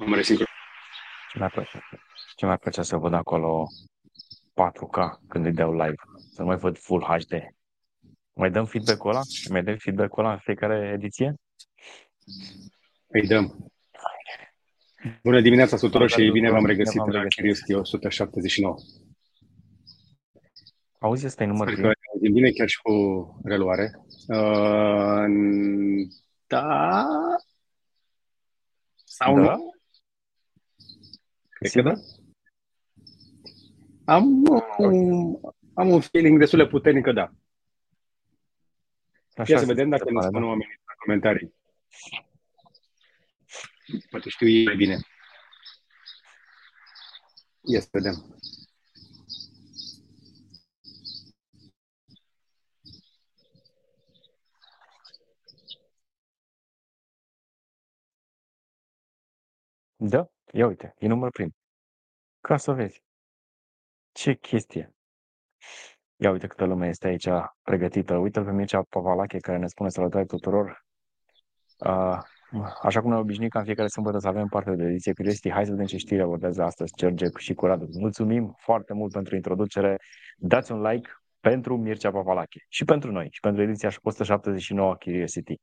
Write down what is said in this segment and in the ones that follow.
Am resincronizat. Ce mai plăcea? Ce mai plăcea să văd acolo 4K când îi dau live? Să nu mai văd Full HD. Mai dăm feedback-ul ăla? Mai dăm feedback-ul ăla în fiecare ediție? Îi dăm. Bună dimineața tuturor și bine v-am regăsit la Curiosity 179. Auzi, ăsta e numărul Sper că auzim bine chiar și cu reluare. Uh, da? Sau Da? nu? Cred că da. Am, un, am un feeling destul de puternic că da. Așa Ia să se vedem dacă ne pare, spun da? oamenii în comentarii. Poate știu ei mai bine. Ia să vedem. Da? Ia uite, e număr prim. Ca să vezi. Ce chestie. Ia uite câtă lume este aici pregătită. Uite-l pe Mircea Pavalache care ne spune salutare tuturor. Uh, așa cum ne obișnuit ca în fiecare sâmbătă să avem parte de ediție Curiosity, hai să vedem ce știri abordează astăzi George și cu Radu. Mulțumim foarte mult pentru introducere. Dați un like pentru Mircea Pavalache și pentru noi și pentru ediția 179 Curiosity.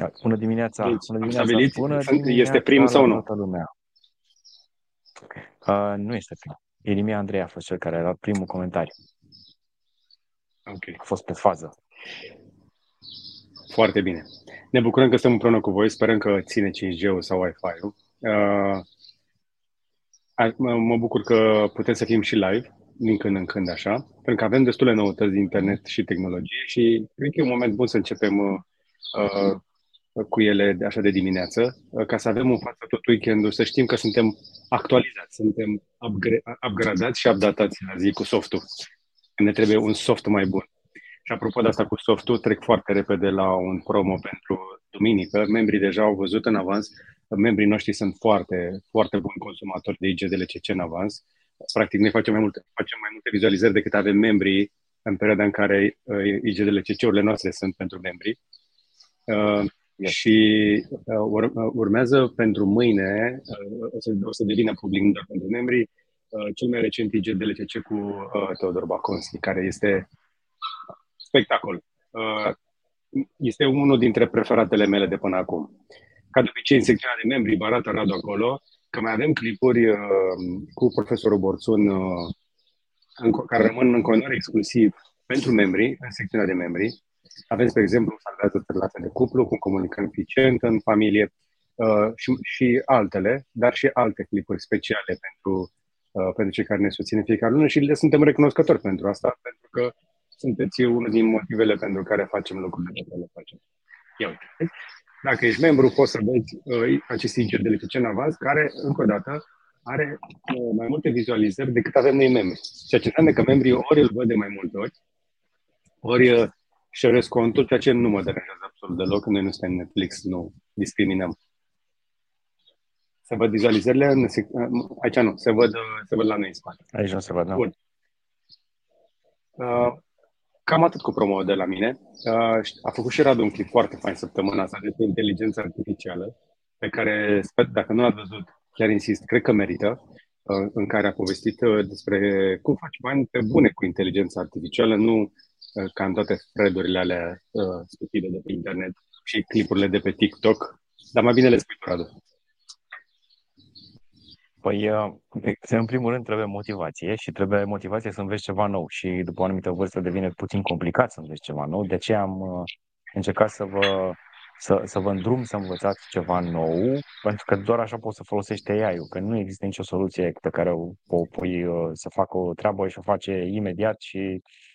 Da, Bună dimineața! Deci, Bună am dimineața! stabilit, Bună sunt- este dimineața prim sau la nu? Toată lumea. Uh, nu este prim. Irimia Andrei a fost cel care a dat primul comentariu. Ok. A fost pe fază. Foarte bine. Ne bucurăm că suntem împreună cu voi. Sperăm că ține 5G-ul sau Wi-Fi-ul. Uh, a- mă, mă bucur că putem să fim și live din când în când așa, pentru că avem destule noutăți din internet și tehnologie și cred că e un moment bun să începem uh, uh, cu ele de- așa de dimineață, uh, ca să avem în față tot weekendul, să știm că suntem actualizați, suntem upgra- upgradați și updatați la zi cu softul. Ne trebuie un soft mai bun. Și apropo de asta cu softul, trec foarte repede la un promo pentru duminică. Membrii deja au văzut în avans. Membrii noștri sunt foarte, foarte buni consumatori de IGDLCC în avans. Practic, noi facem mai multe, facem mai multe vizualizări decât avem membrii în perioada în care uh, IGDLCC-urile noastre sunt pentru membrii. Uh, Yes. Și uh, ur- uh, urmează pentru mâine, uh, o, să, o să devină public nu doar pentru membrii, uh, cel mai recent IGDLCC cu uh, Teodor Baconski, care este spectacol. Uh, este unul dintre preferatele mele de până acum. Ca de obicei, în secțiunea de membri, Barata Radu acolo, că mai avem clipuri uh, cu profesorul Borțun uh, în, care rămân în continuare exclusiv pentru membri, în secțiunea de membri. Avem, spre exemplu, salvează relația de cuplu, cum comunicăm eficient în familie uh, și, și altele, dar și alte clipuri speciale pentru, uh, pentru cei care ne susțin în fiecare lună și le suntem recunoscători pentru asta, pentru că sunteți unul din motivele pentru care facem lucrurile pe care le facem. Ia uite. Dacă ești membru, poți să vezi uh, acest IGDLCC în avans, care, încă o dată, are uh, mai multe vizualizări decât avem noi membri. Ceea ce înseamnă că membrii ori îl văd de mai multe ori, ori uh, șeresc contul, ceea ce nu mă deranjează absolut deloc. Noi nu suntem Netflix, nu discriminăm. Se văd vizualizările? În sec- uh, aici nu, se văd, uh, se văd la noi în spate. Aici nu se văd, da? Bun. Uh, cam atât cu promo de la mine. Uh, a făcut și Radu un clip foarte fain săptămâna asta despre inteligența artificială, pe care, sper, dacă nu l-ați văzut, chiar insist, cred că merită, uh, în care a povestit uh, despre cum faci bani pe bune cu inteligența artificială, nu uh, ca în toate thread-urile alea uh, stupide de pe internet și clipurile de pe TikTok. Dar mai bine le spui tu, Radu. Păi, uh, în primul rând, trebuie motivație și trebuie motivație să înveți ceva nou și după o anumită vârstă devine puțin complicat să înveți ceva nou. De aceea am uh, încercat să vă, să, să vă îndrum să învățați ceva nou, pentru că doar așa poți să folosești AI-ul, că nu există nicio soluție pe care o, o pui uh, să facă o treabă și o face imediat și uh,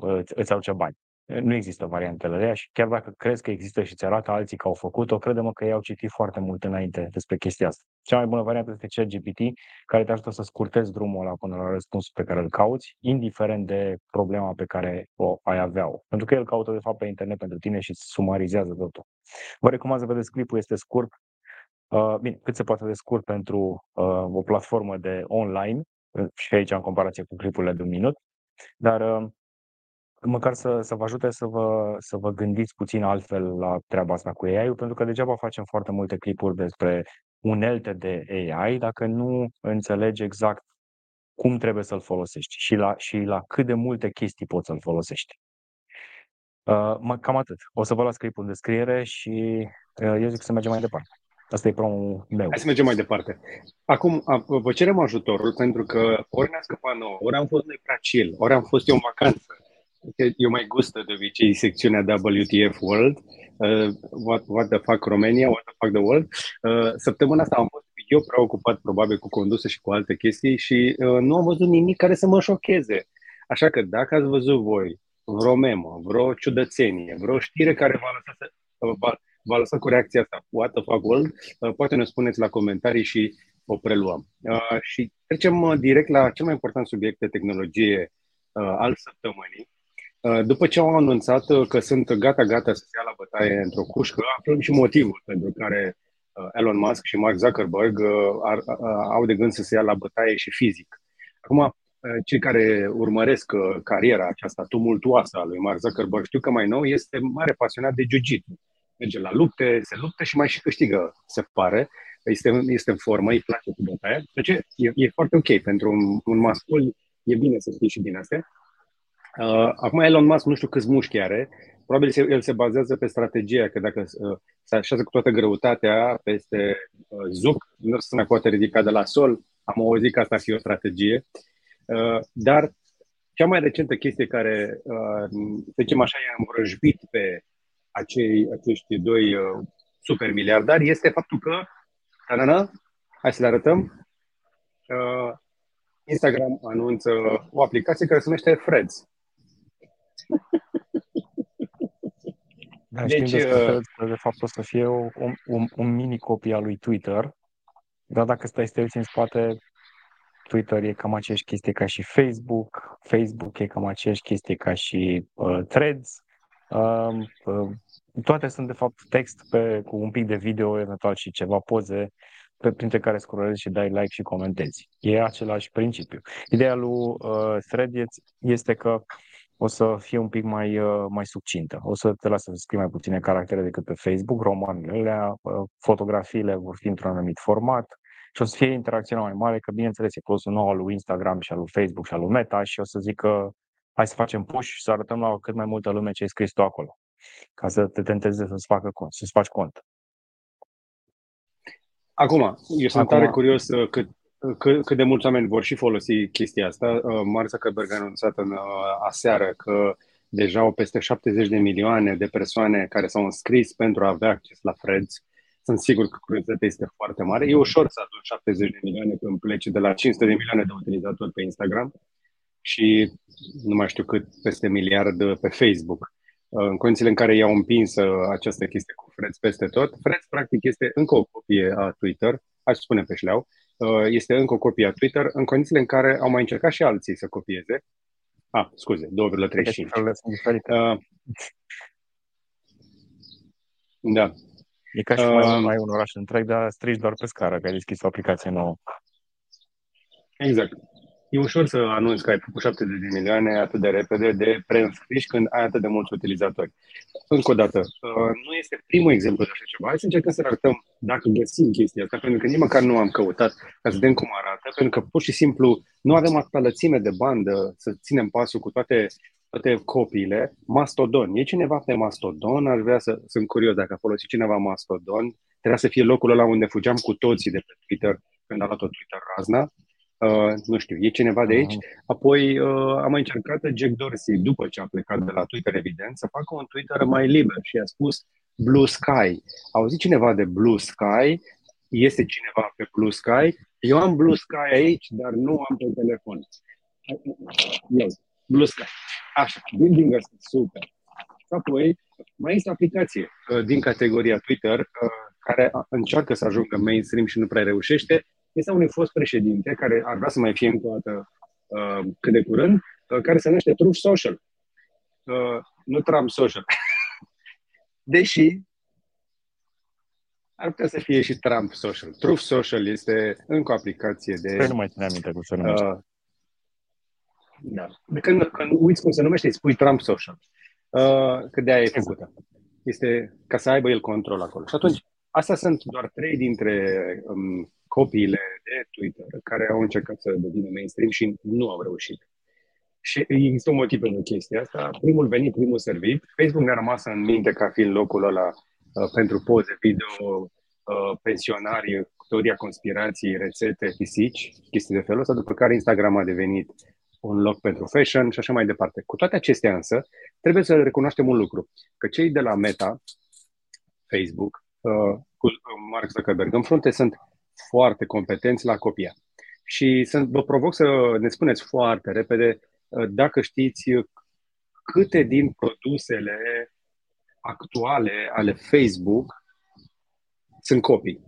îți, îți aduce bani. Nu există variantele alea și chiar dacă crezi că există și ți arată alții că au făcut-o, crede-mă că ei au citit foarte mult înainte despre chestia asta. Cea mai bună variantă este ChatGPT, care te ajută să scurtezi drumul ăla până la răspunsul pe care îl cauți, indiferent de problema pe care o ai avea-o. Pentru că el caută, de fapt, pe internet pentru tine și îți sumarizează totul. Vă recomand să vedeți clipul, este scurt. Uh, bine, cât se poate de scurt pentru uh, o platformă de online, uh, și aici în comparație cu clipurile de un minut, dar uh, măcar să, să vă ajute să vă, să vă gândiți puțin altfel la treaba asta cu AI-ul, pentru că degeaba facem foarte multe clipuri despre unelte de AI dacă nu înțelegi exact cum trebuie să-l folosești și la, și la cât de multe chestii poți să-l folosești. Uh, cam atât. O să vă las clipul în descriere și uh, eu zic să mergem mai departe. Asta e promul meu. Hai să mergem mai departe. Acum, vă cerem ajutorul pentru că ori ne-a scăpat nouă, ori am fost noi prea chill, ori am fost eu în vacanță. Eu mai gustă de obicei secțiunea WTF World, uh, what, what the fuck Romania, what the fuck the world. Uh, săptămâna asta am fost eu preocupat probabil cu conduse și cu alte chestii și uh, nu am văzut nimic care să mă șocheze. Așa că dacă ați văzut voi vreo memă, vreo ciudățenie, vreo știre care v-a lăsat, v-a, v-a lăsat cu reacția asta, what the fuck world, uh, poate ne spuneți la comentarii și o preluăm. Uh, și trecem uh, direct la cel mai important subiect de tehnologie uh, al săptămânii. Uh, după ce au anunțat uh, că sunt gata-gata să se ia la bătaie într-o cușcă, aflăm și motivul pentru care uh, Elon Musk și Mark Zuckerberg ar, au de gând să se ia la bătaie și fizic. Acum, cei care urmăresc cariera aceasta tumultuoasă a lui Mark Zuckerberg știu că mai nou este mare pasionat de jiu-jitsu. Merge la lupte, se luptă și mai și câștigă, se pare. Este, este în formă, îi place cu bătaia. Deci e, e foarte ok pentru un, un mascul, e bine să știi și din astea. Uh, acum Elon Musk nu știu câți mușchi are, probabil el se bazează pe strategia, că dacă uh, se așează cu toată greutatea peste uh, zuc, nu se mai poate ridica de la sol, am auzit că asta ar fi o strategie, uh, dar cea mai recentă chestie care, uh, să zicem așa, i-a învrăjbit pe acei, acești doi uh, super miliardari este faptul că, tanana, hai să le arătăm, uh, Instagram anunță o aplicație care se numește Threads. Da, deci, știm uh, că de fapt o să fie o, o, un, un mini copie a lui Twitter, dar dacă stai să te uiți în spate, Twitter e cam aceeași chestie ca și Facebook, Facebook e cam aceeași chestie ca și uh, Threads, uh, uh, toate sunt de fapt text pe, cu un pic de video, eventual și ceva poze, pe, printre care scrollezi și dai like și comentezi. E același principiu. Ideea lui uh, Thread este că o să fie un pic mai, uh, mai succintă. O să te lasă să scrii mai puține caractere decât pe Facebook, romanele alea, uh, fotografiile vor fi într-un anumit format și o să fie interacțiunea mai mare, că bineînțeles e produsul nou al lui Instagram și al lui Facebook și al lui Meta și o să zic că hai să facem push și să arătăm la cât mai multă lume ce ai scris tu acolo, ca să te tenteze să-ți, facă cont, să-ți faci cont. Acum, eu sunt Acum... tare curios uh, cât, cât, cât de mulți oameni vor și folosi chestia asta. Uh, Mark Zuckerberg a anunțat în uh, aseară că deja au peste 70 de milioane de persoane care s-au înscris pentru a avea acces la Threads. Sunt sigur că curiozitatea este foarte mare. E ușor să adun 70 de milioane când pleci de la 500 de milioane de utilizatori pe Instagram și nu mai știu cât, peste miliard pe Facebook. În condițiile în care i-au împins această chestie cu Threads peste tot, Threads practic este încă o copie a Twitter, aș spune pe șleau, Uh, este încă o copie a Twitter, în condițiile în care au mai încercat și alții să copieze. Ah, scuze, 2,35. Uh, da. E ca și uh, mai, mai un oraș întreg, dar strici doar pe scară, că ai deschis o aplicație nouă. Exact e ușor să anunți că ai făcut 70 de milioane atât de repede de preînscriși când ai atât de mulți utilizatori. Încă o dată, uh, nu este primul exemplu de așa ceva. Hai să încercăm să arătăm dacă găsim chestia asta, pentru că nici măcar nu am căutat ca să vedem cum arată, pentru că pur și simplu nu avem atâta lățime de bandă să ținem pasul cu toate toate copiile, Mastodon. E cineva pe Mastodon? Aș vrea să, sunt curios dacă a folosit cineva Mastodon. Trebuia să fie locul ăla unde fugeam cu toții de pe Twitter când a luat-o Twitter razna. Uh, nu știu, e cineva de aici. Apoi uh, am mai încercat Jack Dorsey, după ce a plecat de la Twitter, evident, să facă un Twitter mai liber și a spus Blue Sky. A auzit cineva de Blue Sky? Este cineva pe Blue Sky? Eu am Blue Sky aici, dar nu am pe telefon. Eu, Blue Sky. Așa, building ăsta, super. Apoi, mai este o aplicație uh, din categoria Twitter uh, care încearcă să ajungă mainstream și nu prea reușește, este unui fost președinte care ar vrea să mai fie încă o dată uh, cât de curând, uh, care se numește Truth Social. Uh, nu Trump Social. Deși ar putea să fie și Trump Social. Truth Social este încă o aplicație de... Păi nu mai ține aminte cum se numește. Uh, Da. De când, când uiți cum se numește, îi spui Trump Social. Uh, că de-aia e făcută. Este ca să aibă el control acolo. Și atunci, astea sunt doar trei dintre um, copiile de Twitter care au încercat să devină mainstream și nu au reușit. Și există un motiv pentru chestia asta. Primul venit, primul servit. Facebook ne-a rămas în minte ca fiind locul ăla uh, pentru poze, video, uh, pensionari, teoria conspirației, rețete, pisici, chestii de felul ăsta, după care Instagram a devenit un loc pentru fashion și așa mai departe. Cu toate acestea însă, trebuie să recunoaștem un lucru, că cei de la Meta, Facebook, uh, cu uh, Mark Zuckerberg în frunte, sunt foarte competenți la copia. Și sunt, vă provoc să ne spuneți foarte repede uh, dacă știți câte din produsele actuale ale Facebook sunt copii.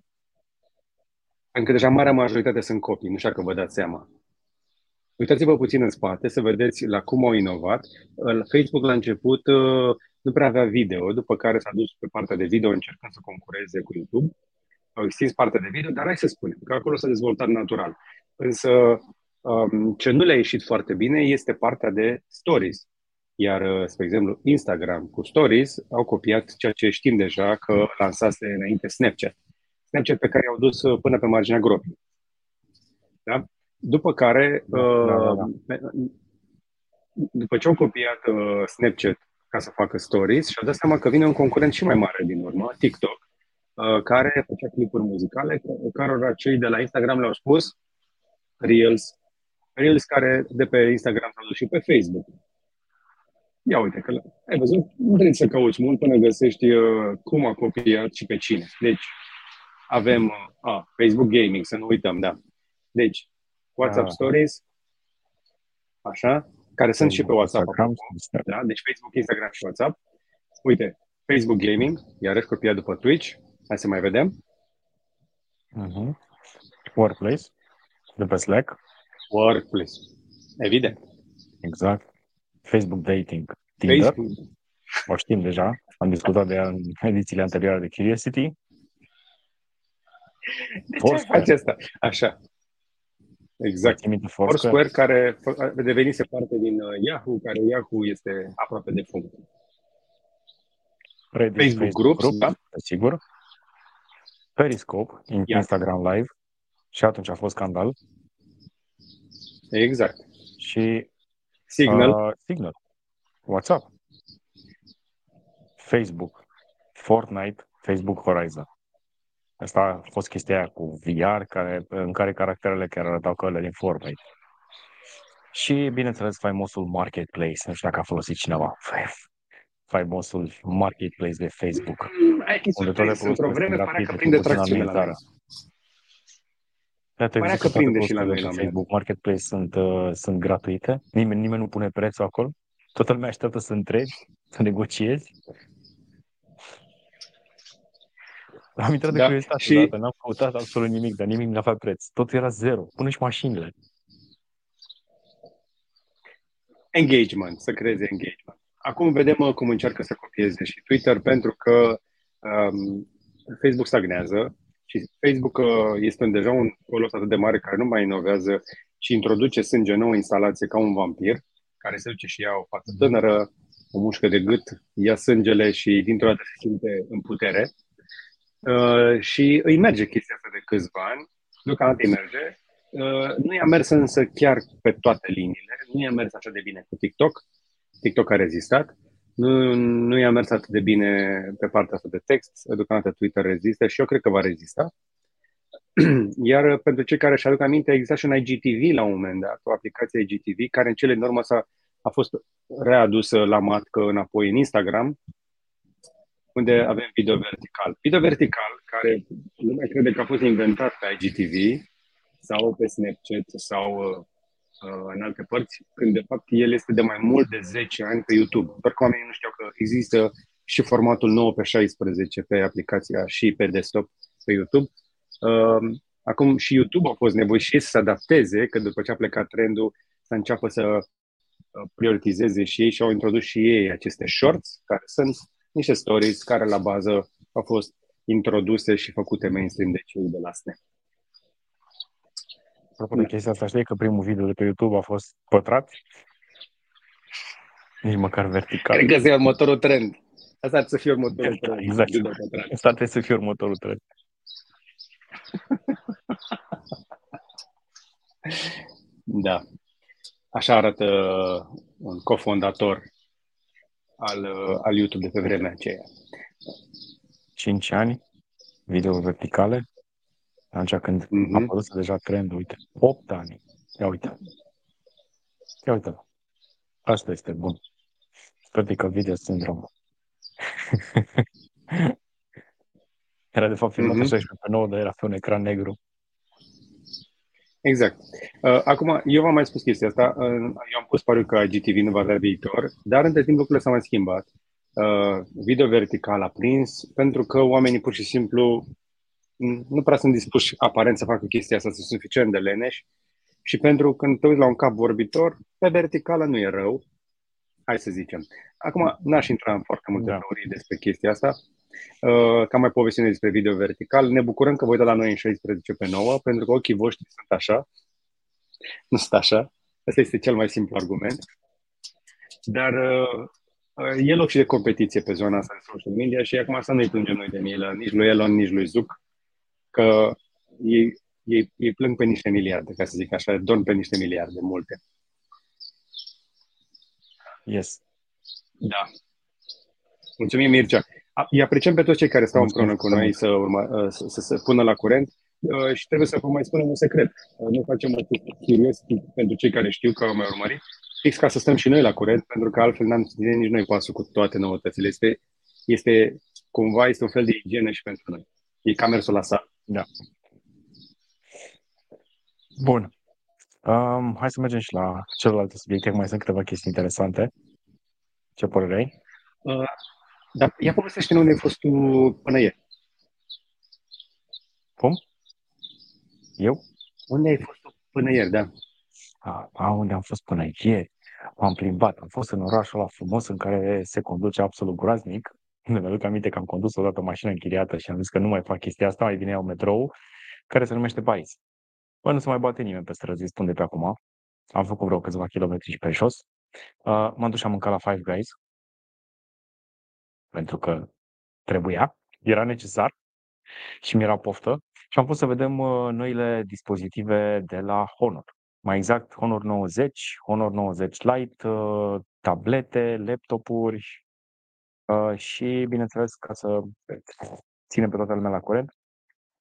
Încă deja marea majoritate sunt copii, nu știu că vă dați seama. Uitați-vă puțin în spate să vedeți la cum au inovat. Facebook la început uh, nu prea avea video, după care s-a dus pe partea de video încercând să concureze cu YouTube. Au extins partea de video, dar hai să spunem că acolo s-a dezvoltat natural. Însă um, ce nu le-a ieșit foarte bine este partea de stories. Iar, uh, spre exemplu, Instagram cu stories au copiat ceea ce știm deja că lansase înainte Snapchat. Snapchat pe care i-au dus uh, până pe marginea gropii. Da? După care, da, da, da. Uh, după ce au copiat uh, Snapchat ca să facă stories, și-au dat seama că vine un concurent și mai mare din urmă, TikTok, uh, care făcea clipuri muzicale, cărora cei de la Instagram le-au spus Reels, Reels care de pe Instagram s-au dus și pe Facebook. Ia uite că ai văzut, nu trebuie să cauți mult până găsești uh, cum a copiat și pe cine. Deci, avem uh, a, Facebook Gaming, să nu uităm, da. Deci, WhatsApp ah. Stories, așa, care sunt și pe WhatsApp. Instagram, da? Deci Facebook, Instagram și WhatsApp. Uite, Facebook Gaming, iarăși copiat după Twitch. Hai să mai vedem. Uh-huh. Workplace, de pe Slack. Workplace, evident. Exact. Facebook Dating, Tinder. Facebook. O știm deja, am discutat de ea în edițiile anterioare de Curiosity. De ce faci asta? Așa. Exact. Foursquare care devenise parte din uh, Yahoo, care Yahoo este aproape de funct. Reddit, Facebook, Facebook Groups, group, da? sigur. Periscope, yeah. Instagram Live. Și atunci a fost scandal. Exact. Și Signal. Uh, Signal. WhatsApp. Facebook. Fortnite, Facebook Horizon. Asta a fost chestia aia cu VR, care, în care caracterele chiar arătau că de din Fortnite. Și, bineînțeles, faimosul Marketplace. Nu știu dacă a folosit cineva. Faimosul Marketplace de Facebook. Mm, ai unde toate într-o vreme pare că prinde tracțiune la noi. Părea că prinde și la noi la Facebook Marketplace sunt, uh, sunt gratuite. Nimeni, nimeni nu pune prețul acolo. Toată lumea așteaptă să întrebi, să negociezi Am intrat de da. curiozitate, și... dată, n-am căutat absolut nimic, dar nimic n-a preț. Totul era zero, până și mașinile. Engagement, să creeze engagement. Acum vedem uh, cum încearcă să copieze și Twitter pentru că um, Facebook stagnează și Facebook uh, este deja un colos atât de mare care nu mai inovează și introduce sânge nou instalație ca un vampir, care se duce și ia o față tânără, o mușcă de gât, ia sângele și dintr-o dată se simte în putere Uh, și îi merge chestia asta de câțiva ani, deocamdată îi merge. Uh, nu i-a mers însă chiar pe toate liniile, nu i-a mers așa de bine cu TikTok, TikTok a rezistat, nu, nu i-a mers atât de bine pe partea asta de text, deocamdată Twitter rezistă și eu cred că va rezista. Iar pentru cei care își aduc aminte, exista și un IGTV la un moment dat, o aplicație IGTV, care în cele din urmă s-a, a fost readusă la matcă înapoi în Instagram, unde avem video vertical. Video vertical, care lumea crede că a fost inventat pe IGTV sau pe Snapchat sau uh, în alte părți, când de fapt el este de mai mult de 10 ani pe YouTube. Doar că oamenii nu știau că există și formatul 9 pe 16 pe aplicația și pe desktop pe YouTube. Uh, acum și YouTube a fost nevoit și să se adapteze, că după ce a plecat trendul, să înceapă să uh, prioritizeze și ei și au introdus și ei aceste shorts, care sunt niște stories care la bază au fost introduse și făcute mainstream de cei de la SNE. Apropo de chestia asta, știi că primul video de pe YouTube a fost pătrat? Nici măcar vertical. Cred că ăsta e următorul trend. Asta ar să fie următorul Da, trend. exact. Judo pătrat. Asta trebuie să fie următorul trend. Da. Așa arată uh, un cofondator al, uh, al YouTube de pe vremea aceea. 5 ani, video verticale, atunci când Mhm. a apărut deja trendul, uite, 8 ani. Ia uite. Ia uite. Asta este bun. Vertical video syndrome. Era de fapt filmat Mhm. mm-hmm. 16 pe 9, dar era pe un ecran negru. Exact. Uh, Acum, eu v-am mai spus chestia asta. Uh, Eu am pus pariu că IGTV nu va avea viitor, dar între timp lucrurile s-au mai schimbat. Uh, Video vertical a prins pentru că oamenii pur și simplu m, nu prea sunt dispuși aparent să facă chestia asta, sunt suficient de leneși și pentru că când te uiți la un cap vorbitor, pe verticală nu e rău, hai să zicem. Acum, n-aș intra în foarte multe Da. teorii despre chestia asta, Uh, Cam mai povestim despre video vertical. Ne bucurăm că vă uitați la noi în 16 pe 9, pentru că ochii voștri sunt așa. Nu sunt așa. Asta este cel mai simplu argument. Dar uh, uh, e loc și de competiție pe zona asta de social media și acum să nu-i plângem noi de milă, nici lui Elon, nici lui Zuc, că ei, ei, ei plâng pe niște miliarde, ca să zic așa, dorm pe niște miliarde, multe. Yes. Da. Mulțumim, Mircea. A- Îi apreciem pe toți cei care stau Mulțumesc împreună cu noi să, urma, să, să se pună la curent uh, și trebuie să vă mai spunem un secret. Uh, Nu facem acest curios pentru cei care știu că au mai urmărit, fix ca să stăm și noi la curent, pentru că altfel n-am ține nici noi pasul cu toate noutățile. Este, este cumva este un fel de igienă și pentru noi. E ca mersul la sală. Da. Bun. Um, hai să mergem și la celelalte subiecte, că mai sunt câteva chestii interesante. Ce părere ai? Uh, Dar ia povestește unde ai fost tu până ieri. Cum? Eu? Unde ai fost tu până ieri, da? A, a, unde am fost până ieri? M-am plimbat, am fost în orașul ăla frumos în care se conduce absolut groaznic. Îmi aduc aminte că am condus odată o mașină închiriată și am zis că nu mai fac chestia asta, mai bine iau metrou, care se numește Paris. Bă, nu se mai bate nimeni pe străzi, spun de pe acum. Am făcut vreo câțiva kilometri și pe jos. Uh, m-am dus și am mâncat la Five Guys. Pentru că trebuia, era necesar și mi-era poftă. Și am fost să vedem uh, noile dispozitive de la Honor. Mai exact, Honor 90, Honor 90 Lite, uh, tablete, laptopuri uh, și, bineînțeles, ca să ținem pe toată lumea la curent,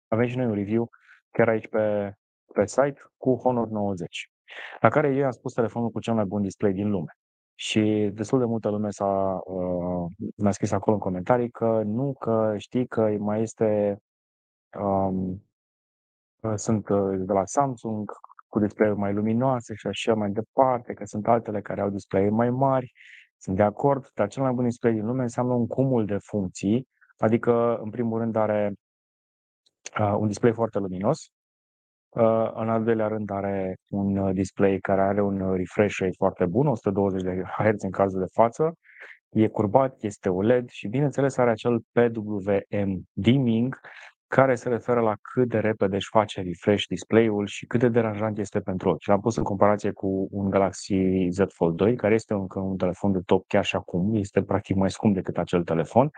avem și noi un review chiar aici pe, pe site cu Honor 90, la care eu am spus telefonul cu cel mai bun display din lume. Și destul de multă lume s-a, uh, mi-a scris acolo în comentarii că nu, că știi că mai este um, uh, sunt uh, de la Samsung cu display-uri mai luminoase și așa mai departe, că sunt altele care au display mai mari. Sunt de acord, dar cel mai bun display din lume înseamnă un cumul de funcții, adică, în primul rând, are uh, un display foarte luminos, uh, în al doilea rând are un uh, display care are un uh, refresh rate foarte bun, 120 de Hz în cazul de față, e curbat, este OLED și, bineînțeles, are acel PWM dimming, care se referă la cât de repede își face refresh display-ul și cât de deranjant este pentru ochi. Și l-am pus în comparație cu un Galaxy Z Fold 2, care este încă un telefon de top chiar și acum, este practic mai scump decât acel telefon,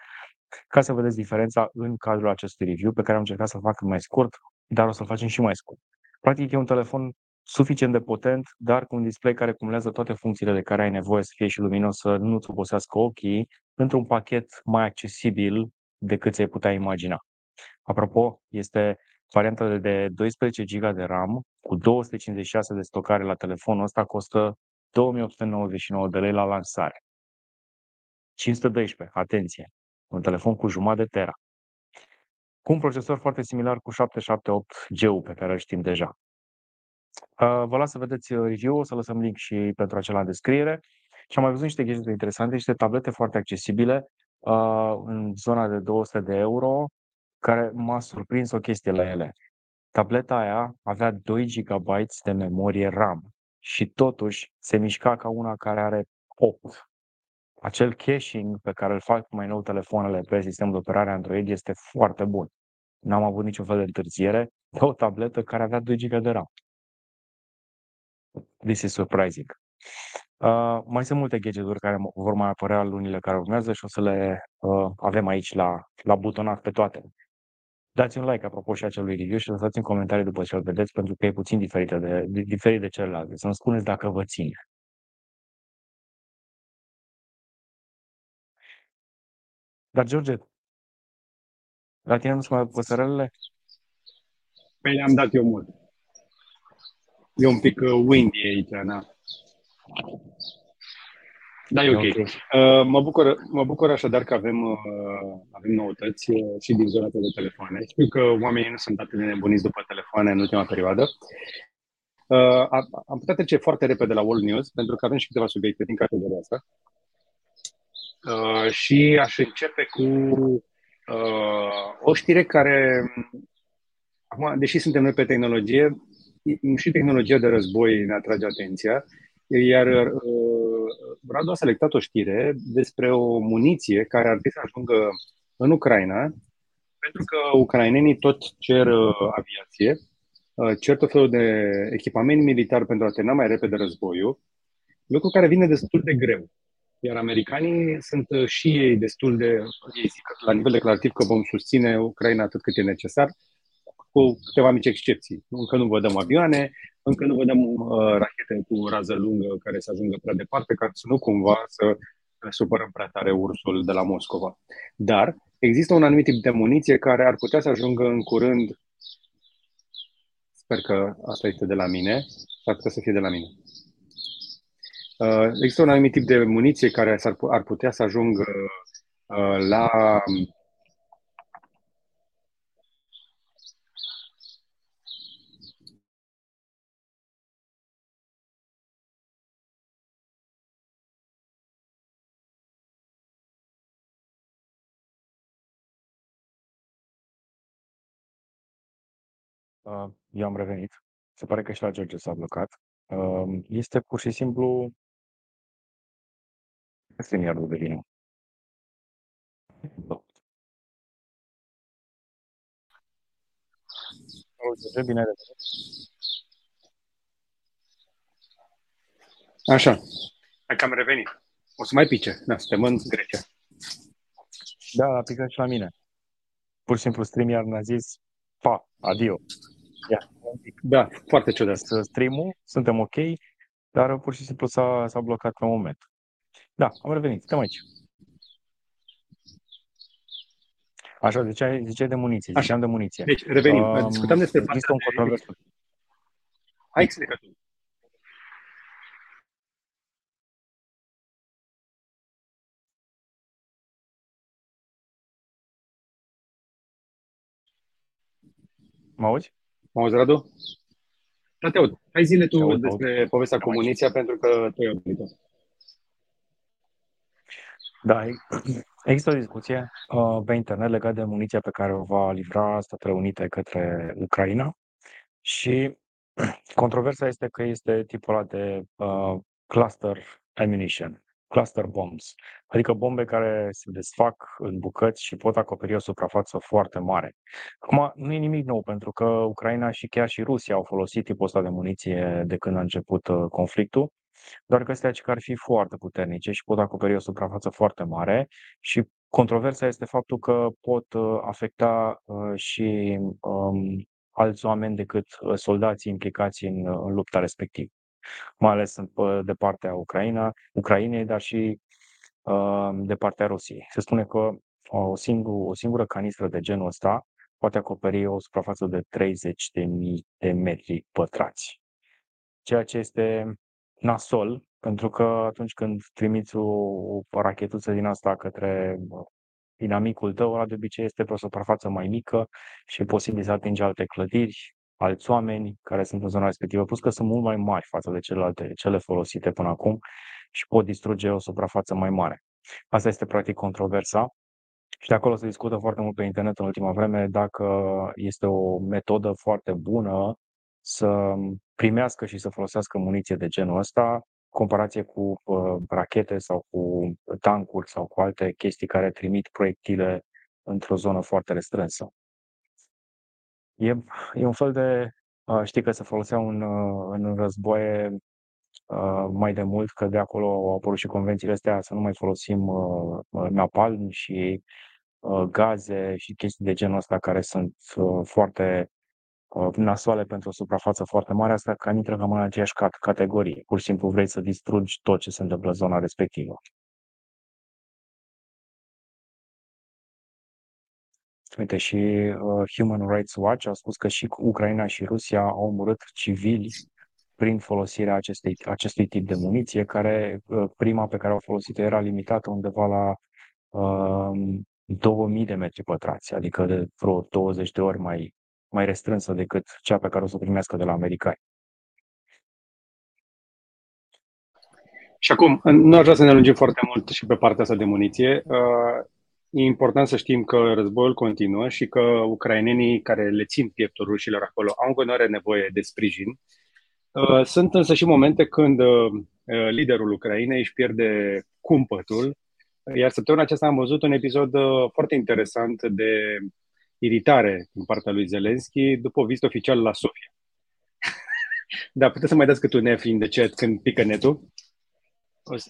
ca să vedeți diferența în cadrul acestui review, pe care am încercat să-l fac mai scurt, dar o să-l facem și mai scurt. Practic e un telefon suficient de potent, dar cu un display care cumulează toate funcțiile de care ai nevoie să fie și luminos, să nu-ți obosească ochii, într-un pachet mai accesibil decât ți-ai putea imagina. Apropo, este varianta de- de 12 GB de RAM cu 256 de stocare la telefonul ăsta costă 2899 de lei la lansare. 512, atenție, un telefon cu jumătate de tera. Cu un procesor foarte similar cu 778G-ul pe care îl știm deja. Uh, Vă las să vedeți uh, review-ul, o să lăsăm link și pentru acela în descriere. Și am mai văzut niște chestii interesante, niște tablete foarte accesibile uh, în zona de 200 de euro, care m-a surprins o chestie la ele. Tableta aia avea 2 GB de memorie RAM și totuși se mișca ca una care are 8. Acel caching pe care îl fac mai nou telefoanele pe sistemul de operare Android este foarte bun. N-am avut niciun fel de întârziere pe o tabletă care avea 2 GB de RAM. this is surprising. Uh, mai sunt multe gadgeturi care vor mai apărea lunile care urmează și o să le uh, avem aici la, la butonat pe toate. Dați un like apropo și acelui review și lăsați în comentarii după ce îl vedeți, pentru că e puțin diferit de, diferit de celelalte. Să-mi spuneți dacă vă ține. Dar, George, la tine nu sunt mai păsărelele? Păi le-am dat eu mult. E un pic uh, windy aici, na. Da, e ok. okay. Uh, mă, bucur, mă bucur așadar că avem, uh, avem noutăți uh, și din zona de telefoane. Știu că oamenii nu sunt atât de nebuniți după telefoane în ultima perioadă. Uh, am putea trece foarte repede la World News, pentru că avem și câteva subiecte din categoria asta. Uh, și aș începe cu uh, o știre care, acum, deși suntem noi pe tehnologie, și tehnologia de război ne atrage atenția, iar uh, Radu a selectat o știre despre o muniție care ar trebui să ajungă în Ucraina, pentru că ucrainenii tot cer uh, aviație, uh, cer tot felul de echipament militar pentru a termina mai repede războiul, lucru care vine destul de greu. Iar americanii sunt uh, și ei destul de, ei zic la nivel declarativ că vom susține Ucraina atât cât e necesar, cu câteva mici excepții. Încă nu vă dăm avioane, încă nu vă dăm uh, rachete cu rază lungă care să ajungă prea departe, ca să nu cumva să supărăm prea tare ursul de la Moscova. Dar există un anumit tip de muniție care ar putea să ajungă în curând, sper că asta este de la mine, ar putea să fie de la mine. Uh, există un anumit tip de muniție care ar putea să ajungă uh, la Uh, eu am revenit. Se pare că și la George s-a blocat. Uh, este pur și simplu StreamYard-ul de vină. George, bine ai revenit. Așa. Hai că am revenit. O să mai pice. Da, suntem în Grecia. Da, a picat și la mine. Pur și simplu StreamYard ne-a zis, pa, adio. Ia, da, foarte ciudat. Stream-ul, suntem ok, dar pur și simplu s-a, s-a blocat pe moment. Da, am revenit, suntem aici. Așa, ziceai, ziceai de muniție, Așa. ziceam de muniție. Deci, revenim, um, discutăm despre există un controversă. Hai, explică tu. Mă auzi? Mă auzi, Radu? Da, te aud. Hai zile tu aud, despre aud. povestea cu muniția, pentru că tu ai Da, există o discuție uh, pe internet legat de muniția pe care o va livra Statele Unite către Ucraina și controversa este că este tipul ăla de uh, cluster ammunition cluster bombs, adică bombe care se desfac în bucăți și pot acoperi o suprafață foarte mare. Acum, nu e nimic nou, pentru că Ucraina și chiar și Rusia au folosit tipul ăsta de muniție de când a început uh, conflictul, doar că astea ar fi foarte puternice și pot acoperi o suprafață foarte mare și controversa este faptul că pot uh, afecta uh, și um, alți oameni decât soldații implicați în, în lupta respectivă mai ales de partea Ucraina, Ucrainei, dar și uh, de partea Rusiei. Se spune că o, singur, o singură canistră de genul ăsta poate acoperi o suprafață de 30.000 de metri pătrați. Ceea ce este nasol, pentru că atunci când trimiți o, o rachetuță din asta către inamicul tău, ăla de obicei este pe o suprafață mai mică și e posibil să atingi alte clădiri, alți oameni care sunt în zona respectivă, plus că sunt mult mai mari față de celelalte, cele folosite până acum și pot distruge o suprafață mai mare. Asta este practic controversa și de acolo se discută foarte mult pe internet în ultima vreme dacă este o metodă foarte bună să primească și să folosească muniție de genul ăsta, comparație cu uh, rachete sau cu tancuri sau cu alte chestii care trimit proiectile într-o zonă foarte restrânsă. E, e un fel de Uh, știi că se foloseau în, uh, în războaie uh, mai de mult, că de acolo au apărut și convențiile astea să nu mai folosim uh, uh napalm și uh, gaze și chestii de genul ăsta care sunt uh, foarte uh, nasoale pentru o suprafață foarte mare, asta că intră cam în aceeași categorie. Pur și simplu vrei să distrugi tot ce se întâmplă în zona respectivă. Uite, și uh, Human Rights Watch a spus că și Ucraina și Rusia au omorât civili prin folosirea acestei, acestui tip de muniție, care uh, prima pe care au folosit-o era limitată undeva la uh, 2000 de metri pătrați, adică de vreo 20 de ori mai, mai restrânsă decât cea pe care o să o primească de la americani. Și acum, nu aș vrea să ne lungim foarte mult și pe partea asta de muniție. Uh, E important să știm că războiul continuă și că ucrainenii care le țin pieptul rușilor acolo au în continuare nevoie de sprijin. Uh, sunt însă și momente când uh, liderul Ucrainei își pierde cumpătul, iar săptămâna aceasta am văzut un episod uh, foarte interesant de iritare din partea lui Zelensky după o vizită oficială la Sofia. Dar puteți să mai dați cât un F de chat când pică netul?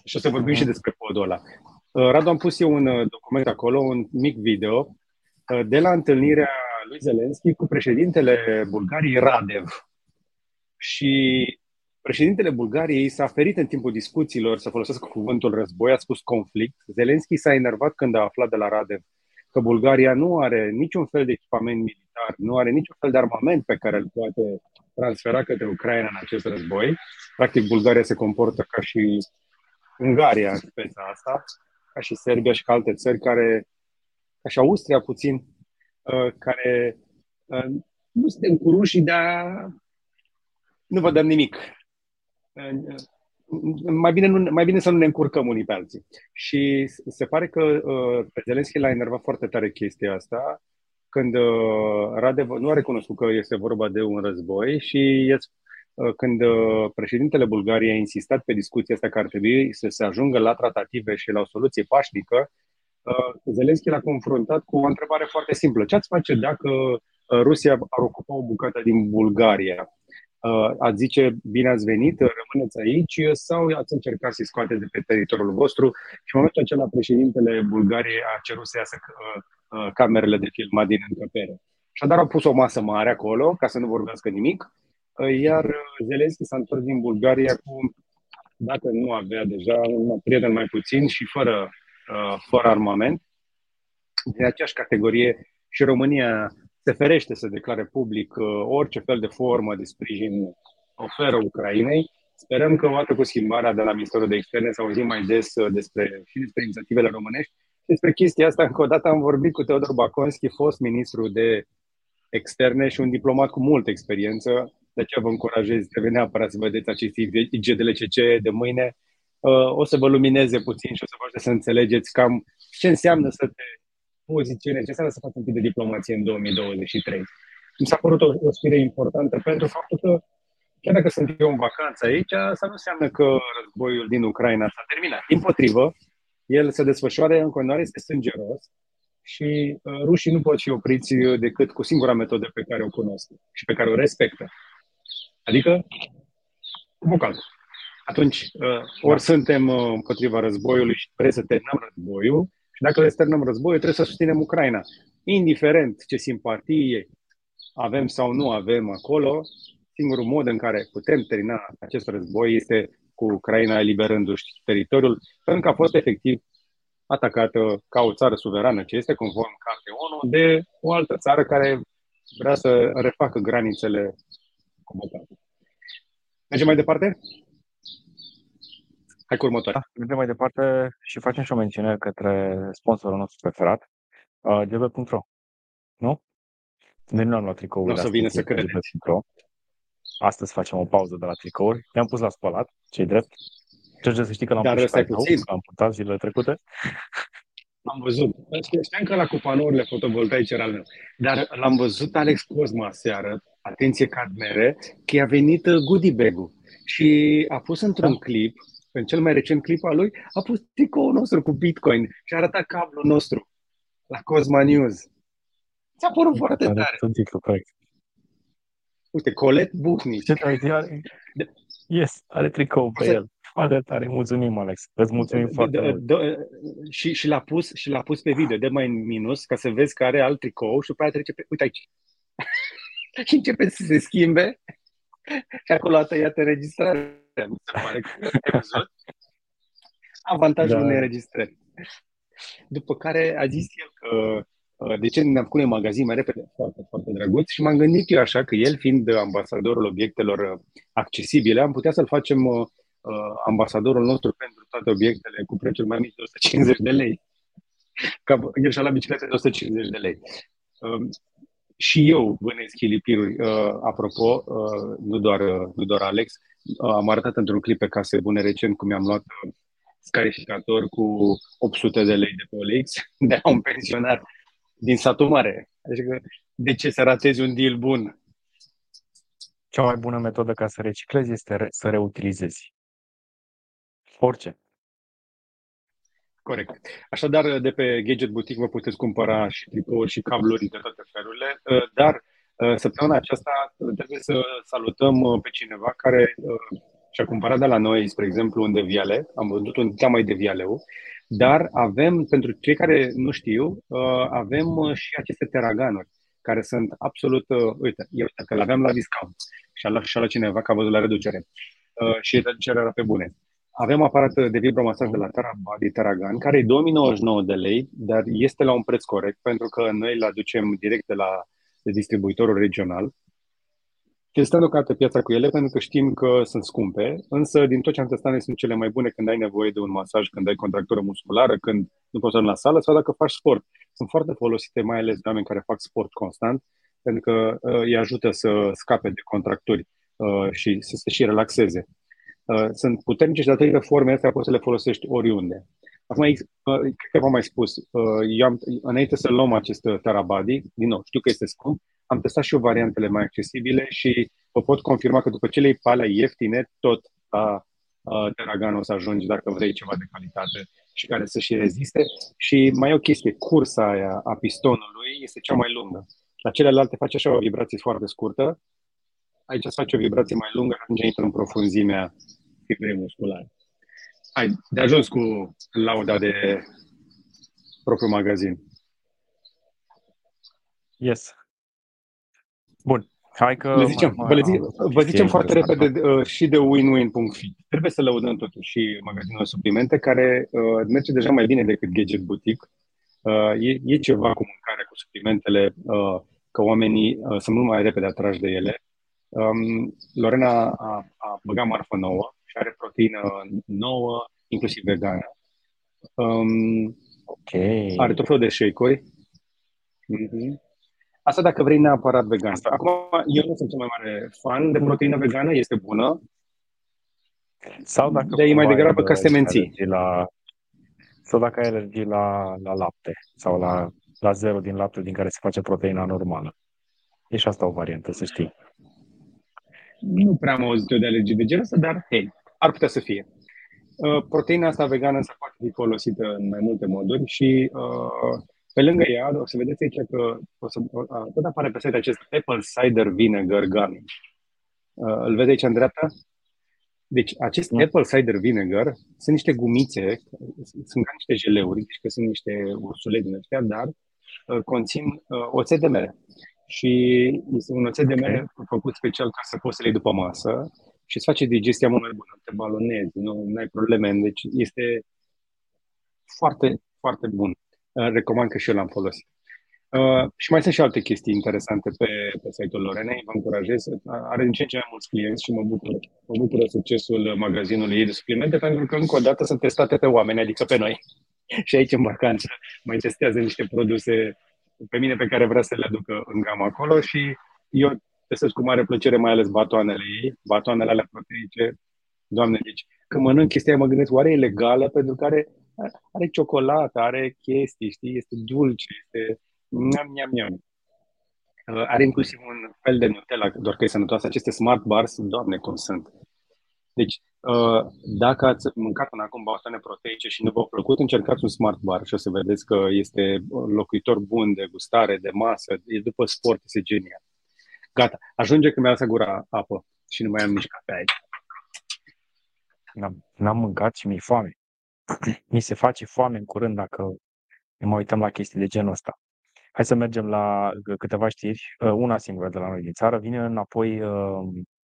Și o să vorbim și despre podul ăla. Uh, Radu, am pus eu un uh, document acolo, un mic video, uh, de la întâlnirea lui Zelensky cu președintele Bulgariei Radev. Și președintele Bulgariei s-a ferit în timpul discuțiilor să folosească cuvântul război, a spus conflict. Zelensky s-a enervat când a aflat de la Radev că Bulgaria nu are niciun fel de echipament militar, nu are niciun fel de armament pe care îl poate transfera către Ucraina în acest război. Practic, Bulgaria se comportă ca și Ungaria în speța asta ca și Serbia și ca alte țări care, ca și Austria puțin, uh, care uh, nu suntem cu rușii, dar nu vă dăm nimic. Uh, mai bine, nu, mai bine să nu ne încurcăm unii pe alții. Și se pare că pe Zelenski l-a enervat foarte tare chestia asta, când Radev nu a recunoscut că este vorba de un război și Uh, când uh, președintele Bulgariei a insistat pe discuția asta că ar trebui să se ajungă la tratative și la o soluție pașnică, uh, Zelenski l-a confruntat cu o întrebare foarte simplă. Ce ați face dacă Rusia ar ocupa o bucată din Bulgaria? Ați zice, bine ați venit, rămâneți aici sau ați încercat să-i scoateți de pe teritoriul vostru? Și în momentul acela președintele Bulgariei a cerut să iasă camerele de filmat din încăpere. Și dar au pus o masă mare acolo, ca să nu vorbească nimic, iar Zelenski s-a întors din Bulgaria cu, dacă nu avea deja, un prieten mai puțin și fără, uh, fără armament. De aceeași categorie și România se ferește să declare public uh, orice fel de formă de sprijin oferă Ucrainei. Sperăm că odată cu schimbarea de la Ministerul de Externe să auzim mai des uh, despre, și despre inițiativele românești. Despre chestia asta, încă o dată am vorbit cu Teodor Baconski, fost ministru de externe și un diplomat cu multă experiență, de aceea vă încurajez, trebuie neapărat să vedeți acest IGDLCC de mâine. Uh, o să vă lumineze puțin și o să vă ajute să înțelegeți cam ce înseamnă să te poziționezi, ce înseamnă să faci un tip de diplomație în 2023. Mi s-a părut o, o stire importantă pentru faptul că chiar dacă sunt eu în vacanță aici, asta nu înseamnă că războiul din Ucraina s-a terminat. Din potrivă, el se desfășoară în continuare, este sângeros și uh, rușii nu pot fi opriți decât cu singura metodă pe care o cunosc și pe care o respectă. Adică vocal. Atunci, uh, ori suntem uh, împotriva războiului și trebuie să terminăm războiul, și dacă le terminăm războiul, trebuie să susținem Ucraina. Indiferent ce simpatie avem sau nu avem acolo, singurul mod în care putem termina acest război este cu Ucraina eliberându-și teritoriul, pentru că a fost efectiv atacată ca o țară suverană, ce este conform Cartei ONU, de o altă țară care vrea să refacă granițele convocat. Mergem mai departe? Hai cu următoarea. Da, mergem mai departe și facem și o mențiune către sponsorul nostru preferat, uh, gb.ro. Nu? Noi nu am luat tricourile Nu o să vină să credeți. Astăzi facem o pauză de la tricouri. Le-am pus la spălat, cei drept. Ce să știi că l-am Dar pus pe puțin. l-am purtat zilele trecute. Am văzut. Știam că la cu panourile fotovoltaice era al meu. Dar l-am văzut Alex Cosma seară atenție Cadmere, că a venit uh, goodie bag și a pus într-un da. clip, în cel mai recent clip al lui, a pus tricoul nostru cu Bitcoin și a arătat cablul nostru la Cosma News. Ți-a părut foarte tare. Titlu, corect. Uite, Colet Buhnici. Ce are? Yes, are tricou pe el. Foarte tare, mulțumim, Alex. Îți mulțumim foarte mult. Și, și, l-a pus, și l-a pus pe video, de mai în minus, ca să vezi că are alt tricou și după aia trece pe... Uite aici. Și începe să se schimbe și acolo a tăiat înregistrarea. Mi se pare că ai văzut? Avantajul da. unei înregistrări. După care a zis el că uh, de ce ne-am făcut un magazin mai repede, foarte, foarte drăguț și m-am gândit eu așa că el fiind ambasadorul obiectelor uh, accesibile, am putea să-l facem uh, ambasadorul nostru pentru toate obiectele cu prețuri mai mici de 150 de lei. Ca el și-a la biciclete de 150 de lei. Um, și eu vânez chilipiruri. apropo, nu doar, nu doar Alex, am arătat într-un clip pe case bune recent cum mi-am luat scarificator cu 800 de lei de pe OLX de la un pensionar din satul mare. Adică de ce să ratezi un deal bun? Cea mai bună metodă ca să reciclezi este re- să reutilizezi. Orice. Corect. Așadar, de pe Gadget Boutique vă puteți cumpăra și tricouri și cabluri de toate felurile, dar săptămâna aceasta trebuie să salutăm pe cineva care și a cumpărat de la noi, spre exemplu, un deviale, am vândut un teamai de vialeu, dar avem, pentru cei care nu știu, uh, avem uh, și aceste teraganuri, care sunt absolut, uh, uite, eu că le aveam la discount și a luat, și a luat cineva că a văzut la reducere și reducerea era pe bune. Avem aparat de vibromasaj de la Terabody Teragan, care e 2099 de lei, dar este la un preț corect, pentru că noi îl aducem direct de la de distribuitorul regional Testăm pe piața cu ele pentru că știm că sunt scumpe, însă din tot ce am testat ne sunt cele mai bune când ai nevoie de un masaj, când ai contractură musculară, când nu poți să la sală sau dacă faci sport. Sunt foarte folosite mai ales de oameni care fac sport constant, pentru că uh, îi ajută să scape de contracturi uh, și să se și relaxeze. Uh, sunt puternice și datorită formei astea poți să le folosești oriunde. Acum, uh, cred că v-am mai spus, uh, eu am, înainte să luăm acest Terabody, din nou, știu că este scump, am testat și eu variantele mai accesibile și vă pot confirma că după ce le pe alea ieftine, tot la uh, Terragan o să ajungi dacă vrei ceva de calitate și care să și reziste. Și mai e o chestie, cursa aia a pistonului este cea mai lungă. La celelalte face așa o vibrație foarte scurtă, aici să face o vibrație mai lungă, atunci intră în profunzimea fibrei musculare. Hai, de ajuns cu lauda de propriu magazin. Yes. Bun. Hai că Le zicem, vă, le zicem, vă zicem foarte repede uh, și de winwin.fi. Trebuie să lăudăm totuși și magazinul suplimente care uh, merge deja mai bine decât Gadget Boutique. Uh, e, e ceva cu mâncare, cu suplimentele, uh, că oamenii uh, sunt mult mai repede atrași de ele. Um, Lorena a, a băgat marfă nouă și are proteină nouă, inclusiv vegană. Um, okay. Are tot felul de shake-uri. Mm-hmm. Asta dacă vrei neapărat vegan. Acum, eu nu sunt cel mai mare fan de proteină vegană, este bună. Sau dacă de e mai degrabă ca semenții. La, sau dacă ai alergii la, la lapte sau la, la zero din lapte din care se face proteina normală. E și asta o variantă, să știi. Nu prea am auzit eu de alergii de genul ăsta, dar hei, ar putea să fie. Uh, proteina asta vegană se poate fi folosită în mai multe moduri și uh, pe lângă ea, o să vedeți aici că o să, tot apare pe site acest Apple Cider Vinegar Gummy. Îl vedeți aici în dreapta? Deci, acest mm. Apple Cider Vinegar sunt niște gumițe, sunt ca niște jeleuri, deci că sunt niște ursule din astea, dar uh, conțin uh, oțet de mere. Și este un oțet de mere făcut special ca să poți să le iei după masă și îți face digestia mult mai bună, te balonezi, nu ai probleme, deci este foarte, foarte bun recomand că și eu l-am folosit. Uh, și mai sunt și alte chestii interesante pe, pe site-ul Lorenei, vă încurajez. Are din ce în ce mai mulți clienți și mă bucur, mă bucură succesul magazinului ei de suplimente, pentru că încă o dată sunt testate pe oameni, adică pe noi. și aici în vacanță mai testează niște produse pe mine pe care vrea să le aducă în gama acolo și eu testez cu mare plăcere mai ales batoanele ei, batoanele alea proteice. Doamne, deci când mănânc chestia mă gândesc, oare e legală? Pentru că are are ciocolată, are chestii, știi, este dulce, este miam, miam, miam. Uh, are inclusiv un fel de Nutella, doar că e sănătoasă. Aceste smart bars, doamne, cum sunt. Deci, uh, dacă ați mâncat până acum batoane proteice și nu v-au plăcut, încercați un smart bar și o să vedeți că este locuitor bun de gustare, de masă, e după sport, este genial. Gata, ajunge că mi-a lăsat gura apă și nu mai am nici cafea aici. N-am, n-am mâncat și mi-e foame. Mi se face foame în curând dacă ne mai uităm la chestii de genul ăsta. Hai să mergem la câteva știri. Uh, una singură de la noi din țară. Vine înapoi uh,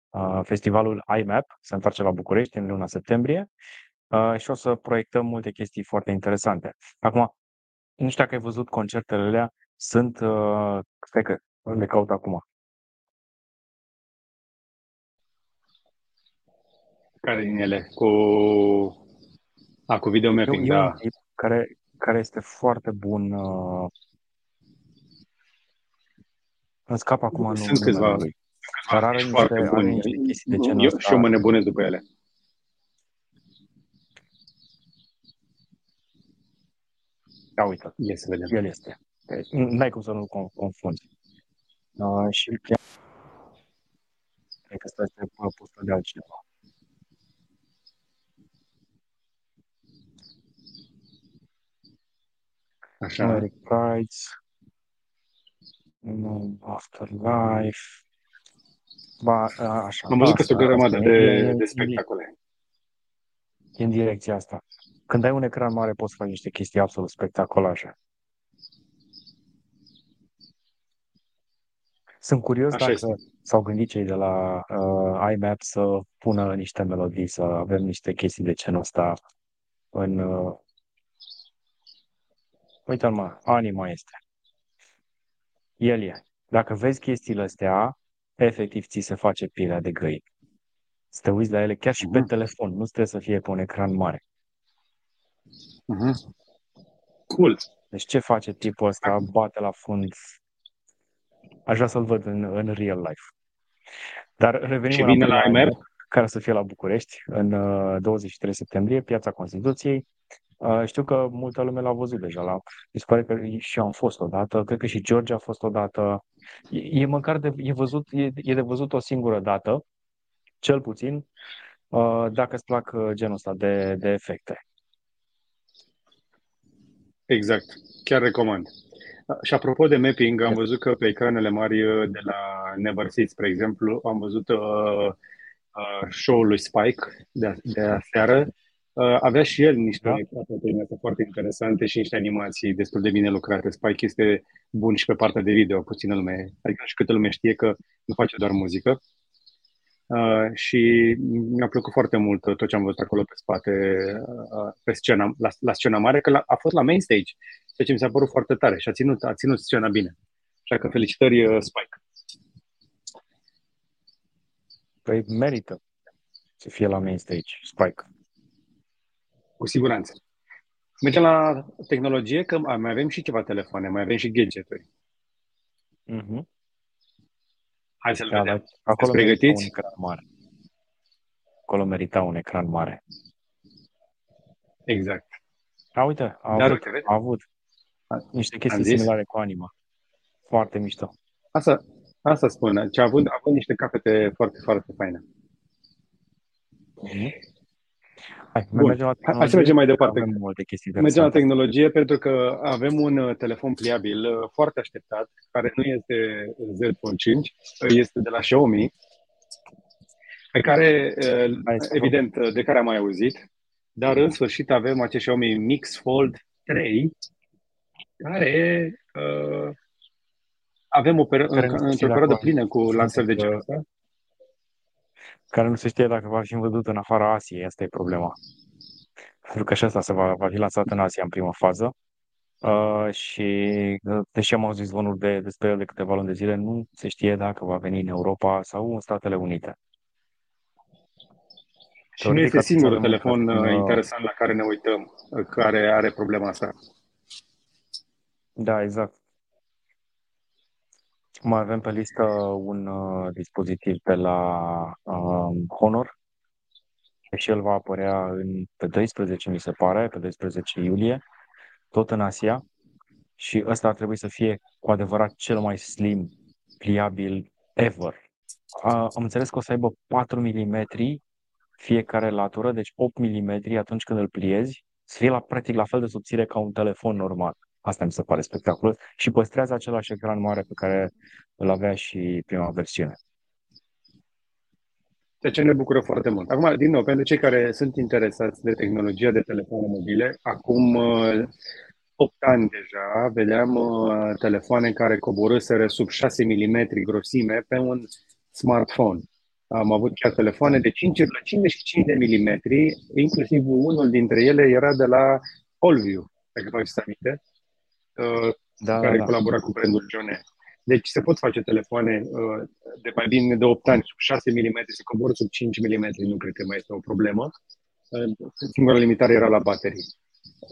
uh, festivalul IMAP, se întoarce la București în luna septembrie și o să proiectăm multe chestii foarte interesante. Acum, nu știu dacă ai văzut concertele alea, sunt, stai că le caut acum. Care din ele? Cu, a, cu video mapping, e, da. E care, care este foarte bun. Uh... Îmi scap acum Sunt câțiva, lui. Dar are niște, foarte are niște chestii de genul ăsta. Și eu mă nebunesc după ele. Da, uite. Ia să vedem. El este. Deci, n-ai cum să nu-l confunzi. Uh, și chiar... Cred că ăsta este postul de altcineva. Așa. Eric Price, Afterlife, ba, așa. Am văzut că sunt o grămadă de, de spectacole. E în direcția asta. Când ai un ecran mare, poți face niște chestii absolut spectaculoase. Sunt curios Așa dacă este. s-au gândit cei de la uh, IMAP să pună niște melodii, să avem niște chestii de genul ăsta în, uh, Uite-l, mă, Anima este. El e. Dacă vezi chestiile astea, efectiv ți se face pielea de găini. Să te uiți la ele chiar și uh-huh. pe mhm. telefon. Nu trebuie să fie pe un ecran mare. Uh-huh. Cool. Deci ce face tipul ăsta? Bate la fund. Aș vrea să-l văd în, în real life. Dar revenim și vine la MR? Care să fie la București în 23 uh, septembrie, Piața Constituției. Uh, știu că multă lume l-a văzut deja. La, mi se pare că și eu am fost odată, cred că și George a fost odată. E, e măcar de, e, văzut, e, e de văzut o singură dată, cel puțin, uh, dacă îți plac uh, genul ăsta de, de efecte. Exact. Chiar recomand. Și apropo de mapping, am văzut că pe ecranele mari de la Never Seat, spre exemplu, am văzut uh, uh, show-ul lui Spike de, de aseară Uh, avea și el niște da? foarte interesante și niște animații destul de bine lucrate. Spike este bun și pe partea de video, puțină lume, adică și câtă lume știe că nu face doar muzică. Uh, și mi-a plăcut foarte mult tot ce am văzut acolo pe spate, uh, pe scena, la, la scena mare, că la, a fost la main stage, ceea ce mi s-a părut foarte tare și a ținut, a ținut scena bine. Așa că felicitări, uh, Spike. Păi merită să fie la main stage, Spike. Cu siguranță. Mergem la tehnologie, că mai avem și ceva telefoane, mai avem și gadgeturi. Mm-hmm. Hai să-l da, vedem. Acolo pregătiți? Un ecran mare. Acolo merita un ecran mare. Exact. A, uite, a Dar, avut, uite, a avut niște chestii similare cu Anima. Foarte mișto. Asta, asta spune. Ce a avut, a avut niște capete foarte, foarte faine. Mm-hmm. Hai, mergem la Hai să mergem mai departe. Avem multe chestii mergem la tehnologie pentru că avem un uh, telefon pliabil uh, foarte așteptat, care nu este Z Fold 5, este de la Xiaomi, pe care, uh, evident, de care am mai auzit, dar în sfârșit avem acest Xiaomi Mix Fold 3, care uh, avem o per- într-o perioadă plină cu lansări de genul ăsta care nu se știe dacă va fi văzut în afara Asiei. Asta e problema. Pentru că și asta se va, va fi lansat în Asia în prima fază. Uh, și uh, deși am auzit zvonuri de, despre el de câteva luni de zile, nu se știe dacă va veni în Europa sau în Statele Unite. Și nu este singurul telefon uh, interesant la care ne uităm, uh, care are problema asta. Da, exact. Mai avem pe listă un uh, dispozitiv de la uh, Honor și el va apărea în, pe 12, mi se pare, pe 12 iulie, tot în Asia și ăsta ar trebui să fie cu adevărat cel mai slim, pliabil ever. Uh, am înțeles că o să aibă 4 mm fiecare latură, deci 8 mm atunci când îl pliezi, să fie la, practic la fel de subțire ca un telefon normal. Asta mi se pare spectaculos și păstrează același ecran mare pe care îl avea și prima versiune. De ce ne bucură foarte mult. Acum, din nou, pentru cei care sunt interesați de tehnologia de telefoane mobile, acum 8 ani deja vedeam uh, telefoane care coborâsără sub 6 mm grosime pe un smartphone. Am avut chiar telefoane de 5,55 de mm, inclusiv unul dintre ele era de la Allview, dacă vă aminte, uh, da, care da, da. colabora cu brandul Jone. Deci se pot face telefoane uh, de mai bine de 8 ani, sub 6 mm, se coboră sub 5 mm, nu cred că mai este o problemă. Uh, singura limitare era la baterii.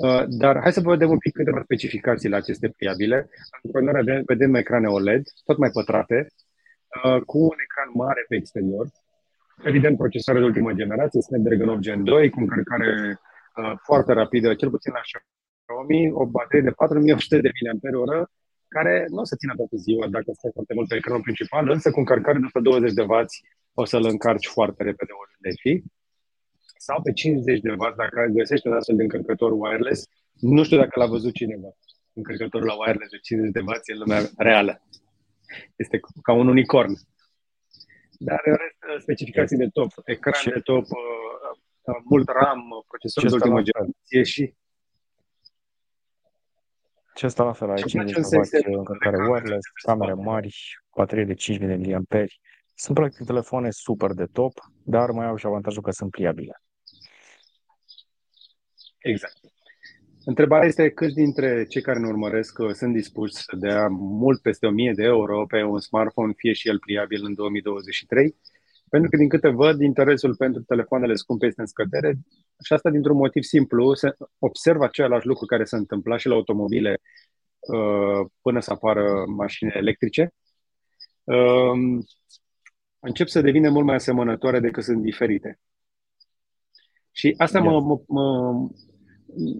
Uh, dar hai să vă vedem un pic câteva specificații la aceste pliabile. În continuare vedem ecrane OLED, tot mai pătrate, uh, cu un ecran mare pe exterior. Evident, procesoare de ultimă generație, Snapdragon 8 Gen 2, cu încărcare uh, foarte rapidă, cel puțin la Xiaomi, o baterie de 4800 de mAh, care nu o să țină toată ziua dacă stai foarte mult pe ecranul principal, însă cu încărcare de 120 de W o să-l încarci foarte repede oriunde fi sau pe 50 de W dacă găsești un astfel de încărcător wireless. Nu știu dacă l-a văzut cineva. Încărcătorul la wireless de 50 de W în lumea reală. Este ca un unicorn. Dar în rest, uh, specificații de top, ecran de top, uh, uh, mult RAM, procesor de ultimă generație și ce asta la fel, ai 50 de W încărcare wireless, camere mari, baterie de 5000 de mAh. Sunt practic telefoane super de top, dar mai au și avantajul că sunt pliabile. Exact. Întrebarea este câți dintre cei care ne urmăresc uh, sunt dispuși să dea mult peste 1000 de euro pe un smartphone, fie și el pliabil în 2023, pentru că din câte văd, interesul pentru telefoanele scumpe este în scădere și asta dintr-un motiv simplu, se observă același lucru care se întâmpla și la automobile uh, până să apară mașini electrice. Um, încep să devină mult mai asemănătoare decât sunt diferite. Și asta mă, mă, mă,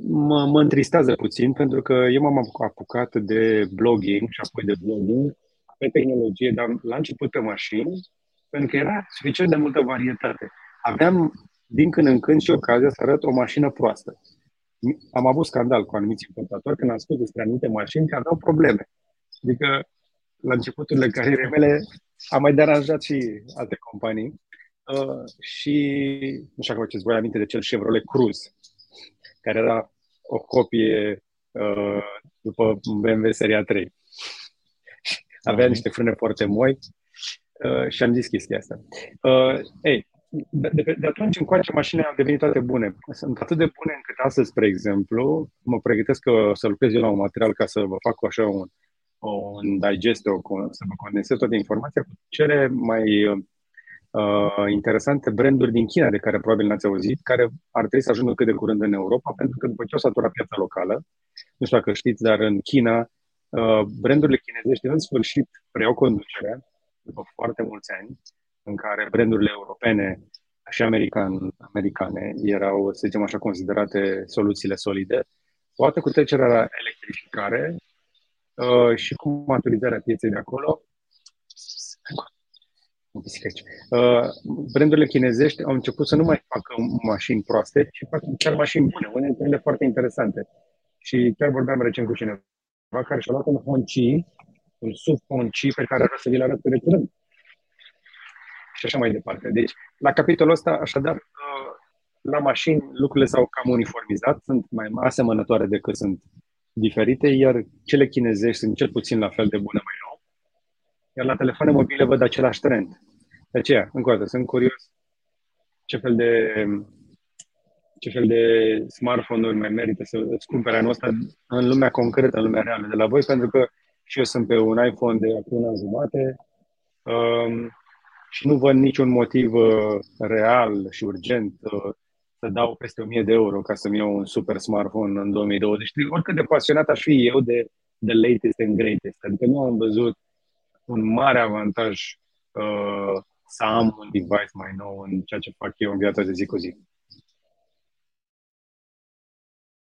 mă, mă întristează puțin pentru că eu m-am apucat de blogging și apoi de blogging pe tehnologie, dar la început pe mașini, pentru că era suficient de multă varietate. Aveam din când în când și ocazia să arăt o mașină proastă. Am avut scandal cu anumiți importatori când am spus despre anumite mașini care aveau probleme. Adică, la începuturile carierei mele, am mai deranjat și alte companii. Uh, și nu știu dacă vă voi aminte de cel Chevrolet Cruze, care era o copie uh, după BMW Seria 3. Avea niște frâne foarte moi uh, și am zis chestia asta. Uh, ei, de, de, de atunci încoace mașinile au devenit toate bune. Sunt atât de bune încât astăzi, spre exemplu, mă pregătesc că să lucrez eu la un material ca să vă fac așa un, un digest, o, să vă condensez toate informația cu cele mai uh, interesante branduri din China de care probabil n-ați auzit, care ar trebui să ajungă cât de curând în Europa, pentru că după ce o saturat piața locală, nu știu dacă știți, dar în China, uh, brandurile chinezești în sfârșit preiau conducerea după foarte mulți ani, în care brandurile europene și american, americane erau, să zicem așa, considerate soluțiile solide. Poate cu trecerea la electrificare uh, și cu maturizarea pieței de acolo, aici. Uh, brandurile chinezești au început să nu mai facă mașini proaste, ci fac chiar mașini bune, unele dintre ele foarte interesante. Și chiar vorbeam recent cu cineva care și-a luat un Honchi, un sub Honchi pe care vreau să vi-l arăt de curând. Și așa mai departe. Deci, la capitolul ăsta, așadar, uh, la mașini lucrurile s-au cam uniformizat, sunt mai asemănătoare decât sunt diferite, iar cele chinezești sunt cel puțin la fel de bune mai nou. Iar la telefoane mobile văd același trend. De aceea, încă o dată, sunt curios ce fel de ce fel de smartphone-uri mai merită să îți cumpere anul ăsta în lumea concretă, în lumea reală de la voi, pentru că și eu sunt pe un iPhone de acum un an jumate um, și nu văd niciun motiv uh, real și urgent uh, să dau peste 1000 de euro ca să-mi iau un super smartphone în 2023, oricât de pasionat aș fi eu de the latest and greatest. Adică nu am văzut un mare avantaj uh, să am un device mai nou în ceea ce fac eu în viața de zi cu zi.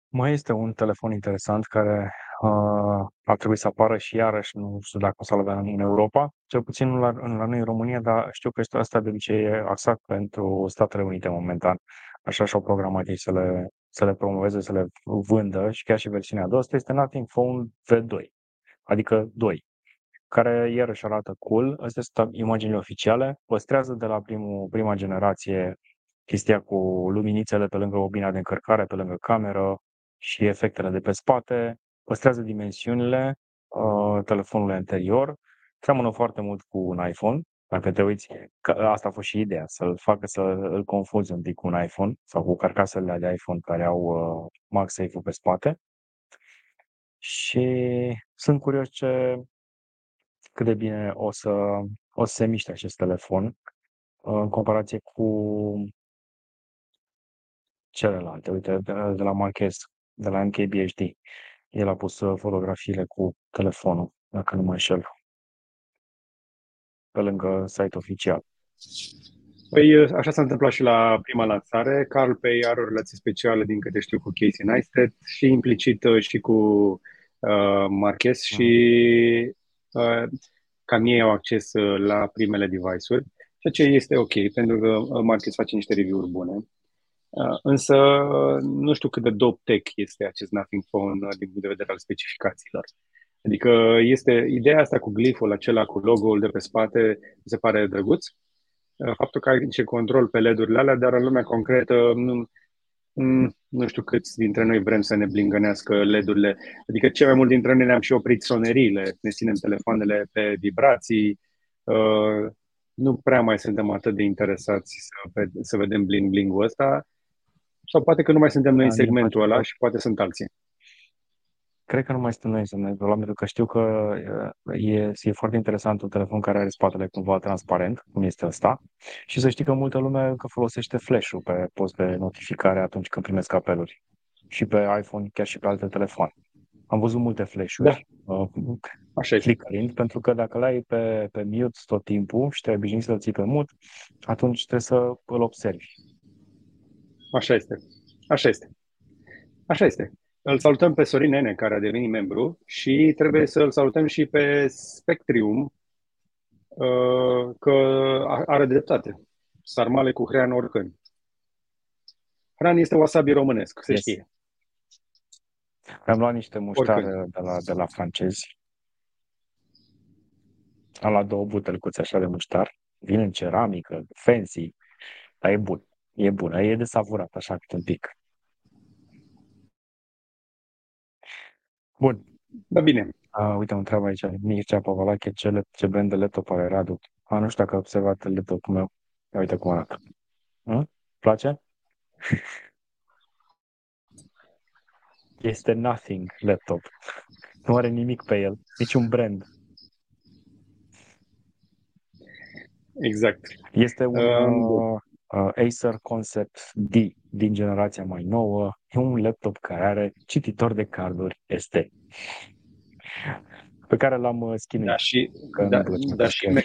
Mai este un telefon interesant care uh, ar trebui să apară și iarăși, nu știu dacă o să-l avem în Europa, cel puțin la, la noi în România, dar știu că este asta de obicei e axat pentru Statele Unite momentan. Așa și-au programat ei să le să le promoveze, să le vândă și chiar și versiunea a doua, asta este Nothing Phone V2, adică 2, care iarăși arată cool. Astea sunt imaginile oficiale. Păstrează de la primul, prima generație chestia cu luminițele pe lângă bobina de încărcare, pe lângă cameră și efectele de pe spate. Păstrează dimensiunile uh, telefonului anterior. Seamănă foarte mult cu un iPhone, dacă te uiți, că asta a fost și ideea, să-l facă să îl confunzi un pic cu un iPhone sau cu carcasele de iPhone care au uh, MagSafe-ul pe spate. Și sunt curios ce, cât de bine o să, o să se miște acest telefon uh, în comparație cu celelalte. Uite, de, de la Marquez, de la MKBHD, el a pus uh, fotografiile cu telefonul, dacă nu mă înșel pe lângă site oficial. Păi așa s-a întâmplat și la prima lansare. Carl Pei are o relație specială, din câte știu, cu Casey Neistat și implicit uh, și cu uh, Marquez și uh, cam ei au acces uh, la primele device-uri, ceea ce este ok, pentru că Marquez face niște review-uri bune. Uh, însă nu știu cât de dope tech este acest Nothing Phone uh, din punct de vedere al specificațiilor. Adică este ideea asta cu gliful acela, cu logo-ul de pe spate, mi se pare drăguț. Uh, faptul că ai niște control pe LED-urile alea, dar în lumea concretă nu, nu știu câți dintre noi vrem să ne blingănească LED-urile. Adică cel mai mult dintre noi ne-am și oprit soneriile, ne ținem telefoanele pe vibrații, uh, nu prea mai suntem atât de interesați să, să vedem bling-bling-ul ăsta, sau poate că nu mai suntem noi în da, segmentul ăla și poate sunt alții. Cred că nu mai suntem noi să ne luăm, pentru că știu că e, e foarte interesant un telefon care are spatele cumva transparent, cum este ăsta, și să știi că multă lume încă folosește flash-ul pe post de notificare atunci când primesc apeluri. Și pe iPhone, chiar și pe alte telefoane. Am văzut multe flash-uri. Da. Uh, Așa e. Flickering, pentru că dacă l-ai pe, pe mute tot timpul și te obișnuit să-l ții pe mute, atunci trebuie să îl observi. Așa este. Așa este. Așa este. Îl salutăm pe Sorin Nene, care a devenit membru, și trebuie să îl salutăm și pe Spectrium, uh, că are dreptate. Sarmale cu hrean oricând. Hrean este wasabi românesc, se yes. știe. Am luat niște muștar de la, de la francezi. Am luat două butelcuțe așa de muștar. Vin în ceramică, fancy, dar e bun. E bun, e de savurat așa câte un pic. Bun. Da, bine. A, uite, mă întreabă aici, Mircea Pavalache, ce, ce brand de laptop are Radu? A, nu știu dacă a observat laptopul meu. Ia uite cum arată. Hm? Place? Este nothing laptop. Nu are nimic pe el, niciun brand. Exact. Este un um, uh, Acer Concept D din generația mai nouă. E un laptop care are cititor de carduri ST pe care l-am uh, schimbat. Da, și, da, da, și are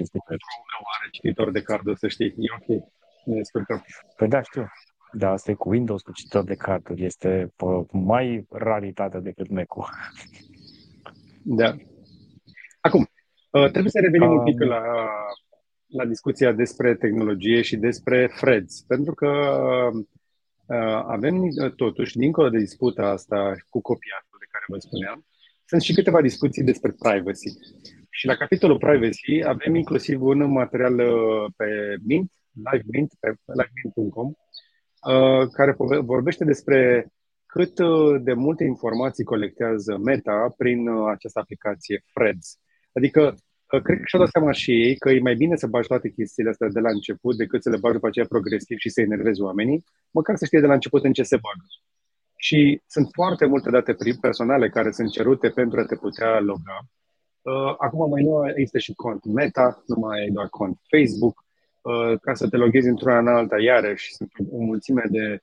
cititor de carduri, să știi. E ok. Ne descurcăm. Păi da, știu. Da, asta e cu Windows, cu cititor de carduri. Este mai raritate decât Mac-ul. Da. Acum, uh, trebuie să revenim um, un pic la la discuția despre tehnologie și despre Freds, pentru că uh, avem uh, totuși, dincolo de disputa asta cu copiatul de care vă spuneam, sunt și câteva discuții despre privacy. Și la capitolul privacy avem inclusiv un material uh, pe Mint, Live Mint, pe livemint.com, care vorbește despre cât de multe informații colectează Meta prin această aplicație Freds. Adică Cred că și-au dat seama și ei că e mai bine să bagi toate chestiile astea de la început decât să le bagi după aceea progresiv și să enervezi oamenii, măcar să știe de la început în ce se bagă. Și sunt foarte multe date personale care sunt cerute pentru a te putea loga. Uh, acum mai nu există și cont Meta, nu mai ai doar cont Facebook. Uh, ca să te loghezi într-una în alta, iarăși sunt o mulțime de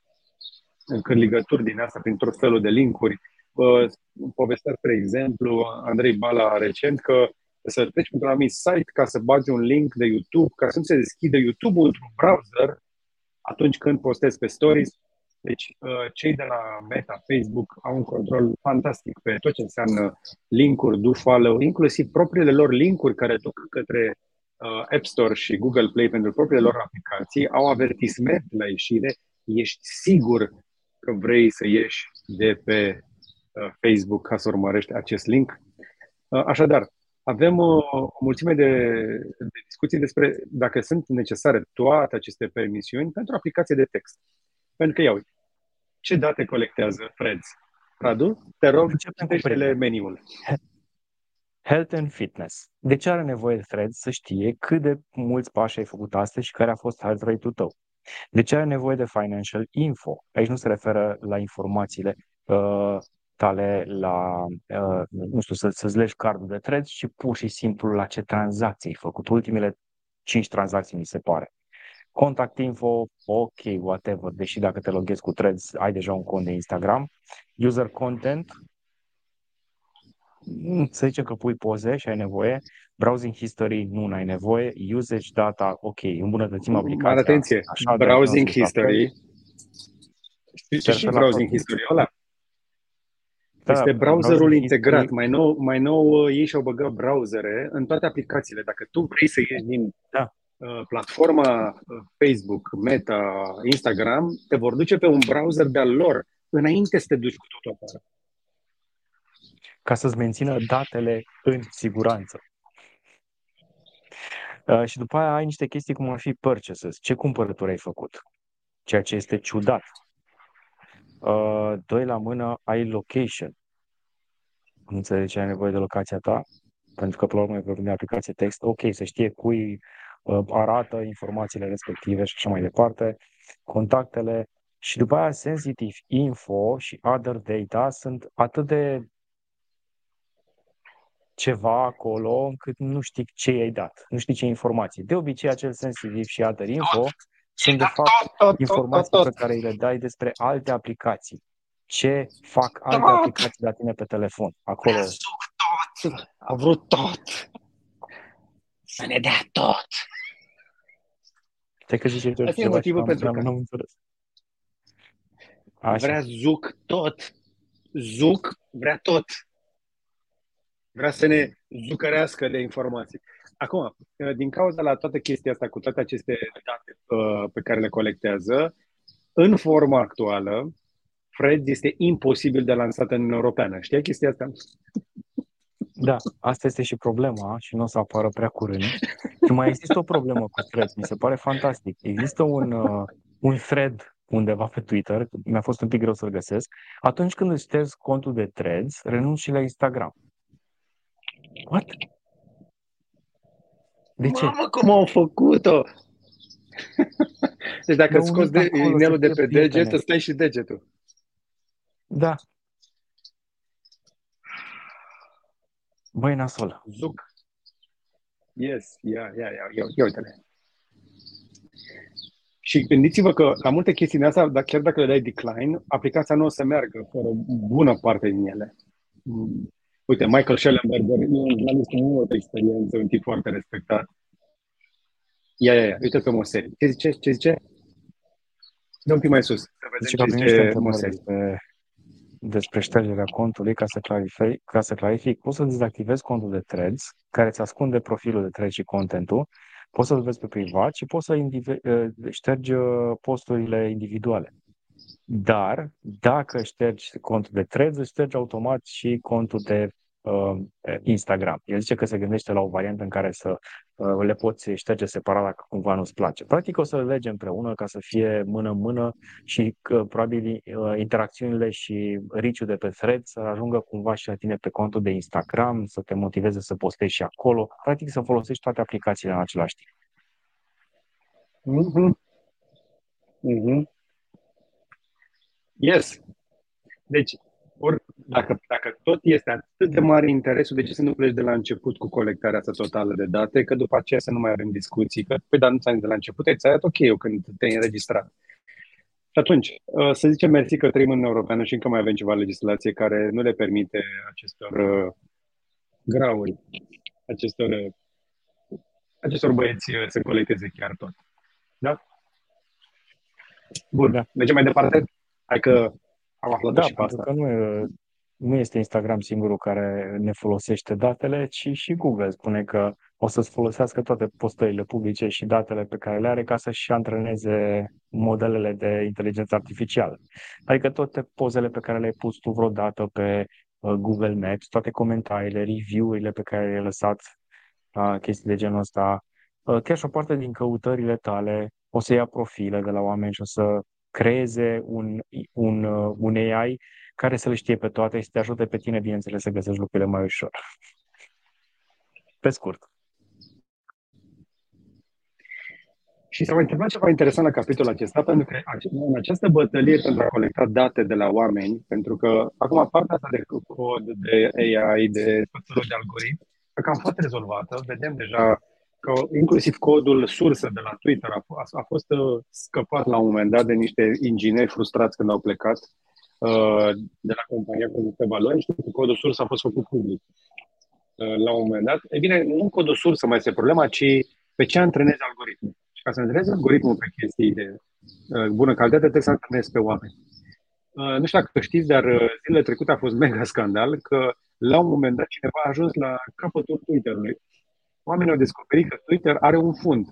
încărligături din asta prin tot felul de linkuri. Uh, povestea, spre exemplu, Andrei Bala recent că să treci într-un anumit site ca să bagi un link de YouTube, ca să nu se deschidă YouTube-ul într-un browser atunci când postezi pe stories. Deci uh, cei de la Meta, Facebook au un control fantastic pe tot ce înseamnă linkuri, do follow, inclusiv propriile lor linkuri care duc către uh, App Store și Google Play pentru propriile lor aplicații, au avertisment la ieșire, ești sigur că dacă vrei să ieși de pe uh, Facebook ca să urmărești acest link. Uh, așadar, avem o, o mulțime de, de discuții despre dacă sunt necesare toate aceste permisiuni pentru aplicație de text. Pentru că, ia uite, ce date colectează Freds? Radu, te rog, citește meniul. Health and Fitness. De ce are nevoie de Threads să știe cât de mulți pași ai făcut astăzi și care a fost health rate-ul tău? De ce are nevoie de Financial Info? Aici nu se referă la informațiile uh, tale, la, uh, nu știu, să, să-ți legi cardul de Threads, ci pur și simplu la ce tranzacții ai făcut. Ultimele 5 tranzacții, mi se pare. Contact info, ok, whatever, deși dacă te loghezi cu Threads, ai deja un cont de Instagram. User content, Mm, să zicem că pui poze și ai nevoie, browsing history nu ai nevoie, usage data, ok, îmbunătățim aplicația. Mare atenție, așa, browsing history, știi și browsing history ăla? Da, este browserul integrat. History. Mai nou, mai nou uh, ei și-au băgat browsere în toate aplicațiile. Dacă tu vrei să ieși din da. uh, platforma uh, Facebook, Meta, Instagram, te vor duce pe un browser de-al lor înainte să te duci cu totul afară ca să-ți mențină datele în siguranță. Uh, și după aia ai niște chestii cum ar fi purchases. Ce cumpărături ai făcut? Ceea ce este ciudat. Uh, doi la mână, ai location. Nu înțelegi ce ai nevoie de locația ta, pentru că, pe la urmă, e vorbim de aplicație text. Ok, să știe cui uh, arată informațiile respective și așa mai departe, contactele. Și după aia, sensitive info și other data sunt atât de ceva acolo încât nu știi ce i-ai dat, nu știi ce informații. De obicei, acel sensitiv și other info sunt de fapt informații pe care le dai despre alte aplicații. Ce fac alte aplicații la tine pe telefon? Acolo. tot. A vrut tot. Să ne dea tot. Te că zice tu Asta e motivul pentru că... Nu înțeles. Așa. Vrea Zuc tot. Zuc vrea tot. Vrea să ne zucărească de informații. Acum, din cauza la toată chestia asta, cu toate aceste date uh, pe care le colectează, în forma actuală, Fred este imposibil de lansat în Europeană. Știi chestia asta? Da, asta este și problema și nu o să apară prea curând. Și mai există o problemă cu Fred, mi se pare fantastic. Există un, uh, un thread undeva pe Twitter, mi-a fost un pic greu să-l găsesc, atunci când îți ștergi contul de threads, renunți și la Instagram. What? De ce? Mamă, cum au făcut-o! deci dacă îți scoți de, inelul de pe deget, îți stai și degetul. Da. Băi, nasol. Zuc. Yes, ia, ia, ia, ia, ia uite-le. Și gândiți-vă că la multe chestii din astea, chiar dacă le dai decline, aplicația nu o să meargă fără bună parte din ele. Uite, Michael Schellenberger e un jurnalist cu multă experiență, un tip foarte respectat. Ia, ia, ia, uite pe Moseri. Ce zice? Ce zice? Dă un pic mai sus. Să vedem ce zice Moseri. Despre, despre ștergerea contului, ca să clarific, ca să clarific, poți să dezactivezi contul de threads, care îți ascunde profilul de threads și contentul, poți să-l vezi pe privat și poți să indivi- uh, ștergi uh, posturile individuale. Dar, dacă ștergi contul de threads, îți ștergi automat și contul de uh, Instagram. El zice că se gândește la o variantă în care să uh, le poți șterge separat dacă cumva nu-ți place. Practic o să le lege împreună ca să fie mână-mână și uh, probabil uh, interacțiunile și riciul de pe thread să ajungă cumva și la tine pe contul de Instagram, să te motiveze să postezi și acolo. Practic să folosești toate aplicațiile în același timp. Mm-hmm. Mm-hmm. Yes. Deci, Or, dacă, dacă tot este atât de mare interesul, de ce să nu pleci de la început cu colectarea asta totală de date, că după aceea să nu mai avem discuții, că, păi, dar nu ți de la început, ai ți ok eu când te-ai înregistrat. Și atunci, uh, să zicem mersi că trăim în Europeană și încă mai avem ceva legislație care nu le permite acestor uh, grauri, acestor, uh, acestor băieți să colecteze chiar tot. Da? Bun, da. mergem mai departe? Hai că am aflat da, și pe asta. Că nu e, nu este Instagram singurul care ne folosește datele, ci și Google spune că o să-ți folosească toate postările publice și datele pe care le are ca să-și antreneze modelele de inteligență artificială. Adică toate pozele pe care le-ai pus tu vreodată pe uh, Google Maps, toate comentariile, review-urile pe care le-ai lăsat, uh, chestii de genul ăsta, uh, chiar și o parte din căutările tale, o să ia profile de la oameni și o să creeze un, un, uh, un AI care să le știe pe toate și să te ajute pe tine, bineînțeles, să găsești lucrurile mai ușor. Pe scurt. Și s-a mai întâmplat ceva interesant la capitolul acesta, pentru că în această bătălie pentru a colecta date de la oameni, pentru că acum partea asta de cod, de AI, de tot felul de algoritmi, a cam fost rezolvată. Vedem deja că inclusiv codul sursă de la Twitter a, a, a fost uh, scăpat la un moment dat de niște ingineri frustrați când au plecat uh, de la compania cu niște valori și codul sursă a fost făcut public uh, la un moment dat. E bine, nu codul sursă mai este problema, ci pe ce antrenezi algoritmul. Și ca să antrenezi algoritmul pe chestii de uh, bună calitate, trebuie să antrenezi pe oameni. Uh, nu știu dacă știți, dar uh, zilele trecute a fost mega scandal că la un moment dat cineva a ajuns la capătul Twitter-ului oamenii au descoperit că Twitter are un fund,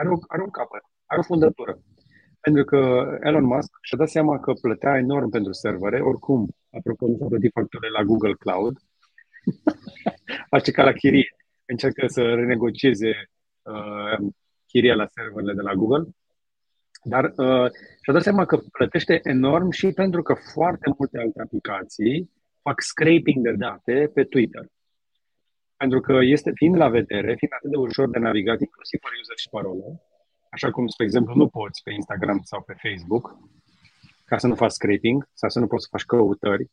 are, o, are un capăt, are o fundătură. Pentru că Elon Musk și-a dat seama că plătea enorm pentru servere, oricum, apropo, nu s-a plătit facturile la Google Cloud, face ca la chirie. Încearcă să renegocieze uh, chiria la serverele de la Google, dar uh, și-a dat seama că plătește enorm și pentru că foarte multe alte aplicații fac scraping de date pe Twitter. Pentru că este, fiind la vedere, fiind atât de ușor de navigat, inclusiv fără user și parolă, așa cum, spre exemplu, nu poți pe Instagram sau pe Facebook, ca să nu faci scraping sau să nu poți să faci căutări,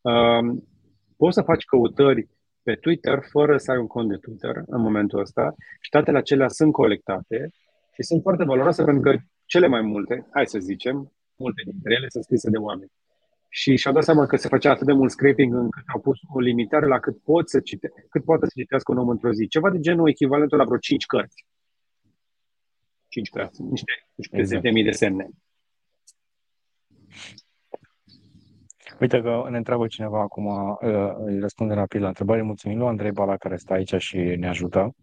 um, poți să faci căutări pe Twitter fără să ai un cont de Twitter în momentul ăsta și datele acelea sunt colectate și sunt foarte valoroase pentru că cele mai multe, hai să zicem, multe dintre ele sunt scrise de oameni și și-au dat seama că se făcea atât de mult scraping încât au pus o limitare la cât, pot să cite, cât poate să citească un om într-o zi. Ceva de genul echivalentul la vreo 5 cărți. 5 cărți, niște, niște exact. 10.000 de semne. Uite că ne întreabă cineva acum, uh, îi răspunde rapid la întrebare. Mulțumim lui Andrei Bala care stă aici și ne ajută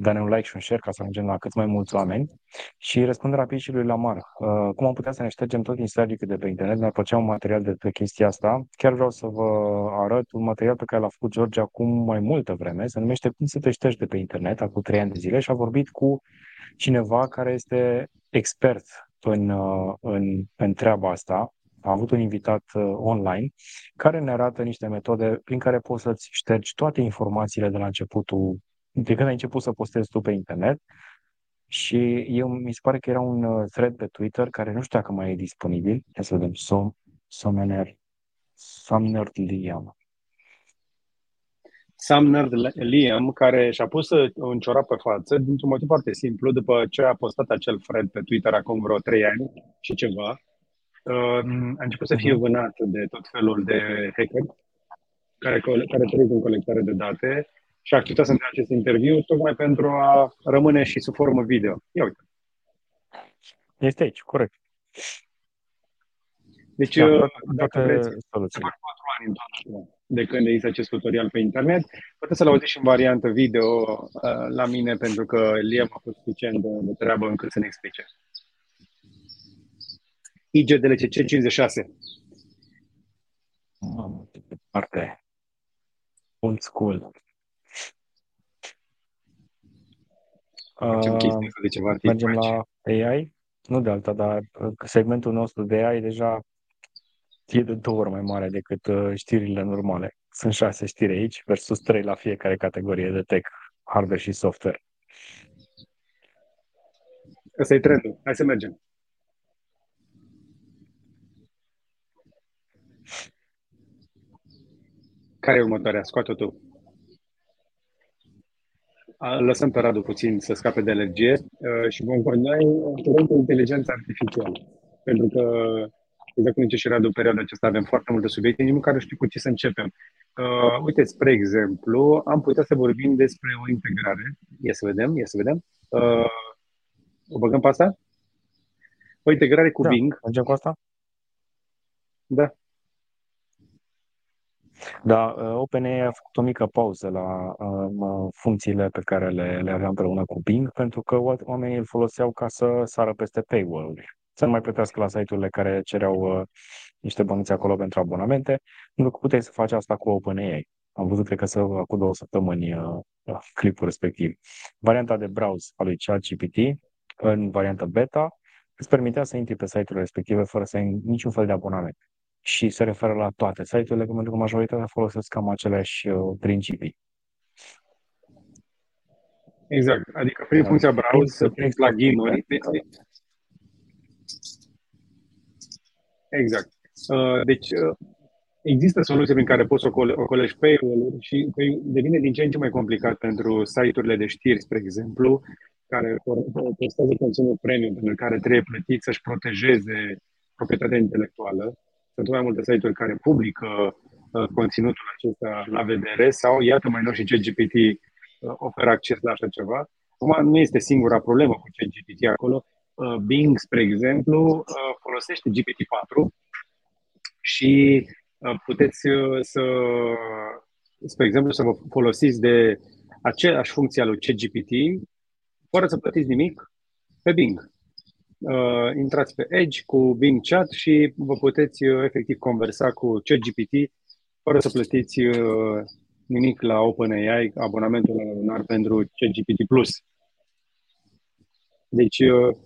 dă-ne un like și un share ca să ajungem la cât mai mulți oameni. Și răspund rapid și lui Lamar. Uh, cum am putea să ne ștergem tot insidic de pe internet? Mi-ar plăcea un material de pe chestia asta. Chiar vreau să vă arăt un material pe care l-a făcut George acum mai multă vreme. Se numește Cum să te ștergi de pe internet, acum trei ani de zile și a vorbit cu cineva care este expert în, uh, în, în treaba asta, a avut un invitat uh, online care ne arată niște metode prin care poți să-ți ștergi toate informațiile de la începutul de când ai început să postezi tu pe internet și eu mi se pare că era un uh, thread pe Twitter care nu știu dacă mai e disponibil. Ia să vedem. Som, Somner, Somner Liam. Sumner Liam, care și-a pus uh, un ciorap pe față dintr-un motiv foarte simplu, după ce a postat acel thread pe Twitter acum vreo trei ani și ceva, uh, a început să fie mhm. vânat de tot felul de hacker care, care trăiesc în colectare de date și a acceptat să dea acest interviu tocmai pentru a rămâne și sub formă video. Ia uite. Este aici, corect. Deci, da, uh, dacă vreți, să fac patru ani în toată de când există acest tutorial pe internet. Puteți să-l auziți și în variantă video uh, la mine, pentru că Liam a fost suficient de, de treabă încât să ne explice. IGDLCC 56. Mamă, de departe. Old school. Uh, de ceva mergem la AI, nu de alta, dar uh, segmentul nostru de AI deja e de două ori mai mare decât uh, știrile normale. Sunt șase știri aici versus trei la fiecare categorie de tech, hardware și software. Asta e trendul. Hai să mergem. Care e următoarea? Scoate-o tu lăsăm pe Radu puțin să scape de alergie uh, și vom continua cu inteligența artificială. Pentru că, exact cum zice și Radu, perioada aceasta avem foarte multe subiecte, nici măcar nu știu cu ce să începem. Uh, uite, spre exemplu, am putea să vorbim despre o integrare. Ia să vedem, ia să vedem. Uh, o băgăm pe asta? O integrare cu da, Bing. Mergem cu asta? Da. Da, uh, OpenAI a făcut o mică pauză la uh, funcțiile pe care le, le avea împreună cu Bing, pentru că oamenii îl foloseau ca să sară peste paywall-uri, să nu mai plătească la site-urile care cereau uh, niște bănuți acolo pentru abonamente, pentru că puteai să faci asta cu OpenAI. Am văzut, cred că să cu două săptămâni uh, clipul respectiv. Varianta de browse a lui ChatGPT, în varianta beta, îți permitea să intri pe site-urile respective fără să ai niciun fel de abonament și se referă la toate site-urile, pentru că majoritatea folosesc cam aceleași uh, principii. Exact. Adică prin da. funcția browse, prin plugin-uri. Exact. Uh, deci, uh, există soluții prin care poți să ocolești paywall-uri și devine din ce în ce mai complicat pentru site-urile de știri, spre exemplu, care postează conținut premium, pentru care trebuie plătit să-și protejeze proprietatea intelectuală sunt mai multe site-uri care publică uh, conținutul acesta la vedere sau, iată, mai nou și CGPT uh, oferă acces la așa ceva. Acum, nu este singura problemă cu CGPT acolo. Uh, Bing, spre exemplu, uh, folosește GPT-4 și uh, puteți uh, să, spre exemplu, să vă folosiți de aceeași funcție a lui CGPT fără să plătiți nimic pe Bing uh, intrați pe Edge cu Bing Chat și vă puteți uh, efectiv conversa cu ChatGPT fără să plătiți uh, nimic la OpenAI, abonamentul lunar pentru ChatGPT+. Plus. Deci, uh,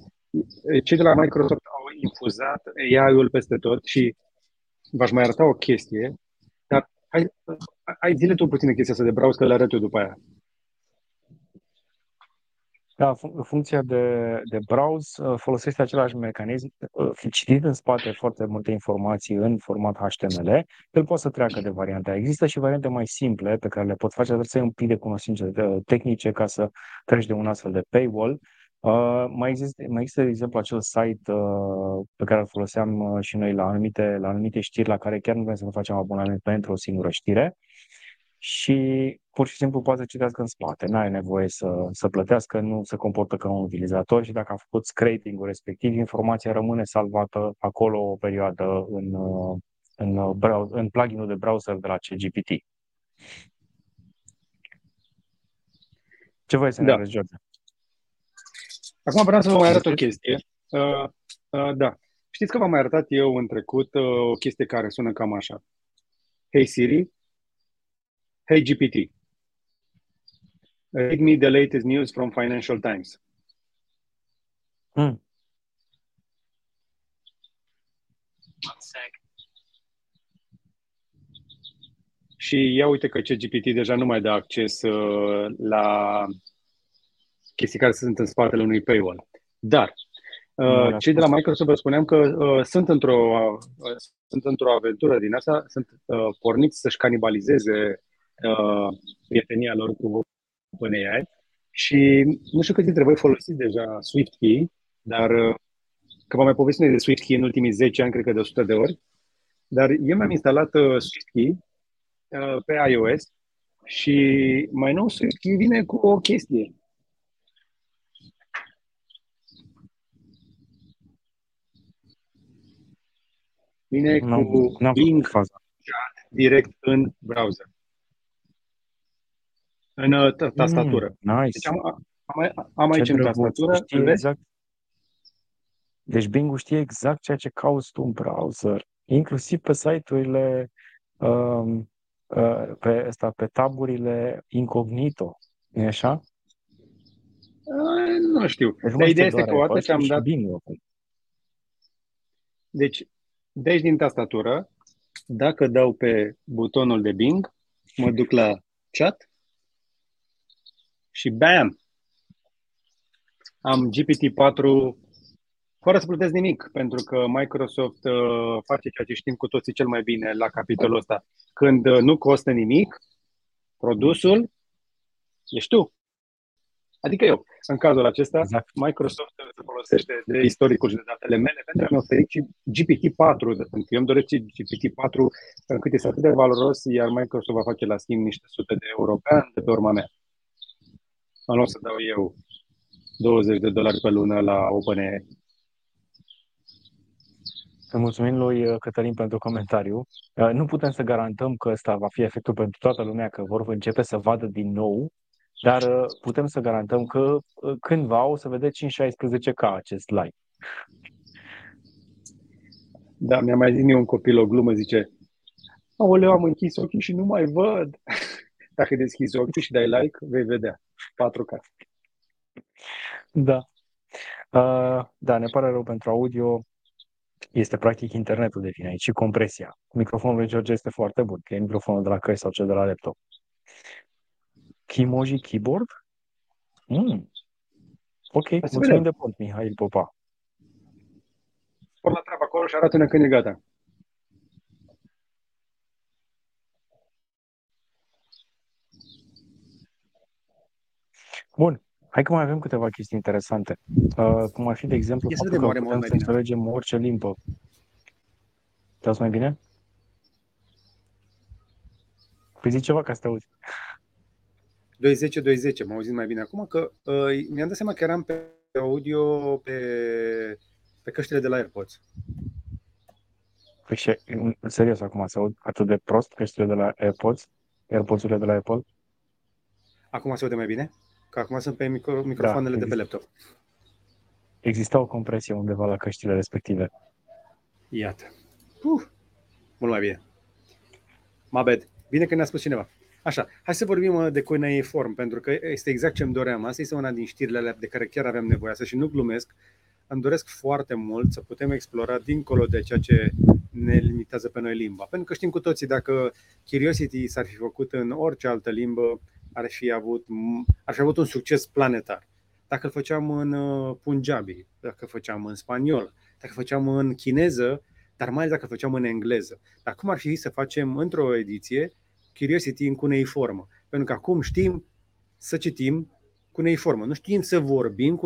cei de la Microsoft au infuzat AI-ul peste tot și v-aș mai arăta o chestie, dar hai, hai zile tu puțin chestia asta de browse, că le arăt eu după aia. Da, fun- funcția de, de browse uh, folosește același mecanism. Uh, Citind în spate foarte multe informații în format HTML, el poate să treacă de variante. Există și variante mai simple pe care le pot face, dar să ai un pic de cunoștințe tehnice ca să treci de un astfel de paywall. Uh, mai, există, mai există, de exemplu, acel site uh, pe care îl foloseam uh, și noi la anumite, la anumite știri la care chiar nu vrem să ne facem abonament pentru o singură știre și pur și simplu poate să citească în spate. Nu are nevoie să, să plătească, nu se comportă ca un utilizator și dacă a făcut scraping-ul respectiv, informația rămâne salvată acolo o perioadă în, în, browser, în plugin-ul de browser de la CGPT. Ce voi să ne da. arăți, George? Acum vreau să vă mai arăt o chestie. Uh, uh, da. Știți că v-am mai arătat eu în trecut uh, o chestie care sună cam așa. Hey Siri, Hey GPT, read me the latest news from Financial Times. Hmm. One sec. Și ia uite că CGPT deja nu mai dă acces uh, la chestii care sunt în spatele unui paywall. Dar uh, cei de la Microsoft vă spuneam că uh, sunt într-o uh, sunt într-o aventură din asta, sunt uh, porniți să-și canibalizeze uh, prietenia lor cu OpenAI. Și nu știu cât dintre voi folosiți deja SwiftKey, dar uh, că v-am mai povestit de SwiftKey în ultimii 10 ani, cred că de 100 de ori, dar eu mi-am instalat uh, SwiftKey uh, pe iOS și mai nou SwiftKey vine cu o chestie. Vine cu Bing direct în browser în uh, tastatură. Mm, nice. Deci am, am, am aici Ce în tastatură. Exact. Deci Bing știe exact ceea ce cauți tu în browser, inclusiv pe site-urile um, uh, pe, asta, pe taburile incognito. E așa? Uh, nu știu. Deci Dar ideea este că o dată ce am dat... Bing, deci, deci din tastatură, dacă dau pe butonul de Bing, mă duc la chat și bam! Am GPT-4 fără să plătesc nimic, pentru că Microsoft uh, face ceea ce știm cu toții cel mai bine la capitolul ăsta. Când uh, nu costă nimic, produsul ești tu. Adică eu. În cazul acesta, exact. Microsoft se folosește de istoricul și de datele mele pentru a-mi oferi GPT-4. Pentru că eu îmi doresc GPT-4 încât este atât de valoros, iar Microsoft va face la schimb niște sute de euro pe an de pe urma mea în loc să dau eu 20 de dolari pe lună la OpenAI. mulțumim lui uh, Cătălin pentru comentariu. Uh, nu putem să garantăm că ăsta va fi efectul pentru toată lumea, că vor începe să vadă din nou, dar uh, putem să garantăm că cândva o să vedeți 5-16 ca acest live. Da, mi-a mai zis un copil o glumă, zice Aoleu, am închis ochii și nu mai văd. Dacă deschizi ochii și dai like, vei vedea 4K. Da. Uh, da, ne pare rău pentru audio este practic internetul de vine aici și compresia. Microfonul lui George este foarte bun, că e microfonul de la căști sau cel de la laptop. Kimoji Keyboard? Mm. Ok, Hai mulțumim de pont, Mihail Popa. Spor la treabă acolo și arată-ne când e gata. Bun. Hai că mai avem câteva chestii interesante. Uh, cum ar fi, de exemplu, Ia faptul că putem să înțelegem orice limbă. te mai bine? Păi zi ceva ca să te auzi. 2.10, 2.10, m-au auzit mai bine acum, că uh, mi-am dat seama că eram pe audio pe, pe căștile de la AirPods. Păi și, serios, acum să aud atât de prost căștile de la AirPods? AirPods-urile de la Apple? Acum se aude mai bine? Că acum sunt pe micro, microfoanele da, de pe laptop. Exista o compresie undeva la căștile respective. Iată. Uh, mult mai bine. Mabed. Bine că ne-a spus cineva. Așa, hai să vorbim uh, de Form, pentru că este exact ce îmi doream. Asta este una din știrile alea de care chiar aveam nevoie să și nu glumesc. Îmi doresc foarte mult să putem explora dincolo de ceea ce ne limitează pe noi limba. Pentru că știm cu toții, dacă Curiosity s-ar fi făcut în orice altă limbă, ar fi avut, ar fi avut un succes planetar. Dacă îl făceam în uh, Punjabi, dacă îl făceam în spaniol, dacă îl făceam în chineză, dar mai ales dacă îl făceam în engleză. Dar cum ar fi să facem într-o ediție Curiosity în cuneiformă? Pentru că acum știm să citim cuneiformă. Nu știm să vorbim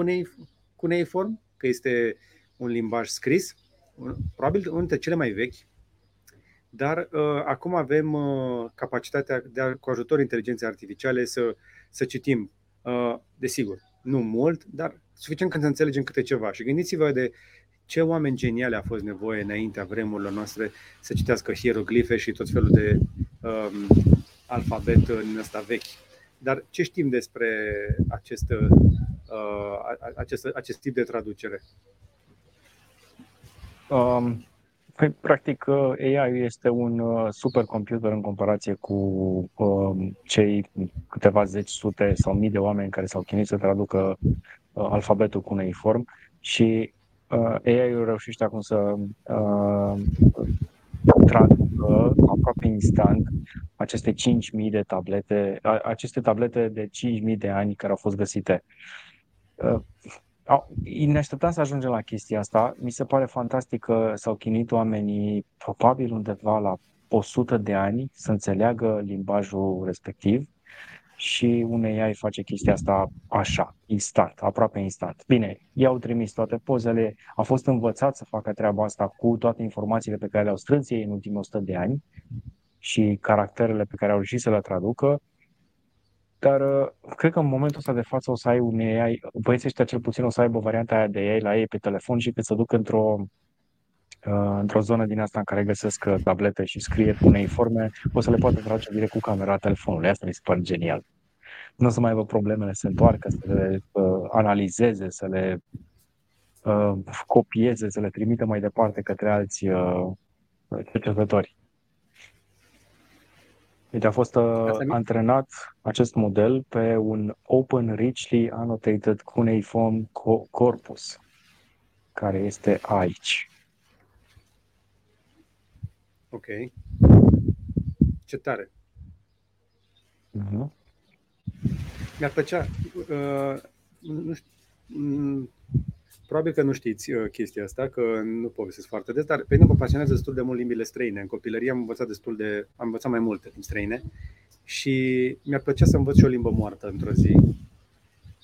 cuneiform, că este un limbaj scris, probabil unul dintre cele mai vechi, dar uh, acum avem uh, capacitatea de a, cu ajutorul inteligenței artificiale să, să citim, uh, desigur, nu mult, dar suficient când să înțelegem câte ceva. Și gândiți-vă de ce oameni geniali a fost nevoie înaintea vremurilor noastre să citească hieroglife și tot felul de um, alfabet în ăsta vechi. Dar ce știm despre acest, uh, acest, acest tip de traducere? Um, Păi, practic, uh, AI este un uh, supercomputer în comparație cu uh, cei câteva zeci, sute sau mii de oameni care s-au chinuit să traducă uh, alfabetul cuneiform și uh, AI-ul reușește acum să uh, traducă aproape instant aceste 5.000 de tablete, aceste tablete de 5.000 de ani care au fost găsite. Uh, ne așteptam să ajungem la chestia asta. Mi se pare fantastic că s-au chinuit oamenii probabil undeva la 100 de ani să înțeleagă limbajul respectiv și un AI face chestia asta așa, instant, aproape instant. Bine, i-au trimis toate pozele, a fost învățat să facă treaba asta cu toate informațiile pe care le-au strâns ei în ultimii 100 de ani și caracterele pe care au reușit să le traducă dar uh, cred că în momentul ăsta de față o să ai un AI, băieții ăștia cel puțin o să aibă varianta aia de AI la ei pe telefon și pe să duc într-o uh, într-o zonă din asta în care găsesc uh, tablete și scrie unei forme, o să le poată trage direct cu camera telefonului. Asta mi se pare genial. Nu o să mai aibă problemele să se întoarcă, să le uh, analizeze, să le uh, copieze, să le trimită mai departe către alți uh, cercetători. Deci a fost uh, antrenat acest model pe un Open Richly Annotated Cuneiform Corpus, care este aici. Ok. Ce tare. Uh-huh. Mi-ar plăcea, uh, nu știu, mm, Probabil că nu știți uh, chestia asta, că nu povestesc foarte des, dar pe mine mă pasionează destul de mult limbile străine. În copilărie am învățat destul de, am învățat mai multe limbi străine și mi-ar plăcea să învăț și o limbă moartă într-o zi.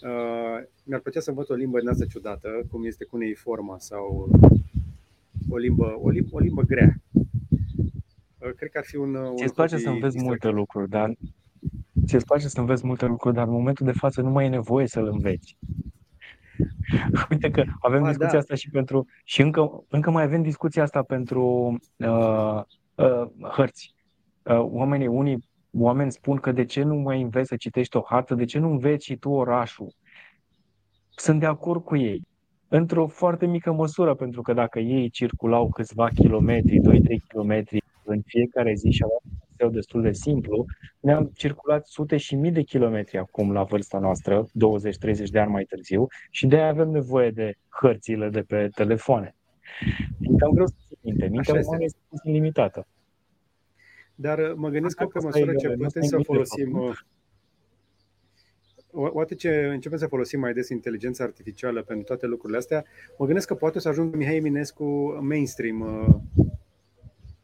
Uh, mi-ar plăcea să învăț o limbă din asta ciudată, cum este cuneiforma sau o limbă, o limbă, o limbă grea. Uh, cred că ar fi un. Ți-ți place să înveți multe lucruri, dar ți-ți place să înveți multe lucruri, dar în momentul de față nu mai e nevoie să-l înveți. Uite că avem A, discuția da. asta și pentru. Și încă, încă mai avem discuția asta pentru uh, uh, hărți. Uh, oamenii, unii oameni spun că de ce nu mai înveți să citești o hartă, de ce nu înveți și tu orașul? Sunt de acord cu ei. Într-o foarte mică măsură, pentru că dacă ei circulau câțiva kilometri, 2-3 kilometri în fiecare zi și aveau un destul de simplu, ne-am circulat sute și mii de kilometri acum la vârsta noastră, 20-30 de ani mai târziu, și de aia avem nevoie de hărțile de pe telefoane. E cam greu să ții minte. Mintea umană este limitată. Dar uh, mă gândesc că pe măsură ce putem să folosim uh, Oate ce începem să folosim mai des inteligența artificială pentru toate lucrurile astea, mă gândesc că poate să ajungă Mihai Eminescu mainstream uh,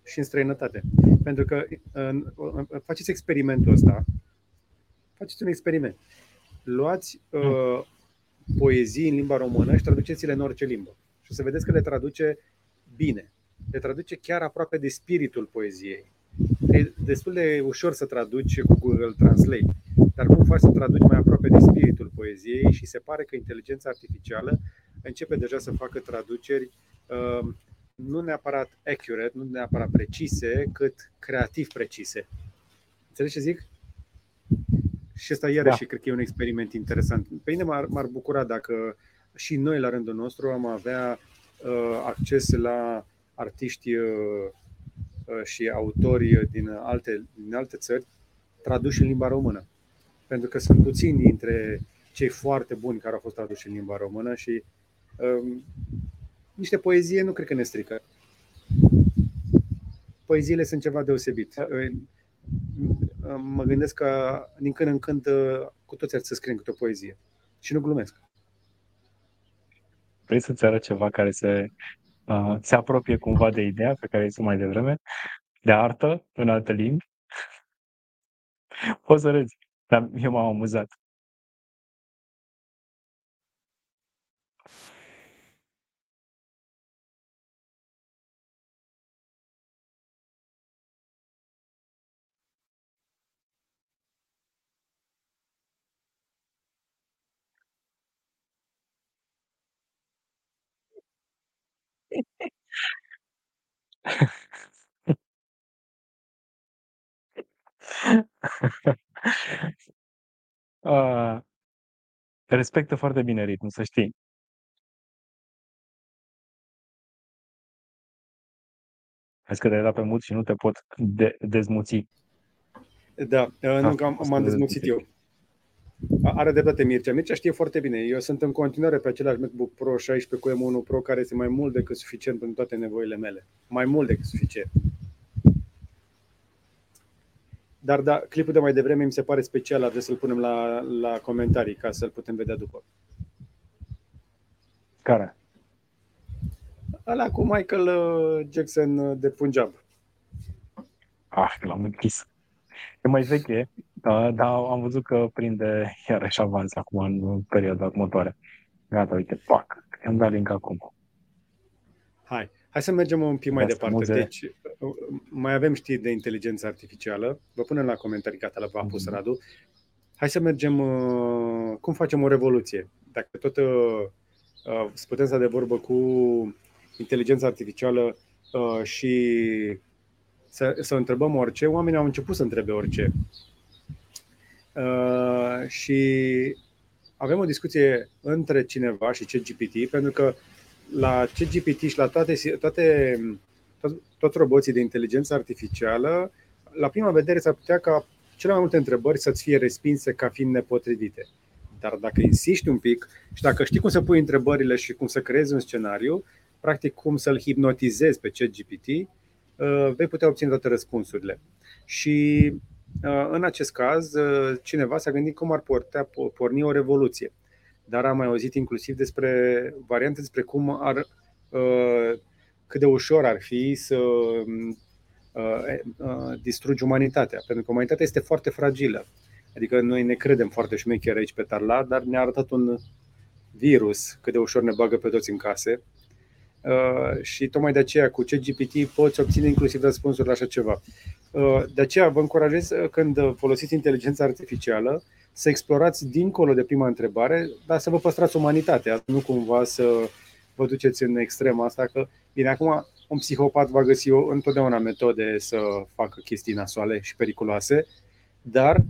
și în străinătate. Pentru că faceți experimentul ăsta, faceți un experiment. Luați uh, poezii în limba română și traduceți-le în orice limbă. Și o să vedeți că le traduce bine. Le traduce chiar aproape de spiritul poeziei. E destul de ușor să traduci cu Google Translate, dar cum faci să traduci mai aproape de spiritul poeziei și se pare că inteligența artificială începe deja să facă traduceri uh, nu neapărat accurate, nu neapărat precise, cât creativ precise. Înțelegi ce zic? Și asta iarăși da. cred că e un experiment interesant. Pe mine m-ar, m-ar bucura dacă și noi la rândul nostru am avea uh, acces la artiști uh, Uh, și autori din alte, din alte țări traduși în limba română. Pentru că sunt puțini dintre cei foarte buni care au fost traduși în limba română și um, niște poezie nu cred că ne strică. Poeziile sunt ceva deosebit. Uh, mă gândesc că din când în când uh, cu toți ar să scriem câte o poezie. Și nu glumesc. Vrei să-ți arăt ceva care se uh, se apropie cumva de ideea pe care ai zis mai devreme, de artă în alte limbi. Poți să râzi, dar eu m-am amuzat. Uh, respectă foarte bine ritmul, să știi. Vezi că te-ai dat pe mut și nu te pot de- dezmuți. Da, uh, nu, că m-am dezmuțit eu. Are dreptate Mircea. Mircea știe foarte bine. Eu sunt în continuare pe același MacBook Pro 16 cu M1 Pro care este mai mult decât suficient pentru toate nevoile mele. Mai mult decât suficient. Dar da, clipul de mai devreme mi se pare special, ar să-l punem la, la comentarii ca să-l putem vedea după. Care? Ala cu Michael uh, Jackson uh, de Punjab. Ah, l-am închis. E mai veche, da, dar am văzut că prinde iarăși avans acum în perioada următoare. Gata, uite, pac, am dat link acum. Hai. Hai să mergem un pic mai de departe. Muze. Deci, mai avem știri de inteligență artificială. Vă punem la comentarii, gata, la v-a pus mm-hmm. Radu. Hai să mergem, uh, cum facem o revoluție. Dacă tot uh, uh, putem să de vorbă cu inteligența artificială uh, și să, să întrebăm orice, oamenii au început să întrebe orice. Uh, și avem o discuție între cineva și ChatGPT, pentru că la CGPT și la toate, toate toți, toți roboții de inteligență artificială, la prima vedere s-ar putea ca cele mai multe întrebări să-ți fie respinse ca fiind nepotrivite. Dar dacă insisti un pic și dacă știi cum să pui întrebările și cum să creezi un scenariu, practic cum să-l hipnotizezi pe ChatGPT, uh, vei putea obține toate răspunsurile. Și uh, în acest caz, uh, cineva s-a gândit cum ar putea porni o revoluție. Dar am mai auzit inclusiv despre variante despre cum ar, uh, cât de ușor ar fi să uh, uh, distrugi umanitatea, pentru că umanitatea este foarte fragilă. Adică noi ne credem foarte șmecheri aici pe Tarla, dar ne-a arătat un virus cât de ușor ne bagă pe toți în case Uh, și tocmai de aceea cu ChatGPT poți obține inclusiv răspunsuri la așa ceva. Uh, de aceea vă încurajez uh, când folosiți inteligența artificială să explorați dincolo de prima întrebare, dar să vă păstrați umanitatea, nu cumva să vă duceți în extrema asta, că, bine, acum un psihopat va găsi întotdeauna metode să facă chestii nasoale și periculoase, dar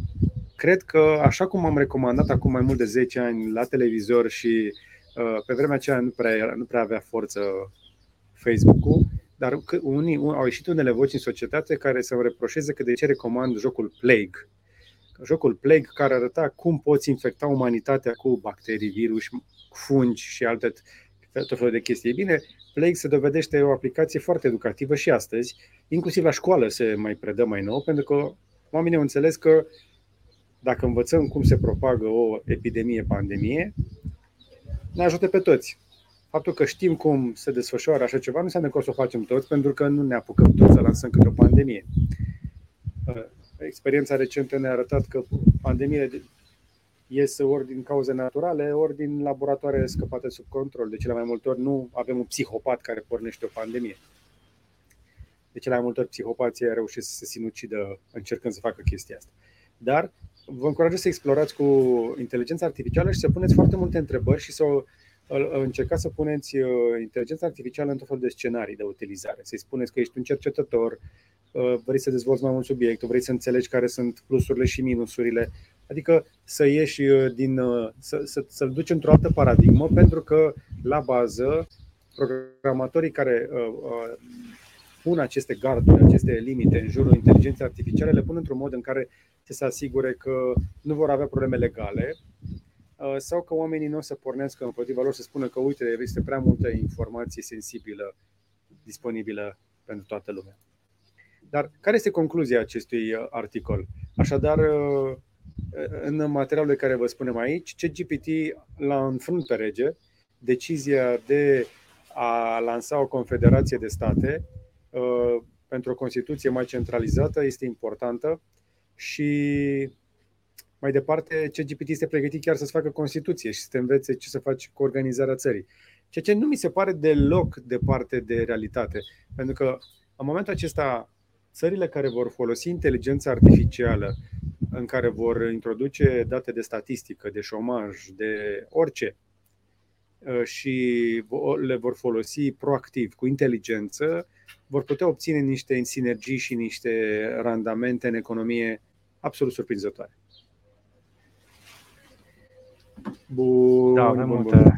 cred că, așa cum am recomandat acum mai mult de 10 ani la televizor și uh, pe vremea aceea nu prea, nu prea avea forță Facebook-ul, dar unii, au ieșit unele voci în societate care să-mi reproșeze că de ce recomand jocul Plague. Jocul Plague care arăta cum poți infecta umanitatea cu bacterii, virus, fungi și alte tot felul de chestii. Bine, Plague se dovedește o aplicație foarte educativă și astăzi, inclusiv la școală se mai predă mai nou, pentru că oamenii au înțeles că dacă învățăm cum se propagă o epidemie, pandemie, ne ajută pe toți. Faptul că știm cum se desfășoară așa ceva nu înseamnă că o să o facem toți, pentru că nu ne apucăm toți să lansăm câte o pandemie. Uh, experiența recentă ne-a arătat că pandemiile ies ori din cauze naturale, ori din laboratoare scăpate sub control. De cele mai multe ori nu avem un psihopat care pornește o pandemie. De cele mai multe ori psihopații reușesc să se sinucidă încercând să facă chestia asta. Dar vă încurajez să explorați cu inteligența artificială și să puneți foarte multe întrebări și să încercați să puneți uh, inteligența artificială într-un fel de scenarii de utilizare. Să-i spuneți că ești un cercetător, uh, vrei să dezvolți mai mult subiect, vrei să înțelegi care sunt plusurile și minusurile, adică să ieși uh, din, să, să, să-l duci într-o altă paradigmă, pentru că la bază programatorii care pun aceste garduri, aceste limite în jurul inteligenței artificiale, le pun într-un mod în care să se asigure că nu vor avea probleme legale uh, sau că oamenii nu o să pornească împotriva lor să spună că uite, este prea multă informație sensibilă disponibilă pentru toată lumea. Dar care este concluzia acestui uh, articol? Așadar, uh, în materialele care vă spunem aici, CGPT l-a înfrunt pe rege decizia de a lansa o confederație de state pentru o Constituție mai centralizată este importantă și mai departe, CGPT este pregătit chiar să-ți facă Constituție și să te învețe ce să faci cu organizarea țării. Ceea ce nu mi se pare deloc departe de realitate. Pentru că în momentul acesta, țările care vor folosi inteligența artificială, în care vor introduce date de statistică, de șomaj, de orice, ă, și le vor folosi proactiv, cu inteligență, vor putea obține niște sinergii și niște randamente în economie absolut surprinzătoare. Bun, da, avem bun, bun.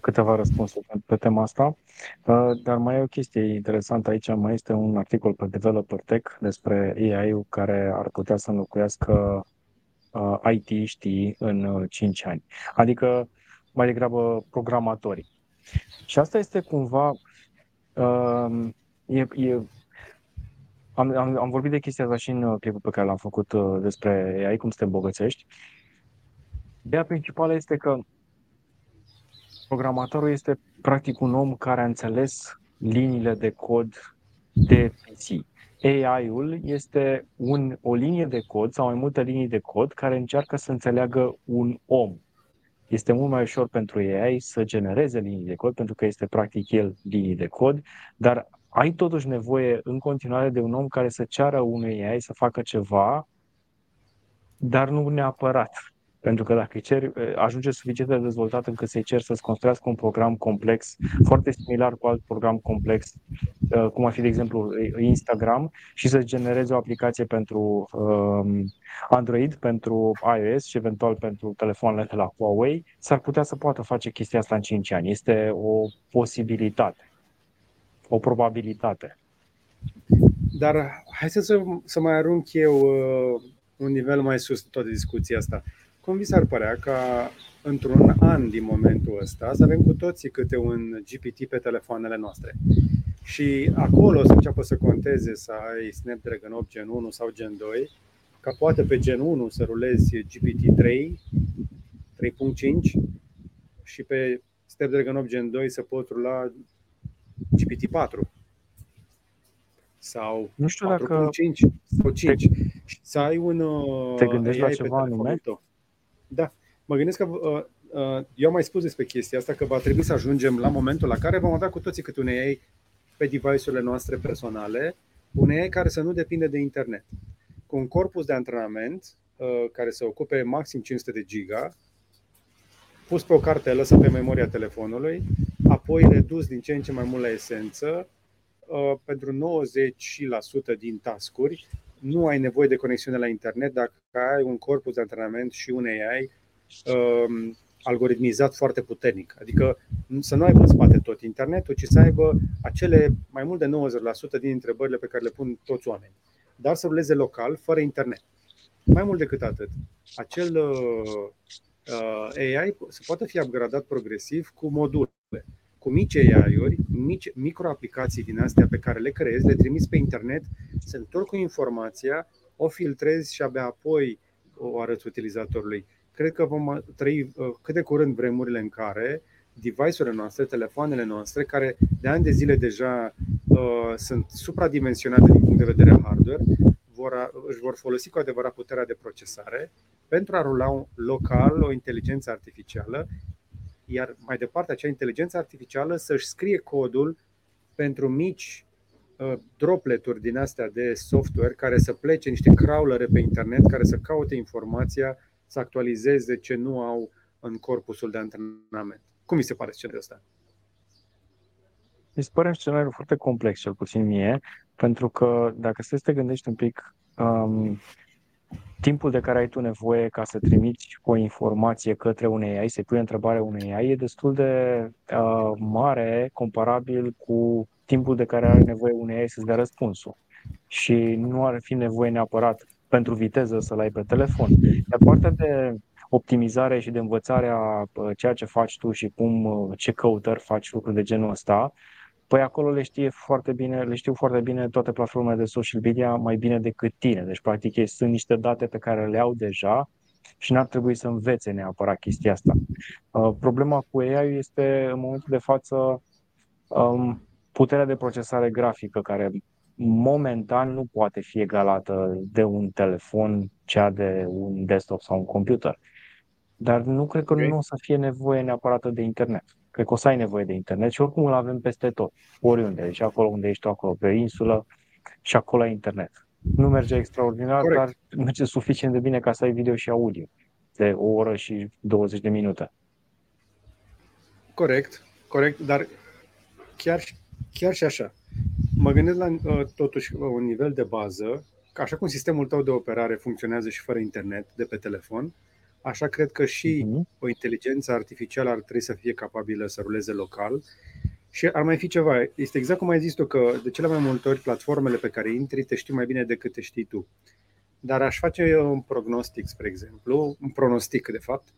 câteva răspunsuri pe tema asta, uh, dar mai e o chestie interesantă aici, mai este un articol pe Developer Tech despre AI-ul care ar putea să înlocuiască uh, IT-știi în 5 uh, ani, adică mai degrabă programatorii. Și asta este cumva e, e am, am, am vorbit de chestia asta și în uh, clipul pe care l-am făcut uh, despre AI, cum să te îmbogățești. Ideea principală este că programatorul este practic un om care a înțeles liniile de cod de PC. AI-ul este un, o linie de cod sau mai multe linii de cod care încearcă să înțeleagă un om. Este mult mai ușor pentru AI să genereze linii de cod, pentru că este practic el linii de cod, dar ai totuși nevoie în continuare de un om care să ceară unui AI să facă ceva, dar nu neapărat. Pentru că dacă cer, ajunge suficient de dezvoltat încât să-i cer să-ți construiască un program complex, foarte similar cu alt program complex, uh, cum ar fi, de exemplu, Instagram, și să genereze o aplicație pentru um, Android, pentru iOS și eventual pentru telefoanele de la Huawei, s-ar putea să poată face chestia asta în 5 ani. Este o posibilitate o probabilitate. Dar hai să, să mai arunc eu uh, un nivel mai sus de toată discuția asta. Cum vi s-ar părea ca într-un an din momentul ăsta să avem cu toții câte un GPT pe telefoanele noastre? Și acolo să înceapă să conteze să ai Snapdragon 8 Gen 1 sau Gen 2, ca poate pe Gen 1 să rulezi GPT 3, 3.5 și pe Snapdragon 8 Gen 2 să poți rula GPT-4 sau nu știu 4. dacă 5 sau 5 te, să ai un te gândești AI la ceva anume? Da, mă gândesc că uh, uh, eu am mai spus despre chestia asta că va trebui să ajungem la momentul la care vom avea cu toții câte un AI pe device-urile noastre personale, un AI care să nu depinde de internet. Cu un corpus de antrenament uh, care să ocupe maxim 500 de giga, pus pe o cartelă sau pe memoria telefonului, apoi redus din ce în ce mai mult la esență, uh, pentru 90% din tascuri, nu ai nevoie de conexiune la internet dacă ai un corpus de antrenament și un AI um, algoritmizat foarte puternic. Adică să nu aibă în spate tot internetul, ci să aibă acele mai mult de 90% din întrebările pe care le pun toți oamenii. Dar să ruleze local, fără internet. Mai mult decât atât, acel uh, uh AI se poate fi upgradat progresiv cu module cu mici AI-uri, mici microaplicații din astea pe care le creezi, le trimiți pe internet, se întorc cu informația, o filtrezi și abia apoi o arăți utilizatorului. Cred că vom trăi uh, cât de curând vremurile în care device-urile noastre, telefoanele noastre, care de ani de zile deja uh, sunt supradimensionate din punct de vedere hardware, vor, își vor folosi cu adevărat puterea de procesare pentru a rula local o inteligență artificială iar mai departe acea inteligență artificială să-și scrie codul pentru mici uh, dropleturi din astea de software care să plece niște crawlere pe internet care să caute informația, să actualizeze ce nu au în corpusul de antrenament. Cum mi se pare scenariul ăsta? Mi se pare un scenariu foarte complex, cel puțin mie, pentru că dacă să te gândești un pic, um, timpul de care ai tu nevoie ca să trimiți o informație către un AI, să-i pui întrebarea unui AI, e destul de uh, mare comparabil cu timpul de care are nevoie un AI să-ți dea răspunsul. Și nu ar fi nevoie neapărat pentru viteză să-l ai pe telefon. De partea de optimizare și de învățare a uh, ceea ce faci tu și cum, uh, ce căutări faci lucruri de genul ăsta, Păi acolo le știe foarte bine, le știu foarte bine toate platformele de social media mai bine decât tine. Deci, practic, ei sunt niște date pe care le au deja și n-ar trebui să învețe neapărat chestia asta. Uh, problema cu AI este, în momentul de față, um, puterea de procesare grafică, care momentan nu poate fi egalată de un telefon, cea de un desktop sau un computer. Dar nu cred că okay. nu o să fie nevoie neapărat de internet. Cred că o să ai nevoie de internet și oricum îl avem peste tot, oriunde. Deci acolo unde ești tu, acolo pe insulă și acolo ai internet. Nu merge extraordinar, Corect. dar merge suficient de bine ca să ai video și audio de o oră și 20 de minute. Corect, corect, dar chiar, chiar și așa. Mă gândesc la uh, totuși un nivel de bază, că așa cum sistemul tău de operare funcționează și fără internet de pe telefon, Așa cred că și uh-huh. o inteligență artificială ar trebui să fie capabilă să ruleze local. Și ar mai fi ceva. Este exact cum ai zis tu, că de cele mai multe ori platformele pe care intri te știu mai bine decât te știi tu. Dar aș face un prognostic, spre exemplu, un pronostic, de fapt,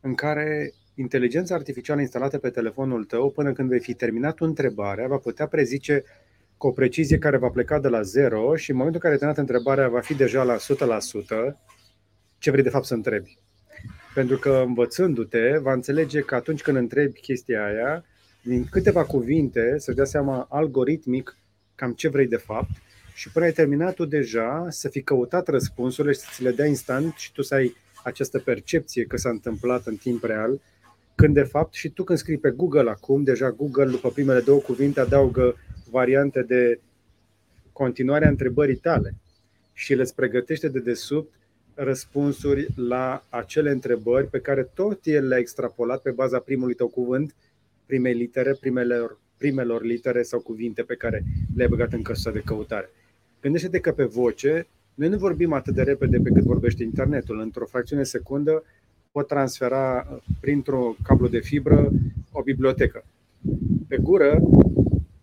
în care inteligența artificială instalată pe telefonul tău, până când vei fi terminat întrebarea, va putea prezice cu o precizie care va pleca de la zero și în momentul în care ai terminat întrebarea va fi deja la 100%, ce vrei de fapt să întrebi. Pentru că învățându-te, va înțelege că atunci când întrebi chestia aia, din câteva cuvinte, să dea seama algoritmic cam ce vrei de fapt și până ai terminat tu deja să fi căutat răspunsurile și să ți le dea instant și tu să ai această percepție că s-a întâmplat în timp real, când de fapt și tu când scrii pe Google acum, deja Google după primele două cuvinte adaugă variante de continuare a întrebării tale și le pregătește de desubt răspunsuri la acele întrebări pe care tot el le-a extrapolat pe baza primului tău cuvânt, primei litere, primelor, primelor litere sau cuvinte pe care le-ai băgat în căsuța de căutare. Gândește-te că pe voce, noi nu vorbim atât de repede pe cât vorbește internetul. Într-o fracțiune secundă pot transfera printr-o cablu de fibră o bibliotecă. Pe gură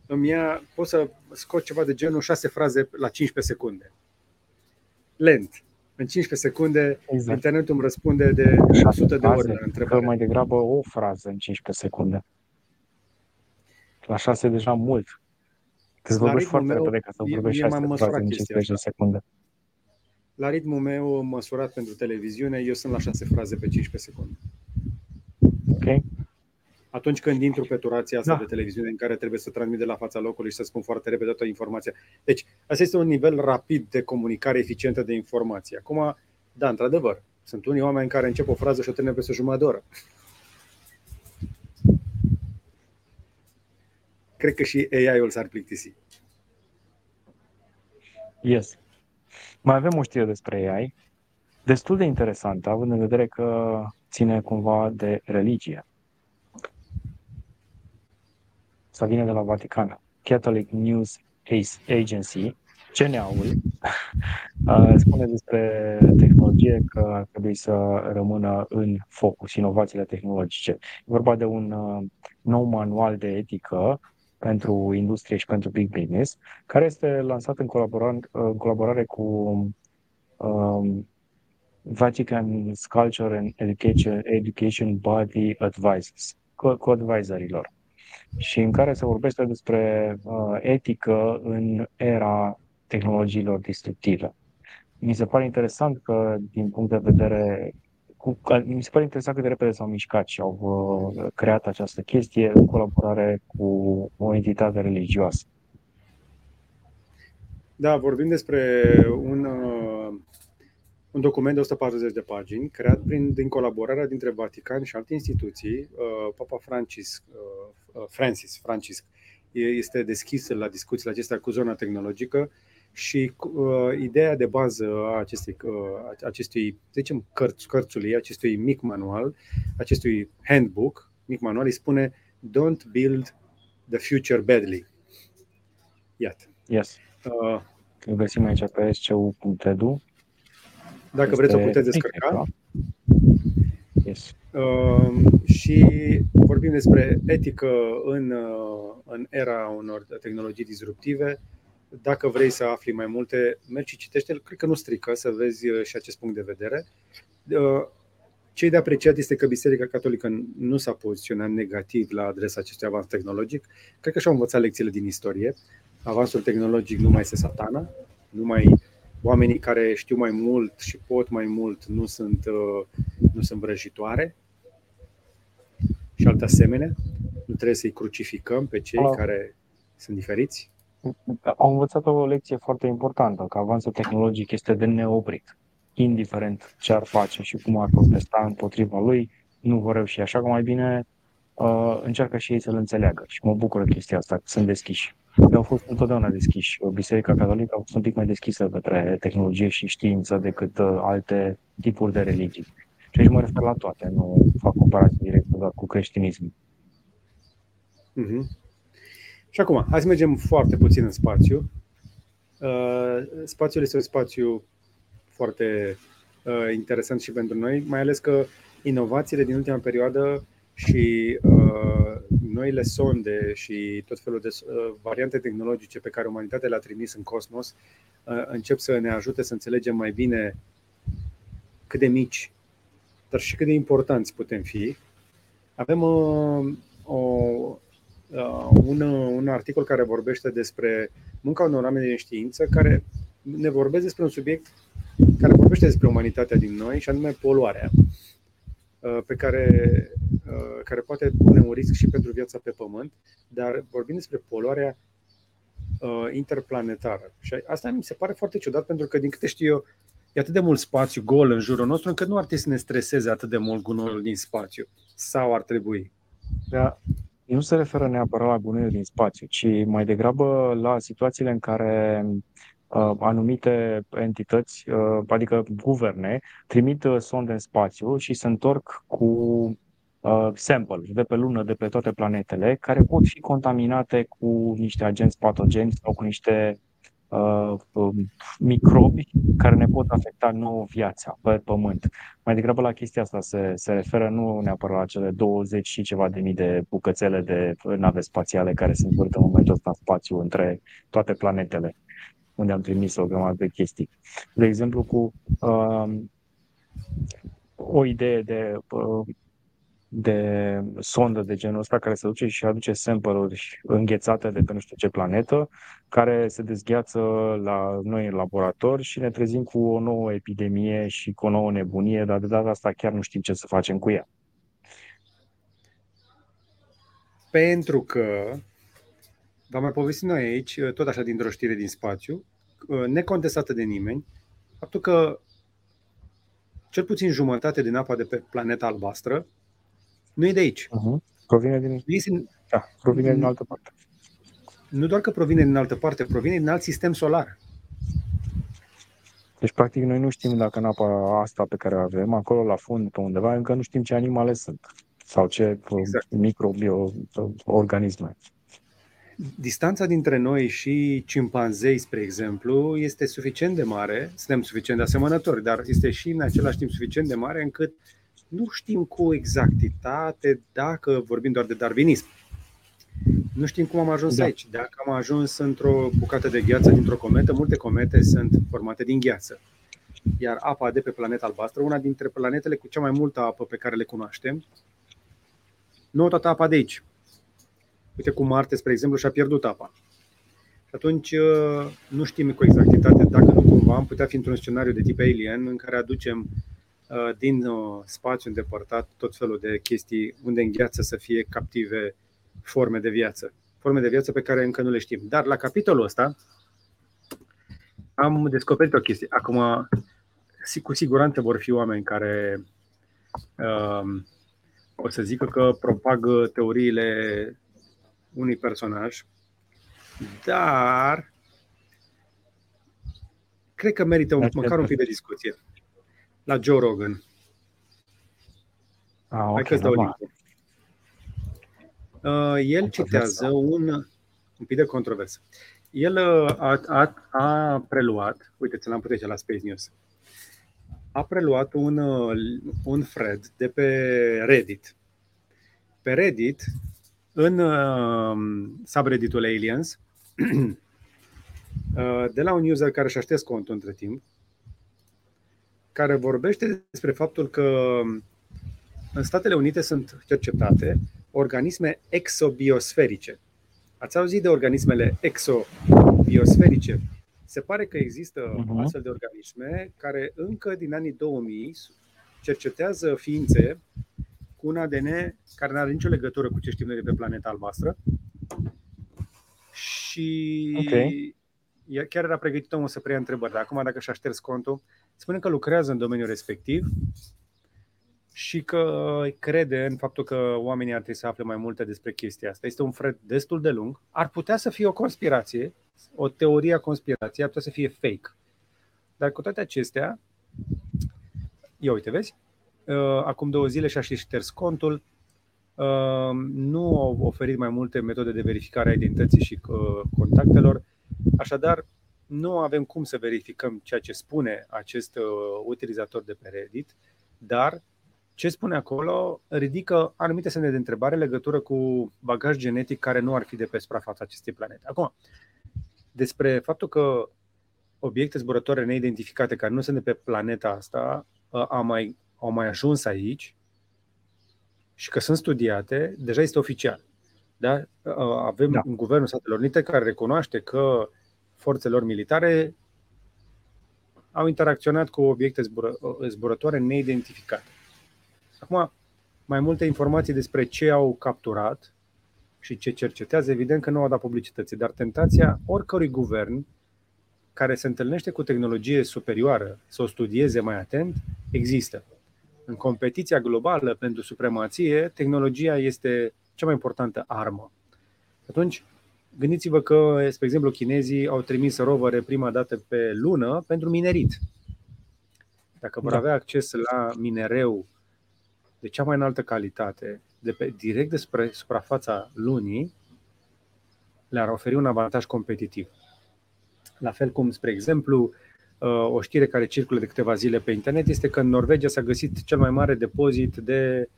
îmi ia, pot să scot ceva de genul 6 fraze la 15 secunde. Lent în 15 secunde exact. internetul îmi răspunde de 100 de ori la întrebare. mai degrabă o frază în 15 secunde. La 6 deja mult. Te vorbești foarte meu, repede ca să vorbești 6 fraze în 15 secunde. La ritmul meu măsurat pentru televiziune, eu sunt la 6 fraze pe 15 secunde. Ok atunci când intru pe turația asta da. de televiziune în care trebuie să transmit de la fața locului și să spun foarte repede toată informația. Deci, asta este un nivel rapid de comunicare eficientă de informație. Acum, da, într-adevăr, Sunt unii oameni care încep o frază și o termină peste jumătate de oră. Cred că și AI-ul s-ar plictisi. Yes. Mai avem o știre despre AI, destul de interesantă, având în vedere că ține cumva de religie. Să vine de la Vatican. Catholic News Agency, CNA-ul, spune despre tehnologie că ar trebui să rămână în focus inovațiile tehnologice. E vorba de un nou manual de etică pentru industrie și pentru big business, care este lansat în colaborare, în colaborare cu um, Vatican Culture and Education, Education Body Advisors, cu advisorilor, și în care se vorbește despre uh, etică în era tehnologiilor distructive. Mi se pare interesant că, din punct de vedere cu, mi se pare interesant cât de repede s-au mișcat și au uh, creat această chestie în colaborare cu o entitate religioasă. Da, vorbim despre un, uh, un document de 140 de pagini, creat prin, din colaborarea dintre Vatican și alte instituții. Uh, Papa Francis, uh, uh Francis, Francis este deschis la discuțiile acestea cu zona tehnologică și uh, ideea de bază a acestei, uh, acestui, zicem, cărț, cărțului, acestui mic manual, acestui handbook, mic manual, îi spune Don't build the future badly. Iată. Yes. Uh, Îl găsim aici pe scu.edu. Dacă este vreți, o puteți descărca. Yes. Uh, și vorbim despre etică în, uh, în era unor tehnologii disruptive dacă vrei să afli mai multe, mergi și citește Cred că nu strică să vezi uh, și acest punct de vedere. Uh, ce de apreciat este că Biserica Catolică nu s-a poziționat negativ la adresa acestui avans tehnologic. Cred că și-au învățat lecțiile din istorie. Avansul tehnologic nu mai este satana, nu mai oamenii care știu mai mult și pot mai mult nu sunt, uh, nu sunt vrăjitoare și alte asemenea. Nu trebuie să-i crucificăm pe cei care sunt diferiți au învățat o lecție foarte importantă, că avansul tehnologic este de neoprit. Indiferent ce ar face și cum ar protesta împotriva lui, nu vor reuși. Așa că mai bine uh, încearcă și ei să-l înțeleagă. Și mă bucură chestia asta, că sunt deschiși. Au fost întotdeauna deschiși. Biserica Catolică a fost un pic mai deschisă către tehnologie și știință decât uh, alte tipuri de religii. Și aici mă refer la toate, nu fac comparație directă doar cu creștinismul. Mm-hmm. Și acum, hai să mergem foarte puțin în spațiu. Uh, spațiul este un spațiu foarte uh, interesant și pentru noi, mai ales că inovațiile din ultima perioadă și uh, noile sonde și tot felul de variante tehnologice pe care umanitatea le-a trimis în cosmos încep să ne ajute să înțelegem mai bine cât de mici, dar și cât de importanți putem fi. Avem o Uh, un, un articol care vorbește despre munca unor oameni de știință care ne vorbesc despre un subiect care vorbește despre umanitatea din noi și anume poluarea uh, pe care, uh, care poate pune un risc și pentru viața pe Pământ, dar vorbim despre poluarea interplanetară. Și asta mi se pare foarte ciudat pentru că, din câte știu eu, e atât de mult spațiu gol în jurul nostru încât nu ar trebui să ne streseze atât de mult gunoiul din spațiu. Sau ar trebui? Da, nu se referă neapărat la gunoiul din spațiu, ci mai degrabă la situațiile în care uh, anumite entități, uh, adică guverne, trimit uh, sonde în spațiu și se întorc cu uh, sample de pe lună, de pe toate planetele, care pot fi contaminate cu niște agenți patogeni sau cu niște uh, um, microbi care ne pot afecta nouă viața pe pământ. Mai degrabă la chestia asta se, se referă nu neapărat la cele 20 și ceva de mii de bucățele de nave spațiale care se învârt în momentul ăsta în spațiu între toate planetele unde am trimis o grămadă de chestii. De exemplu, cu uh, o idee de uh, de sondă de genul ăsta care se duce și aduce sample-uri înghețate de pe nu știu ce planetă, care se dezgheață la noi în laborator și ne trezim cu o nouă epidemie și cu o nouă nebunie, dar de data asta chiar nu știm ce să facem cu ea. Pentru că, v-am mai povestit noi aici, tot așa dintr-o știre din spațiu, necontestată de nimeni, faptul că cel puțin jumătate din apa de pe planeta albastră nu e de aici. Uh-huh. Provine din, din, da, provine din altă parte. Nu doar că provine din altă parte, provine din alt sistem solar. Deci, practic, noi nu știm dacă în apa asta pe care o avem, acolo la fund, pe undeva, încă nu știm ce animale sunt sau ce exact. microorganisme. Distanța dintre noi și cimpanzei, spre exemplu, este suficient de mare, suntem suficient de asemănători, dar este și în același timp suficient de mare încât nu știm cu exactitate dacă vorbim doar de darwinism. Nu știm cum am ajuns da. aici. Dacă am ajuns într-o bucată de gheață dintr-o cometă, multe comete sunt formate din gheață. Iar apa de pe planeta albastră, una dintre planetele cu cea mai multă apă pe care le cunoaștem, nu toată apa de aici. Uite cum Marte, spre exemplu, și-a pierdut apa. Și atunci uh, nu știm cu exactitate dacă nu cumva am putea fi într-un scenariu de tip alien în care aducem uh, din uh, spațiu îndepărtat tot felul de chestii unde în gheață să fie captive forme de viață. Forme de viață pe care încă nu le știm. Dar la capitolul ăsta am descoperit o chestie. Acum, cu siguranță vor fi oameni care uh, o să zică că propagă teoriile unui personaj, dar cred că merită un, măcar un pic de discuție. La Joe Rogan. Ah, okay, Hai că dau linkul. Uh, el citează un, un pic de controversă. El uh, a, a, a preluat, uite, ți l-am putut la Space News, a preluat un, uh, un thread de pe Reddit. Pe Reddit, în uh, subredditul Aliens, uh, de la un user care și-a șters contul între timp, care vorbește despre faptul că în Statele Unite sunt cercetate organisme exobiosferice. Ați auzit de organismele exobiosferice? Se pare că există uh-huh. astfel de organisme care încă din anii 2000 cercetează ființe cu un ADN care nu are nicio legătură cu ce știm noi de pe planeta albastră. Și okay. chiar era pregătită o să preia întrebări, dar acum dacă și-a șters contul, spune că lucrează în domeniul respectiv și că crede în faptul că oamenii ar trebui să afle mai multe despre chestia asta. Este un fred destul de lung. Ar putea să fie o conspirație, o teorie a conspirației, ar putea să fie fake. Dar cu toate acestea, ia uite, vezi? Uh, acum două zile și-a și șters contul, uh, nu au oferit mai multe metode de verificare a identității și uh, contactelor, așadar nu avem cum să verificăm ceea ce spune acest utilizator de pe Reddit, dar ce spune acolo ridică anumite semne de întrebare în legătură cu bagaj genetic care nu ar fi de pe suprafața acestei planete. Acum, despre faptul că obiecte zburătoare neidentificate care nu sunt de pe planeta asta au mai, au mai ajuns aici și că sunt studiate, deja este oficial. Da? Avem da. un guvernul Statelor Unite care recunoaște că forțele lor militare au interacționat cu obiecte zbură, zburătoare neidentificate. Acum, mai multe informații despre ce au capturat și ce cercetează, evident că nu au dat publicității, dar tentația oricărui guvern care se întâlnește cu tehnologie superioară să o studieze mai atent, există. În competiția globală pentru supremație, tehnologia este cea mai importantă armă. Atunci, gândiți-vă că, spre exemplu, chinezii au trimis rovere prima dată pe lună pentru minerit. Dacă vor da. avea acces la minereu de cea mai înaltă calitate, de pe, direct despre suprafața lunii, le-ar oferi un avantaj competitiv. La fel cum, spre exemplu, uh, o știre care circulă de câteva zile pe internet este că în Norvegia s-a găsit cel mai mare depozit de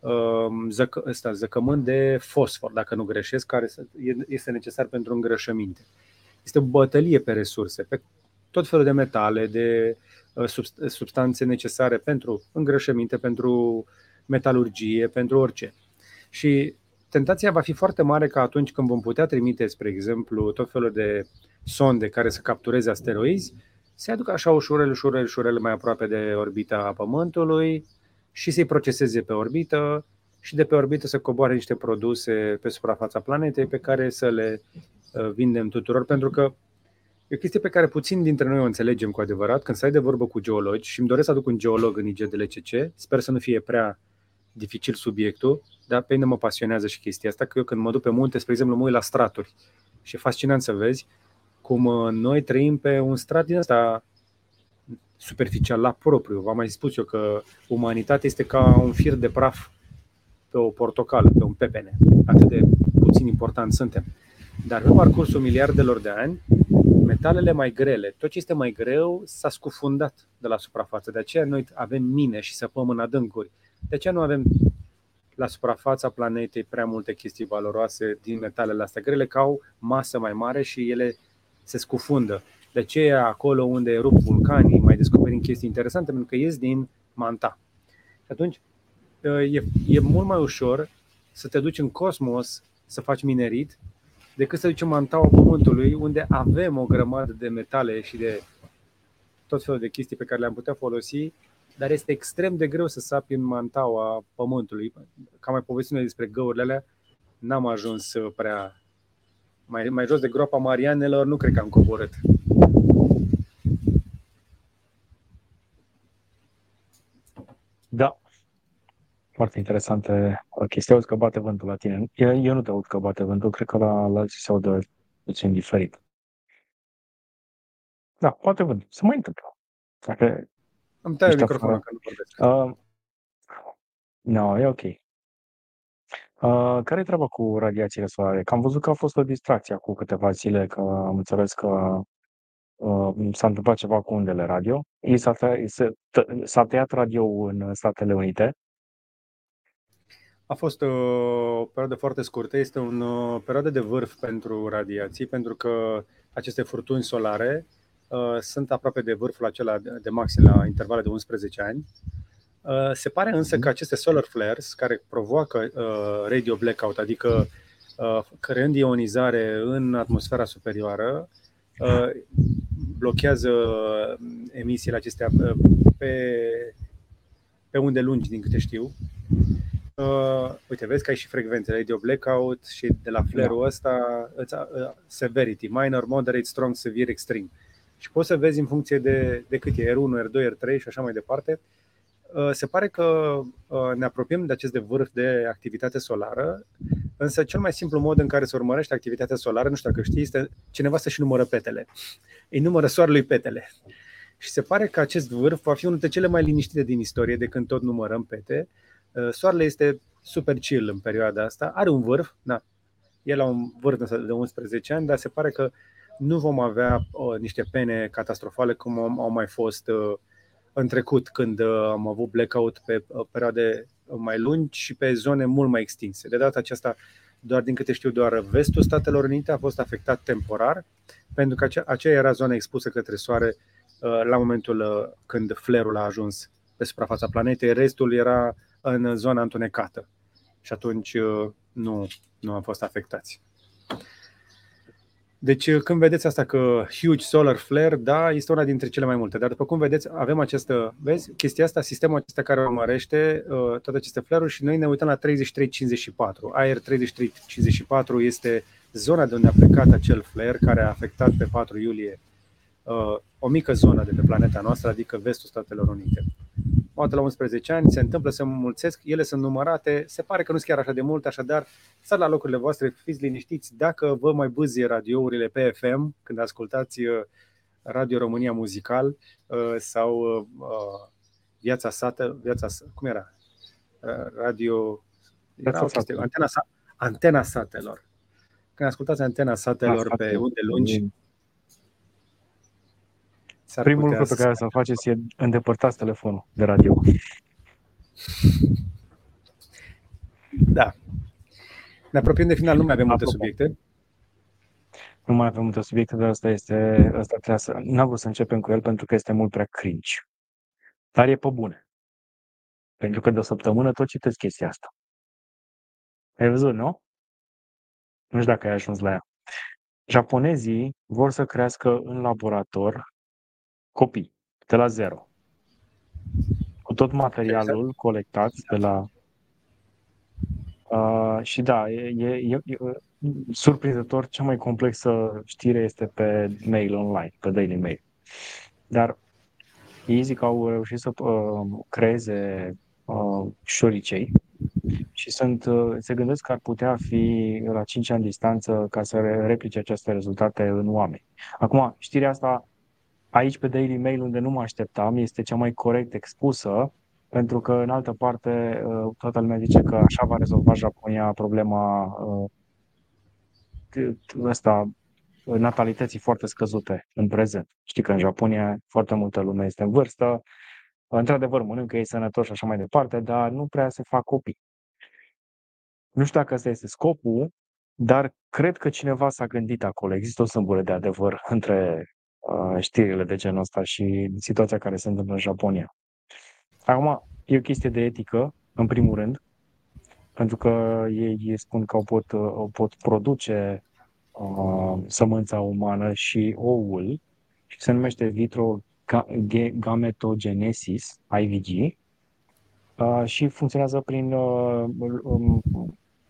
um, zăcă, ăsta, zăcământ de fosfor, dacă nu greșesc, care este necesar pentru îngrășăminte. Este o bătălie pe resurse, pe tot felul de metale, de Uh, substanțe necesare pentru îngrășăminte, pentru metalurgie, pentru orice. Și tentația va fi foarte mare ca atunci când vom putea trimite, spre exemplu, tot felul de sonde care să captureze asteroizi, se aducă așa ușurel, ușurel, ușurel mai aproape de orbita Pământului și să-i proceseze pe orbită și de pe orbită să coboare niște produse pe suprafața planetei pe care să le uh, vindem tuturor, pentru că E o chestie pe care puțin dintre noi o înțelegem cu adevărat. Când stai de vorbă cu geologi și îmi doresc să aduc un geolog în IGDLCC, sper să nu fie prea dificil subiectul, dar pe mine mă pasionează și chestia asta, că eu când mă duc pe munte, spre exemplu, mă uit la straturi și e fascinant să vezi cum uh, noi trăim pe un strat din ăsta superficial, la propriu. V-am mai spus eu că umanitatea este ca un fir de praf pe o portocală, pe un pepene. Atât de puțin important suntem. Dar pe parcursul miliardelor de ani, metalele mai grele, tot ce este mai greu s-a scufundat de la suprafață. De aceea noi avem mine și săpăm în adâncuri. De aceea nu avem la suprafața planetei prea multe chestii valoroase din metalele astea grele, că au masă mai mare și ele se scufundă. De aceea acolo unde erup vulcanii mai descoperim chestii interesante pentru că ies din manta. Și atunci e, e mult mai ușor să te duci în cosmos să faci minerit decât să duci în mantaua Pământului unde avem o grămadă de metale și de tot felul de chestii pe care le-am putea folosi, dar este extrem de greu să sapi în mantaua Pământului. Ca mai povestit noi despre găurile alea, n-am ajuns prea mai, mai jos de groapa Marianelor, nu cred că am coborât. Da. Foarte interesante chestii. Auzi că bate vântul la tine. Eu, eu nu te aud că bate vântul, cred că la, la alții se audă puțin diferit. Da, poate vânt. Se mai întâmplă. Dacă Am tăiat microfonul că nu vorbesc. Uh, no, e ok. Uh, care e treaba cu radiațiile solare? Că am văzut că a fost o distracție cu câteva zile, că am înțeles că uh, s-a întâmplat ceva cu undele radio. S-a, tăiat, s-a tăiat radio în Statele Unite. A fost o perioadă foarte scurtă, este o perioadă de vârf pentru radiații, pentru că aceste furtuni solare uh, sunt aproape de vârful acela de maxim la intervale de 11 ani. Uh, se pare însă mhm. că aceste solar flares, care provoacă uh, radio blackout, adică uh, creând ionizare în atmosfera superioară, blochează emisiile acestea pe, pe unde lungi, din câte știu. Uh, uite, vezi că ai și frecvențe, radio blackout și de la flare-ul da. ăsta uh, severity, minor, moderate, strong, severe, extreme. Și poți să vezi în funcție de, de cât e R1, R2, R3 și așa mai departe. Uh, se pare că uh, ne apropiem de acest de vârf de activitate solară, însă cel mai simplu mod în care se urmărește activitatea solară, nu știu dacă știi, este cineva să-și numără petele. Îi numără soarelui petele. Și se pare că acest vârf va fi unul dintre cele mai liniștite din istorie de când tot numărăm pete. Uh, soarele este super chill în perioada asta, are un vârf, na, e la un vârf de 11 ani, dar se pare că nu vom avea oh, niște pene catastrofale cum au mai fost uh, în trecut, când uh, am avut blackout pe uh, perioade mai lungi și pe zone mult mai extinse. De data aceasta, doar din câte știu, doar vestul Statelor Unite a fost afectat temporar, pentru că aceea era zona expusă către soare uh, la momentul când flerul a ajuns pe suprafața planetei, restul era în zona întunecată și atunci nu, nu am fost afectați. Deci uh, când vedeți asta că huge solar flare, da, este una dintre cele mai multe. Dar după cum vedeți, avem această, vezi, chestia asta, sistemul acesta care urmărește uh, toate aceste flare și noi ne uităm la 3354. Aer 3354 este zona de unde a plecat acel flare care a afectat pe 4 iulie uh, o mică zonă de pe planeta noastră, adică vestul Statelor Unite o dată la 11 ani, se întâmplă, se mulțesc, ele sunt numărate, se pare că nu sunt chiar așa de mult, așadar stați la locurile voastre, fiți liniștiți, dacă vă mai bâzie radiourile pe FM, când ascultați uh, Radio România Muzical uh, sau uh, Viața Sată, viața, cum era? Radio, era antena, antena Satelor. Când ascultați Antena Satelor pe unde lungi, S-ar Primul lucru pe care să-l faceți e îndepărtați telefonul de radio. Da. Ne apropiem de final, nu mai avem multe subiecte. Nu mai avem multe subiecte, dar asta este, asta trebuie să, n-am vrut să începem cu el pentru că este mult prea cringe. Dar e pe bune. Pentru că de o săptămână tot citesc chestia asta. Ai văzut, nu? Nu știu dacă ai ajuns la ea. Japonezii vor să crească în laborator copii, de la zero. Cu tot materialul exact. colectat de la Uh, și da, e, e, e, surprinzător, cea mai complexă știre este pe mail online, pe Daily Mail. Dar ei zic că au reușit să uh, creeze uh, șoricei și sunt, uh, se gândesc că ar putea fi la 5 ani distanță ca să replice aceste rezultate în oameni. Acum, știrea asta aici pe Daily Mail, unde nu mă așteptam, este cea mai corect expusă, pentru că în altă parte uh, toată lumea zice că așa va rezolva Japonia problema uh, ăsta, natalității foarte scăzute în prezent. Știi că în Japonia foarte multă lume este în vârstă, într-adevăr mănâncă ei sănătoși și așa mai departe, dar nu prea se fac copii. Nu știu dacă ăsta este scopul, dar cred că cineva s-a gândit acolo. Există o sâmbulă de adevăr între uh, știrile de genul ăsta și situația care se întâmplă în Japonia. Acum, e o chestie de etică, în primul rând, pentru că ei spun că o pot, o pot produce uh, sămânța umană și oul și se numește vitro gametogenesis, IVG, uh, și funcționează prin uh, um,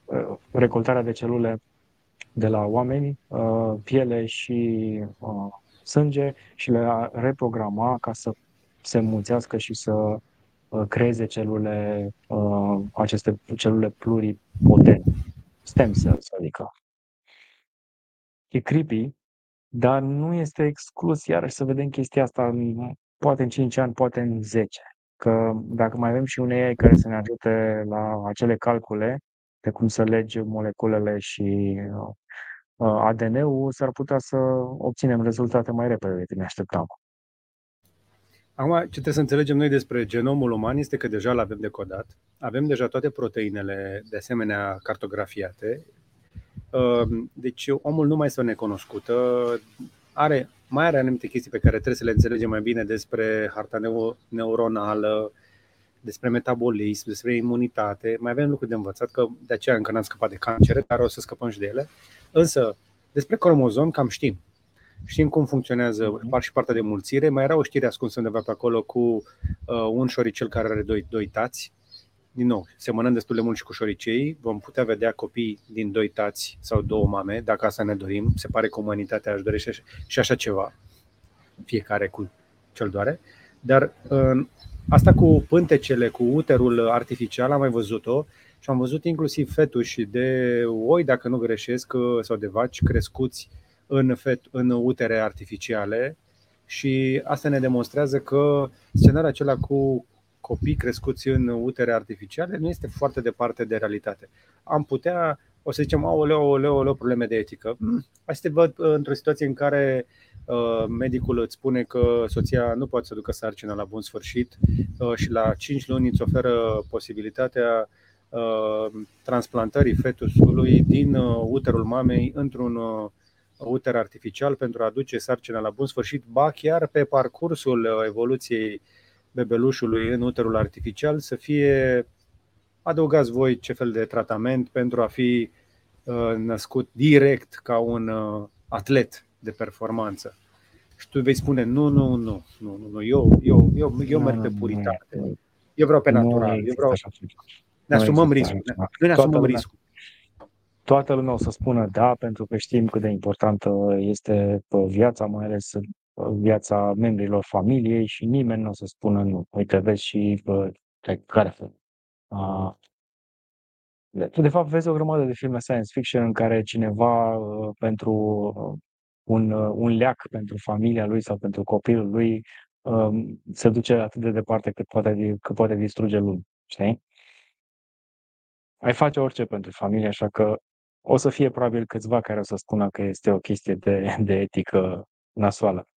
uh, recoltarea de celule de la oameni, uh, piele și uh, sânge și le reprograma ca să se mulțească și să uh, creeze celule, uh, aceste celule pluripotente, stem cells, adică. E creepy, dar nu este exclus iarăși să vedem chestia asta poate în 5 ani, poate în 10. Că dacă mai avem și un AI care să ne ajute la acele calcule de cum să legi moleculele și uh, ADN-ul, s-ar putea să obținem rezultate mai repede decât ne așteptam. Acum, ce trebuie să înțelegem noi despre genomul uman este că deja l avem decodat. Avem deja toate proteinele, de asemenea, cartografiate. Uh, deci omul nu mai este o necunoscută, are, mai are anumite chestii pe care trebuie să le înțelegem mai bine despre harta neuronală, despre metabolism, despre imunitate. Mai avem lucruri de învățat, că de aceea încă n-am scăpat de cancere, dar o să scăpăm și de ele. Însă, despre cromozom cam știm. Știm cum funcționează mhm. și partea de mulțire. Mai era o știre ascunsă undeva pe acolo cu uh, un șoricel care are doi, doi tați din nou, semănăm destul de mult și cu șoricei, vom putea vedea copii din doi tați sau două mame, dacă asta ne dorim. Se pare că umanitatea își dorește și așa ceva, fiecare cu cel doare. Dar asta cu pântecele, cu uterul artificial, am mai văzut-o și am văzut inclusiv fetuși de oi, dacă nu greșesc, sau de vaci crescuți în, fet, în utere artificiale și asta ne demonstrează că scenariul acela cu copii crescuți în utere artificiale nu este foarte departe de realitate. Am putea, o să zicem, aoleo, aoleo, aoleo, probleme de etică. Mm. Hai să te văd uh, într-o situație în care uh, medicul îți spune că soția nu poate să ducă sarcina la bun sfârșit uh, și la 5 luni îți oferă posibilitatea uh, transplantării fetusului din uh, uterul mamei într-un uh, uter artificial pentru a aduce sarcina la bun sfârșit, ba chiar pe parcursul uh, evoluției uh, bebelușului în uterul artificial să fie adăugați voi ce fel de tratament pentru a fi uh, născut direct ca un uh, atlet de performanță. Și tu vei spune, nu, nu, nu, nu, nu, eu, eu, eu, eu merg pe puritate. Eu vreau pe natural. Eu vreau... Ne asumăm riscul. Nu ne asumăm riscul. Toată lumea o să spună da, pentru că știm cât de importantă este viața, mai ales viața membrilor familiei și nimeni nu o să spună nu. Uite, vezi și bă, care fel. De fapt, vezi o grămadă de filme science fiction în care cineva uh, pentru uh, un, uh, un leac pentru familia lui sau pentru copilul lui um, se duce atât de departe cât poate, cât poate distruge lumea. Știi? Ai face orice pentru familie, așa că o să fie probabil câțiva care o să spună că este o chestie de, de etică nasoală.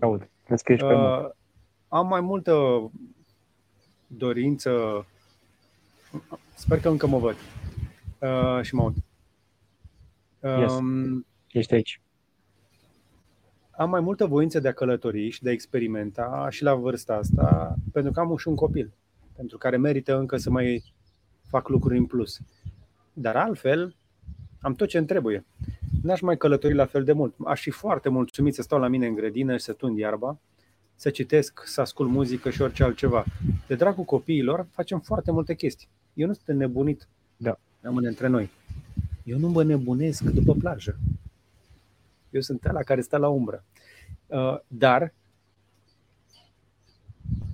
Aud, crezi că ești pe uh, Am mai multă dorință. Sper că încă mă văd. Uh, și mă aud. Yes. Um, Ești aici. Am mai multă voință de a călători și de a experimenta și la vârsta asta, pentru că am și un copil, pentru care merită încă să mai fac lucruri în plus. Dar altfel, am tot ce îmi trebuie n-aș mai călători la fel de mult. Aș fi foarte mulțumit să stau la mine în grădină și să tund iarba, să citesc, să ascult muzică și orice altceva. De dragul copiilor facem foarte multe chestii. Eu nu sunt nebunit. Da. Rămâne între noi. Eu nu mă nebunesc după plajă. Eu sunt ăla care stă la umbră. Uh, dar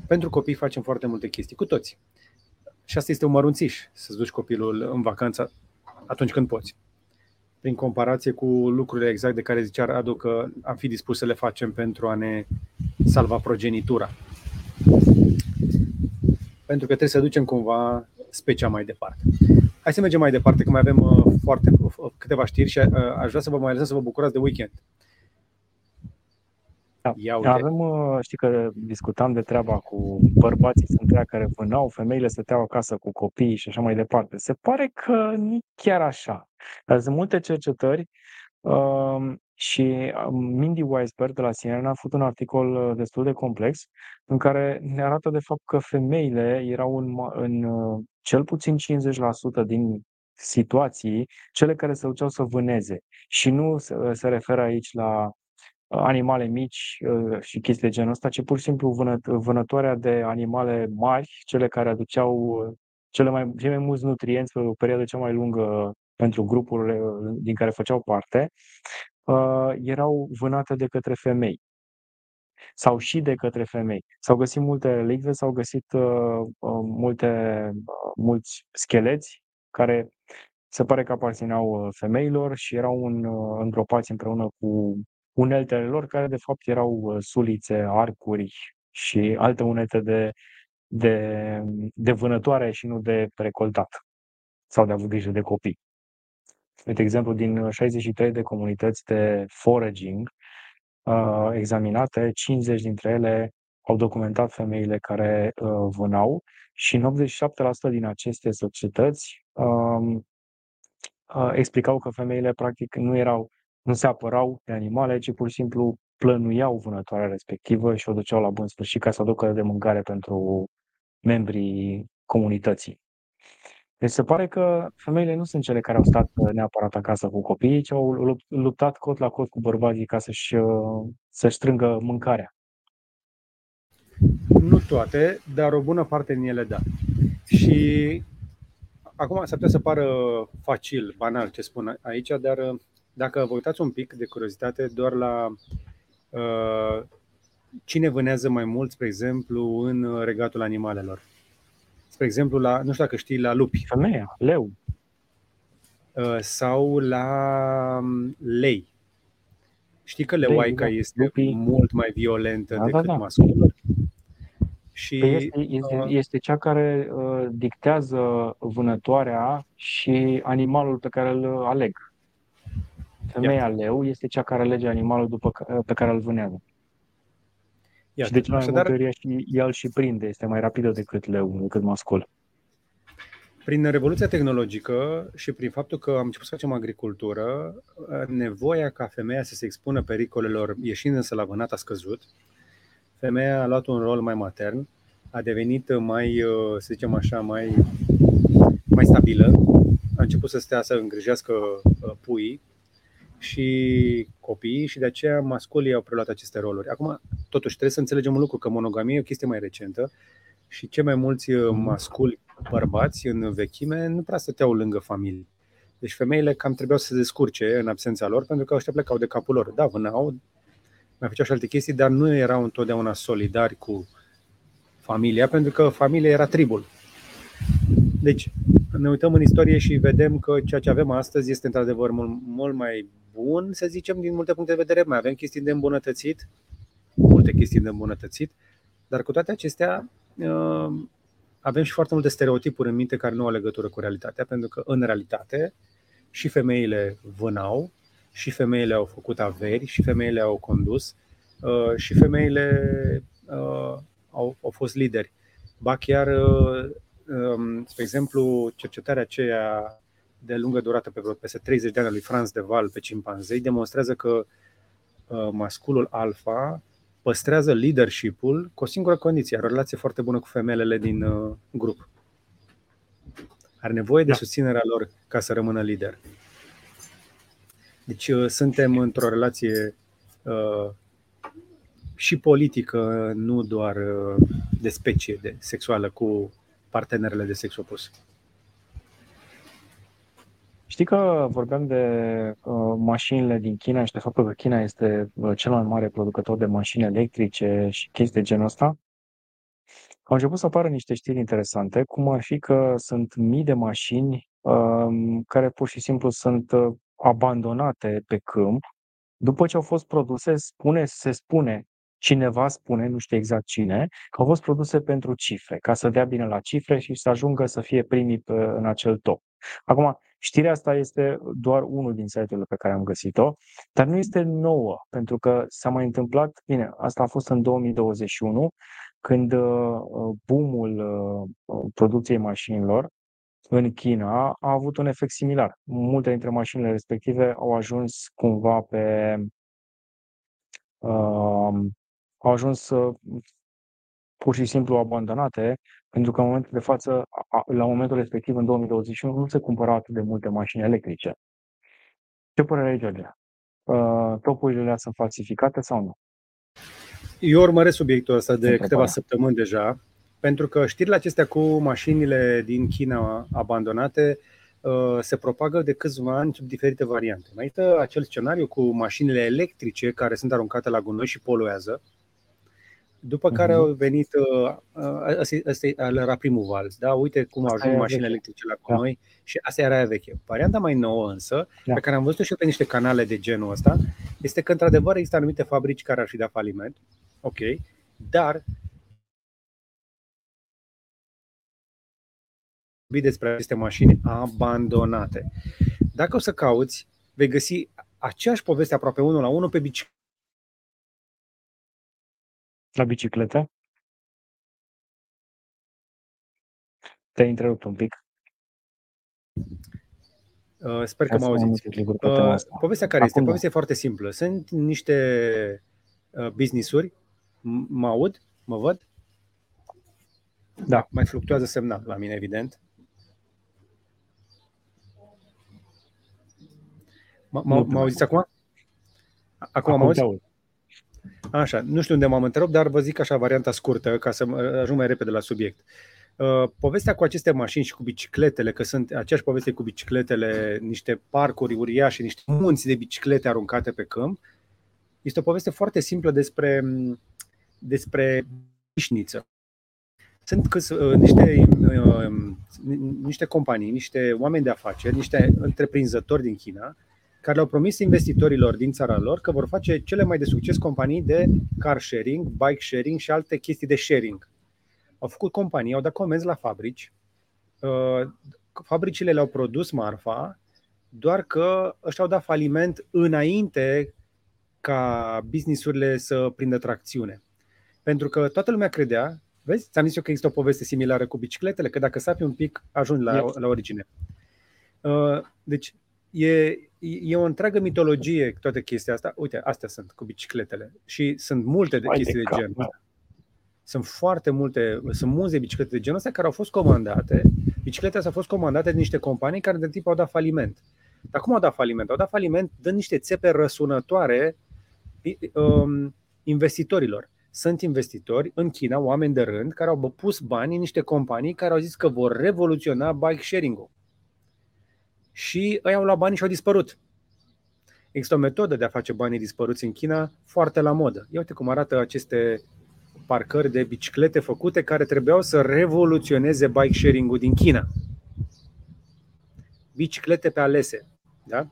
pentru copii facem foarte multe chestii, cu toți. Și asta este un mărunțiș, să-ți duci copilul în vacanță atunci când poți. Prin comparație cu lucrurile exact de care zicea Radu că am fi dispus să le facem pentru a ne salva progenitura. Pentru că trebuie să ducem cumva specia mai departe. Hai să mergem mai departe, că mai avem uh, foarte uh, câteva știri și uh, aș vrea să vă mai lăsăm să vă bucurați de weekend. Da. Ia uite. Avem, știi că discutam de treaba cu bărbații sunt treia care vânau, femeile stăteau acasă cu copiii și așa mai departe. Se pare că nu chiar așa. Sunt multe cercetări um, și um, Mindy Weisberg de la CNN a făcut un articol uh, destul de complex în care ne arată de fapt că femeile erau în, în uh, cel puțin 50% din situații cele care se duceau să vâneze. Și nu se, se referă aici la animale mici uh, și chestii de genul ăsta, ci pur și simplu vână, vânătoarea de animale mari, cele care aduceau uh, cele mai, cei mai mulți nutrienți pe o perioadă cea mai lungă pentru grupurile uh, din care făceau parte, erau vânate de către femei sau și de către femei. S-au găsit multe licve, s-au găsit uh, multe, uh, mulți scheleți care se pare că aparțineau femeilor și erau în, uh, îngropați împreună cu uneltele lor, care de fapt erau uh, sulițe, arcuri și alte unelte de, de, de vânătoare și nu de recoltat sau de avut grijă de copii. De exemplu, din 63 de comunități de foraging uh, examinate, 50 dintre ele au documentat femeile care uh, vânau și în 87% din aceste societăți uh, uh, explicau că femeile practic nu erau nu se apărau de animale, ci pur și simplu plănuiau vânătoarea respectivă și o duceau la bun sfârșit ca să aducă de mâncare pentru membrii comunității. Deci se pare că femeile nu sunt cele care au stat neapărat acasă cu copiii, ci au luptat cot la cot cu bărbații ca să-și, să strângă mâncarea. Nu toate, dar o bună parte din ele da. Și acum s-ar putea să pară facil, banal ce spun aici, dar dacă vă uitați un pic de curiozitate doar la uh, cine vânează mai mult, spre exemplu, în regatul animalelor. Spre exemplu, la, nu știu dacă știi, la lupi. Femeia, leu. Uh, sau la um, lei. Știi că leoaica lei, da. este lupii. mult mai violentă da, da decât da, da. masculul. Și, păi este, este, uh, este cea care uh, dictează vânătoarea și animalul pe care îl aleg. Femeia leu este cea care alege animalul după, pe care îl vânează. Iată, și de ce mai multe ori și el și prinde, este mai rapidă decât leu, decât mascul. Prin revoluția tehnologică și prin faptul că am început să facem agricultură, nevoia ca femeia să se expună pericolelor ieșind însă la vânat a scăzut. Femeia a luat un rol mai matern, a devenit mai, să zicem așa, mai, mai stabilă, a început să stea să îngrijească uh, puii, și copiii și de aceea masculii au preluat aceste roluri. Acum, totuși, trebuie să înțelegem un lucru, că monogamia e o chestie mai recentă și cei mai mulți uh, masculi bărbați în vechime nu prea stăteau lângă familie. Deci femeile cam trebuiau să se descurce în absența lor pentru că ăștia plecau de capul lor. Da, vânau, mai făceau și alte chestii, dar nu erau întotdeauna solidari cu familia pentru că familia era tribul. Deci, ne uităm în istorie și vedem că ceea ce avem astăzi este într-adevăr mult, mult mai bun, să zicem, din multe puncte de vedere. Mai avem chestii de îmbunătățit, multe chestii de îmbunătățit, dar cu toate acestea uh, avem și foarte multe stereotipuri în minte care nu au legătură cu realitatea, pentru că în realitate și femeile vânau, și femeile au făcut averi, și femeile au condus, uh, și femeile uh, au, au fost lideri. Ba chiar, um, spre exemplu, cercetarea aceea de lungă durată, pe peste 30 de ani, lui Franz de Val pe cimpanzei, demonstrează că uh, masculul alfa păstrează leadership-ul cu o singură condiție, are o relație foarte bună cu femelele din uh, grup. Are nevoie de da. susținerea lor ca să rămână lider. Deci uh, suntem într-o relație și politică, nu doar de specie de sexuală cu partenerele de sex opus. Știi că vorbeam de uh, mașinile din China și de faptul că China este uh, cel mai mare producător de mașini electrice și chestii de genul ăsta? Au început să apară niște știri interesante, cum ar fi că sunt mii de mașini uh, care pur și simplu sunt uh, abandonate pe câmp. După ce au fost produse, spune, se spune, cineva spune, nu știu exact cine, că au fost produse pentru cifre, ca să dea bine la cifre și să ajungă să fie primii pe, în acel top. Acum, Știrea asta este doar unul din site-urile pe care am găsit-o, dar nu este nouă, pentru că s-a mai întâmplat, bine, asta a fost în 2021, când uh, boomul uh, producției mașinilor în China a avut un efect similar. Multe dintre mașinile respective au ajuns cumva pe. Uh, au ajuns uh, pur și simplu abandonate, pentru că în momentul de față, la momentul respectiv, în 2021, nu se cumpărau atât de multe mașini electrice. Ce părere ai, George? Uh, topurile sunt falsificate sau nu? Eu urmăresc subiectul ăsta de câteva săptămâni deja, pentru că știrile acestea cu mașinile din China abandonate uh, se propagă de câțiva ani sub diferite variante. Mai este acel scenariu cu mașinile electrice care sunt aruncate la gunoi și poluează, după care uh-huh. au venit, ăsta, ăsta era primul val, da? uite cum au ajuns mașinile electrice la da. noi și asta era aia veche. Varianta mai nouă însă, da. pe care am văzut și pe niște canale de genul ăsta, este că într-adevăr există anumite fabrici care ar fi dat faliment, ok, dar despre aceste mașini abandonate. Dacă o să cauți, vei găsi aceeași poveste aproape unul la unul pe bicicletă la bicicletă? Te-ai întrerupt un pic. Uh, sper că mă auziți. Uh, povestea care Acum este? Da. Povestea e foarte simplă. Sunt niște uh, business-uri, mă aud, mă văd? Da, mai fluctuează semnal la mine, evident. Mă auziți acum? Acum mă auzi? Așa, nu știu unde m-am întrerupt, dar vă zic așa varianta scurtă ca să ajung mai repede la subiect. Uh, povestea cu aceste mașini și cu bicicletele, că sunt aceeași poveste cu bicicletele, niște parcuri uriașe, niște munți de biciclete aruncate pe câmp, este o poveste foarte simplă despre, despre vișniță. Sunt câți, uh, niște, uh, niște companii, niște oameni de afaceri, niște întreprinzători din China, care le-au promis investitorilor din țara lor că vor face cele mai de succes companii de car sharing, bike sharing și alte chestii de sharing. Au făcut companii, au dat comenzi la fabrici, uh, fabricile le-au produs marfa, doar că ăștia au dat faliment înainte ca businessurile să prindă tracțiune. Pentru că toată lumea credea, vezi, ți-am zis eu că există o poveste similară cu bicicletele, că dacă sapi un pic, ajungi la, la origine. Uh, deci, e, e o întreagă mitologie toată chestia asta. Uite, astea sunt cu bicicletele și sunt multe de chestii de, de genul ăsta. Sunt foarte multe, sunt mulți de biciclete de genul ăsta care au fost comandate. Bicicletele astea au fost comandate de niște companii care de tip au dat faliment. Dar cum au dat faliment? Au dat faliment dând niște țepe răsunătoare um, investitorilor. Sunt investitori în China, oameni de rând, care au pus bani în niște companii care au zis că vor revoluționa bike sharing-ul și ei au luat banii și au dispărut. Există o metodă de a face banii dispăruți în China foarte la modă. Ia uite cum arată aceste parcări de biciclete făcute care trebuiau să revoluționeze bike sharing-ul din China. Biciclete pe alese. Da?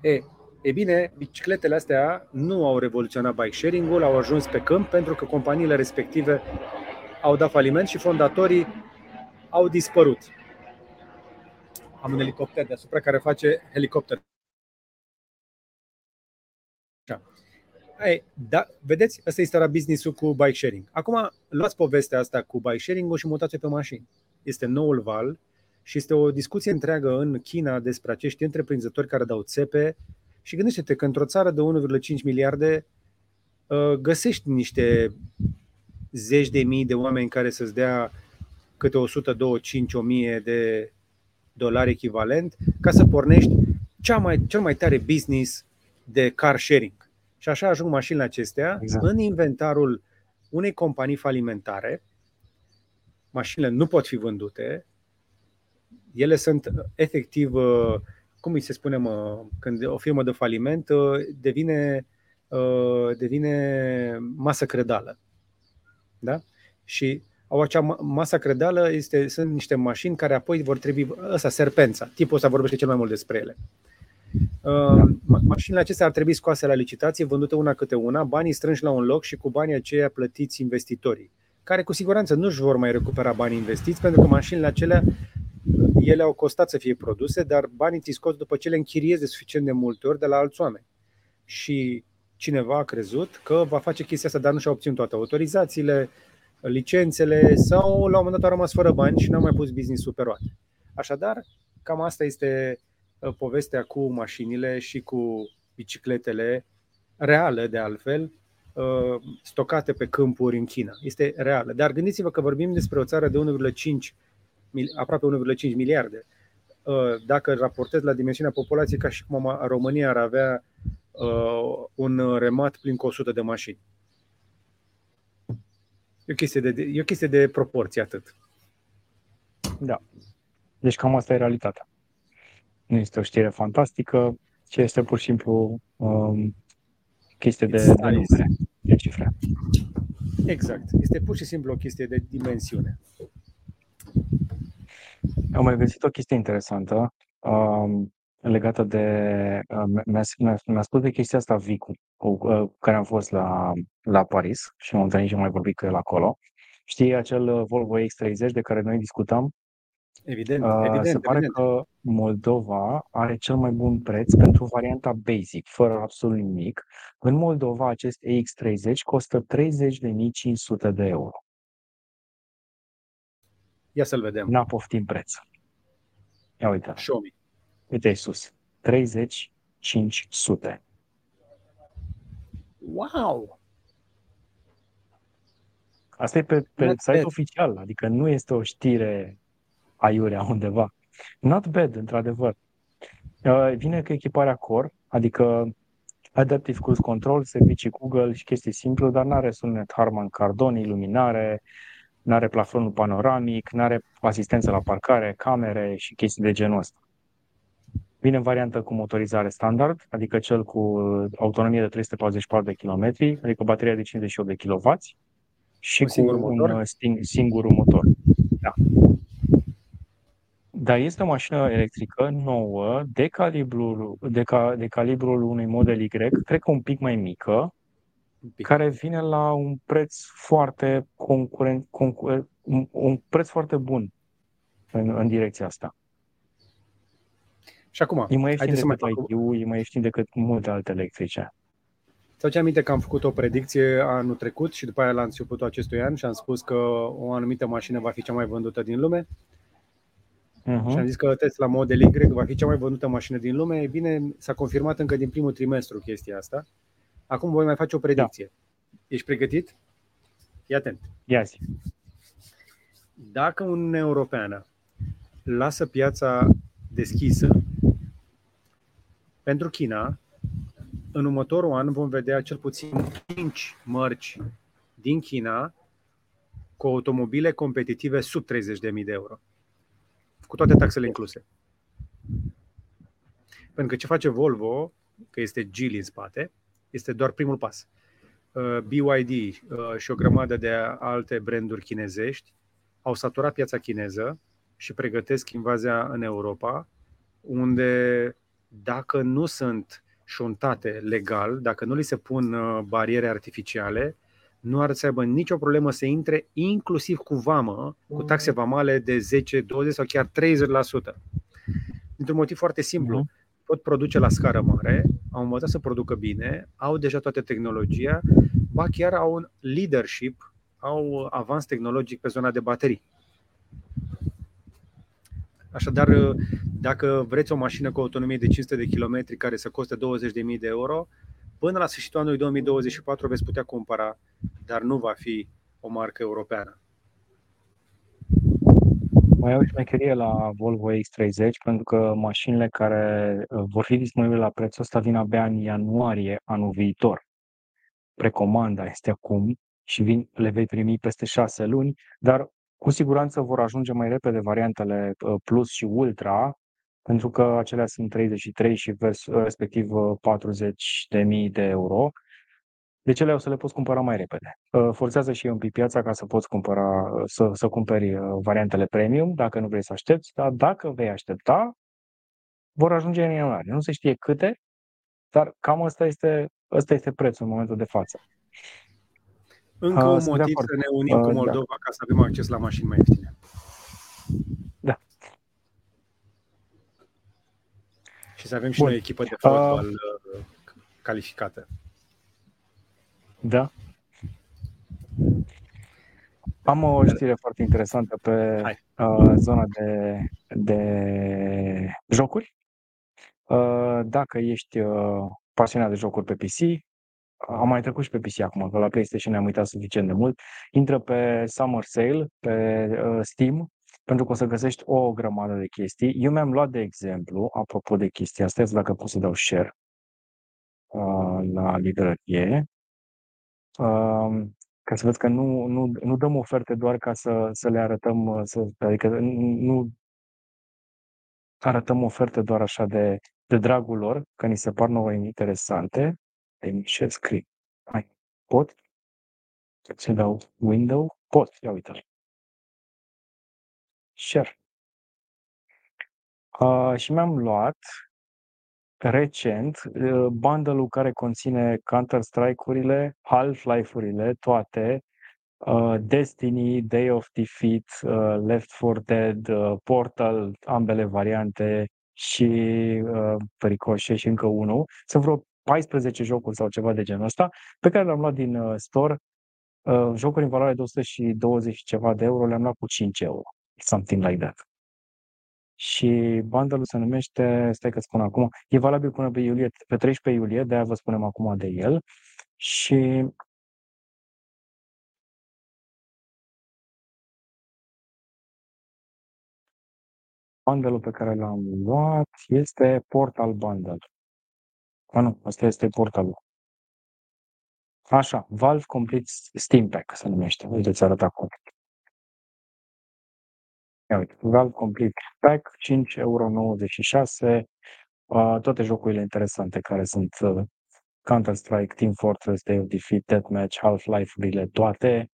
E, e bine, bicicletele astea nu au revoluționat bike sharing-ul, au ajuns pe câmp pentru că companiile respective au dat faliment și fondatorii au dispărut am un elicopter deasupra care face helicopter. Așa. Ei, da, vedeți, ăsta este la business-ul cu bike sharing. Acum, luați povestea asta cu bike sharing-ul și mutați-o pe mașini. Este noul val și este o discuție întreagă în China despre acești întreprinzători care dau țepe și gândește-te că într-o țară de 1,5 miliarde uh, găsești niște zeci de mii de oameni care să-ți dea câte 125 1000 de dolari echivalent ca să pornești cea mai, cel mai tare business de car sharing. Și așa ajung mașinile acestea exact. în inventarul unei companii falimentare. Mașinile nu pot fi vândute. Ele sunt efectiv, uh, cum îi se spune, mă, când o firmă de faliment uh, devine, uh, devine masă credală. Da? Și au acea masă credală, este, sunt niște mașini care apoi vor trebui, ăsta, serpența, tipul ăsta vorbește cel mai mult despre ele. Uh, mașinile acestea ar trebui scoase la licitație, vândute una câte una, banii strânși la un loc și cu banii aceia plătiți investitorii, care cu siguranță nu își vor mai recupera banii investiți, pentru că mașinile acelea ele au costat să fie produse, dar banii ți scoți după ce le închiriezi de suficient de multe ori de la alți oameni. Și cineva a crezut că va face chestia asta, dar nu și-a obținut toate autorizațiile, licențele sau la un moment dat au rămas fără bani și n-au mai pus business-ul pe roate. Așadar, cam asta este uh, povestea cu mașinile și cu bicicletele reale, de altfel, uh, stocate pe câmpuri în China. Este reală. Dar gândiți-vă că vorbim despre o țară de 1,5, aproape 1,5 miliarde. Uh, dacă raportez la dimensiunea populației, ca și cum România ar avea un remat plin cu 100 de mașini. E o chestie de, e o chestie de proporție, atât. Da. Deci cam asta e realitatea. Nu este o știre fantastică, ci este pur și simplu um, chestie de, de numere, de cifre. Exact. Este pur și simplu o chestie de dimensiune. Am mai găsit o chestie interesantă. Um, legată de... Uh, mi-a, mi-a, mi-a spus de chestia asta Vicu, cu uh, care am fost la, la Paris și m-am întâlnit și am mai vorbit cu el acolo. Știi acel uh, Volvo X30 de care noi discutam? Evident, uh, evident. Se pare evident. că Moldova are cel mai bun preț pentru varianta basic, fără absolut nimic. În Moldova acest EX30 costă 30.500 de euro. Ia să-l vedem. N-a poftim preț. Ia uite. Show me. Uite sus. 3500. Wow! Asta e pe, pe site oficial, adică nu este o știre aiurea undeva. Not bad, într-adevăr. Uh, vine cu echiparea Core, adică Adaptive Cruise Control, servicii Google și chestii simplu, dar nu are sunet Harman Kardon, iluminare, nu are plafonul panoramic, nu are asistență la parcare, camere și chestii de genul ăsta. Vine în variantă cu motorizare standard, adică cel cu autonomie de 344 de km, adică bateria de 58 de kW și un cu singur un motor? Sting, singur motor. Da. Dar este o mașină electrică nouă, de calibrul, de, ca, de calibrul unui model Y, cred că un pic mai mică, care vine la un preț foarte concurent, concurent un, un preț foarte bun în, în direcția asta. Și acum, e mai ieftin decât mai IQ, e mai ieftin decât multe alte electrice. Sau ce aminte că am făcut o predicție anul trecut și după aia la începutul acestui an și am spus că o anumită mașină va fi cea mai vândută din lume. Uh-huh. Și am zis că Tesla Model Y va fi cea mai vândută mașină din lume. E bine, s-a confirmat încă din primul trimestru chestia asta. Acum voi mai face o predicție. Da. Ești pregătit? Fii atent. Ia zi. Dacă un Europeană lasă piața deschisă pentru China, în următorul an vom vedea cel puțin 5 mărci din China cu automobile competitive sub 30.000 de euro, cu toate taxele incluse. Pentru că ce face Volvo, că este Geely în spate, este doar primul pas. Uh, BYD uh, și o grămadă de alte branduri chinezești au saturat piața chineză și pregătesc invazia în Europa, unde dacă nu sunt șuntate legal, dacă nu li se pun uh, bariere artificiale, nu ar să aibă nicio problemă să intre, inclusiv cu vamă, cu taxe vamale de 10, 20 sau chiar 30%. Dintr-un motiv foarte simplu. Mhm. Pot produce la scară mare, au învățat să producă bine, au deja toată tehnologia, ba chiar au un leadership, au avans tehnologic pe zona de baterii. Așadar, dacă vreți o mașină cu autonomie de 500 de km care să coste 20.000 de euro, până la sfârșitul anului 2024 veți putea cumpăra, dar nu va fi o marcă europeană. Mai au șmecherie la Volvo X30 pentru că mașinile care uh, vor fi disponibile la prețul ăsta vin abia în ianuarie anul viitor. precomanda este acum și vin, le vei primi peste șase luni, dar cu siguranță vor ajunge mai repede variantele uh, Plus și Ultra, pentru că acelea sunt 33 și vers, uh, respectiv 40 de mii de euro. Deci ele o să le poți cumpăra mai repede. Forțează și un pic piața ca să poți cumpăra, să, să cumperi variantele premium, dacă nu vrei să aștepți, dar dacă vei aștepta, vor ajunge în ianuarie. Nu se știe câte, dar cam ăsta este, ăsta este prețul în momentul de față. Încă uh, un motiv să ne unim uh, cu da. Moldova da. ca să avem acces la mașini mai ieftine. Da. Și să avem și Bun. noi echipă de fotbal uh, calificată. Da. Am o știre foarte interesantă pe uh, zona de, de jocuri. Uh, dacă ești uh, pasionat de jocuri pe PC, am mai trecut și pe PC acum, că la PlayStation ne-am uitat suficient de mult. Intră pe Summer Sale, pe uh, Steam, pentru că o să găsești o grămadă de chestii. Eu mi-am luat de exemplu, apropo de chestia asta, dacă pot să dau share uh, la librărie, uh, ca să vezi că nu, nu, nu dăm oferte doar ca să, să le arătăm, să, adică nu arătăm oferte doar așa de, de dragul lor, că ni se par nouă interesante. Îmi share screen. Hai, pot? Ce dau window? Pot, ia uite-l. Share. Uh, și mi-am luat recent uh, bundle-ul care conține Counter-Strike-urile, Half-Life-urile, toate, uh, Destiny, Day of Defeat, uh, Left 4 Dead, uh, Portal, ambele variante și uh, Pericoșe și încă unul. Sunt vreo 14 jocuri sau ceva de genul ăsta, pe care le-am luat din uh, store. Uh, jocuri în valoare de 120 și ceva de euro le-am luat cu 5 euro. Something like that. Și bundle se numește, stai că spun acum, e valabil până pe iulie, pe 13 iulie, de-aia vă spunem acum de el. Și bundle pe care l-am luat este Portal Bundle. A, nu, asta este portalul. Așa, Valve Complete Steam Pack se numește. Uite, ți arăt acum. Ia uite, Valve Complete Pack, 5,96 euro. Uh, toate jocurile interesante care sunt uh, Counter-Strike, Team Fortress, Day of Defeat, Deathmatch, Half-Life-urile, toate.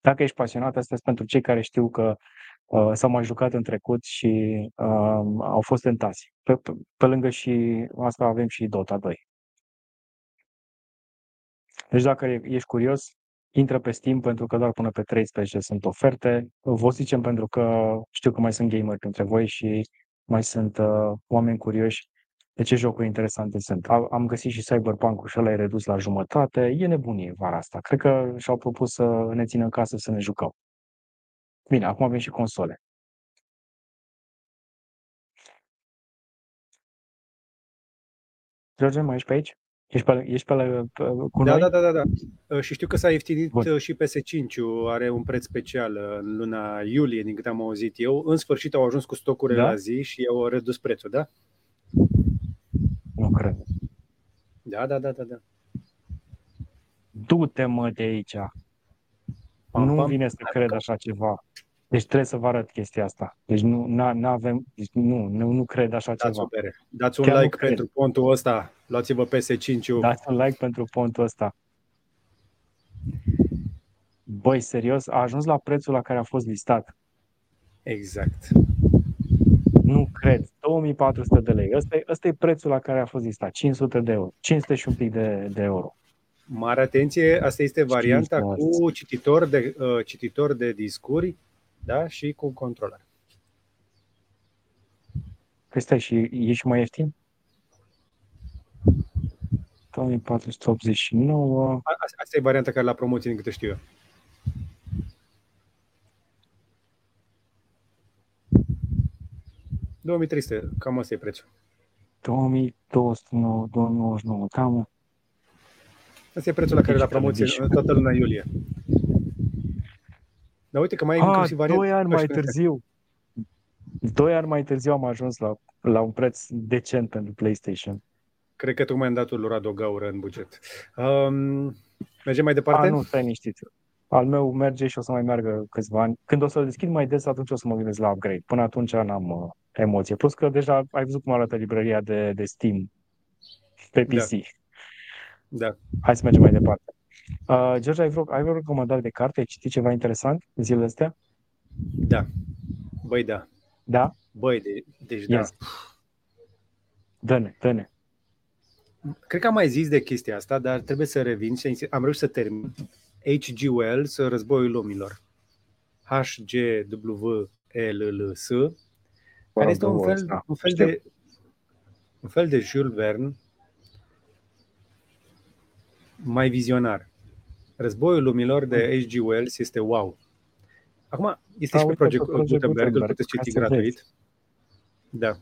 Dacă ești pasionat, asta este pentru cei care știu că uh, s-au mai jucat în trecut și uh, au fost tentați. Pe, pe, pe lângă și asta avem și Dota 2. Deci dacă ești curios, intră pe Steam pentru că doar până pe 13 sunt oferte. Vă zicem pentru că știu că mai sunt gameri între voi și mai sunt uh, oameni curioși de ce jocuri interesante sunt. Am găsit și Cyberpunk-ul și ăla e redus la jumătate. E nebunie vara asta. Cred că și-au propus să ne țină în casă să ne jucăm. Bine, acum avem și console. George, mai ești pe aici? Ești pe, ești pe, la, pe cu da, noi? Da, da, da, da. Uh, și știu că s-a ieftinit Bun. Uh, și PS5-ul, are un preț special uh, în luna iulie, din câte am auzit eu. În sfârșit au ajuns cu stocurile da? la zi și au redus prețul, da? Nu cred. Da, da, da, da, da. Du-te mă de aici. Pam, nu pam. vine să cred așa ceva. Deci trebuie să vă arăt chestia asta. Deci nu avem, deci nu, nu, nu cred așa Dați ceva. Bere. Dați un Chiar like pentru pontul ăsta. Luați-vă PS5-ul. Dați un like pentru pontul ăsta. Băi, serios, a ajuns la prețul la care a fost listat. Exact. Nu cred. 2400 de lei. Ăsta e, ăsta e prețul la care a fost listat. 500 de euro. 500 și un pic de, de euro. Mare atenție, asta este varianta cu cititor de, uh, cititor de discuri da? și cu controller. Păi stai, și e și mai ieftin? 2489. Asta e varianta care la promoție, din câte știu eu. ...2300, cam asta e prețul. 2299, cam. Asta e prețul la care la promoție în toată luna iulie. Dar uite că mai e inclusiv varianta. Doi ani mai târziu. Doi ani mai târziu am ajuns la, la un preț decent pentru PlayStation. Cred că tocmai am dat lor o gaură în buget. Um, Mergem mai departe? A, nu, stai liniștit. Al meu merge și o să mai meargă câțiva ani. Când o să-l deschid mai des, atunci o să mă gândesc la upgrade. Până atunci n-am uh, emoție. Plus că deja ai văzut cum arată librăria de, de Steam pe PC. Da. Da. Hai să mergem mai departe. Uh, George, ai vreo, ai vreo recomandare de carte? Ai citit ceva interesant zilele astea? Da. Băi, da. Da? Băi, de, deci da. yes. da. Dă-ne, dă-ne. Cred că am mai zis de chestia asta, dar trebuie să revin și am reușit să termin. H.G. Wells, Războiul Lumilor. H-G-W-L-L-S, care este un fel, un fel de un fel de Jules Verne mai vizionar. Războiul Lumilor de H.G. Wells este wow. Acum, este A, și pe Project Gutenberg, îl puteți citi gratuit. Da.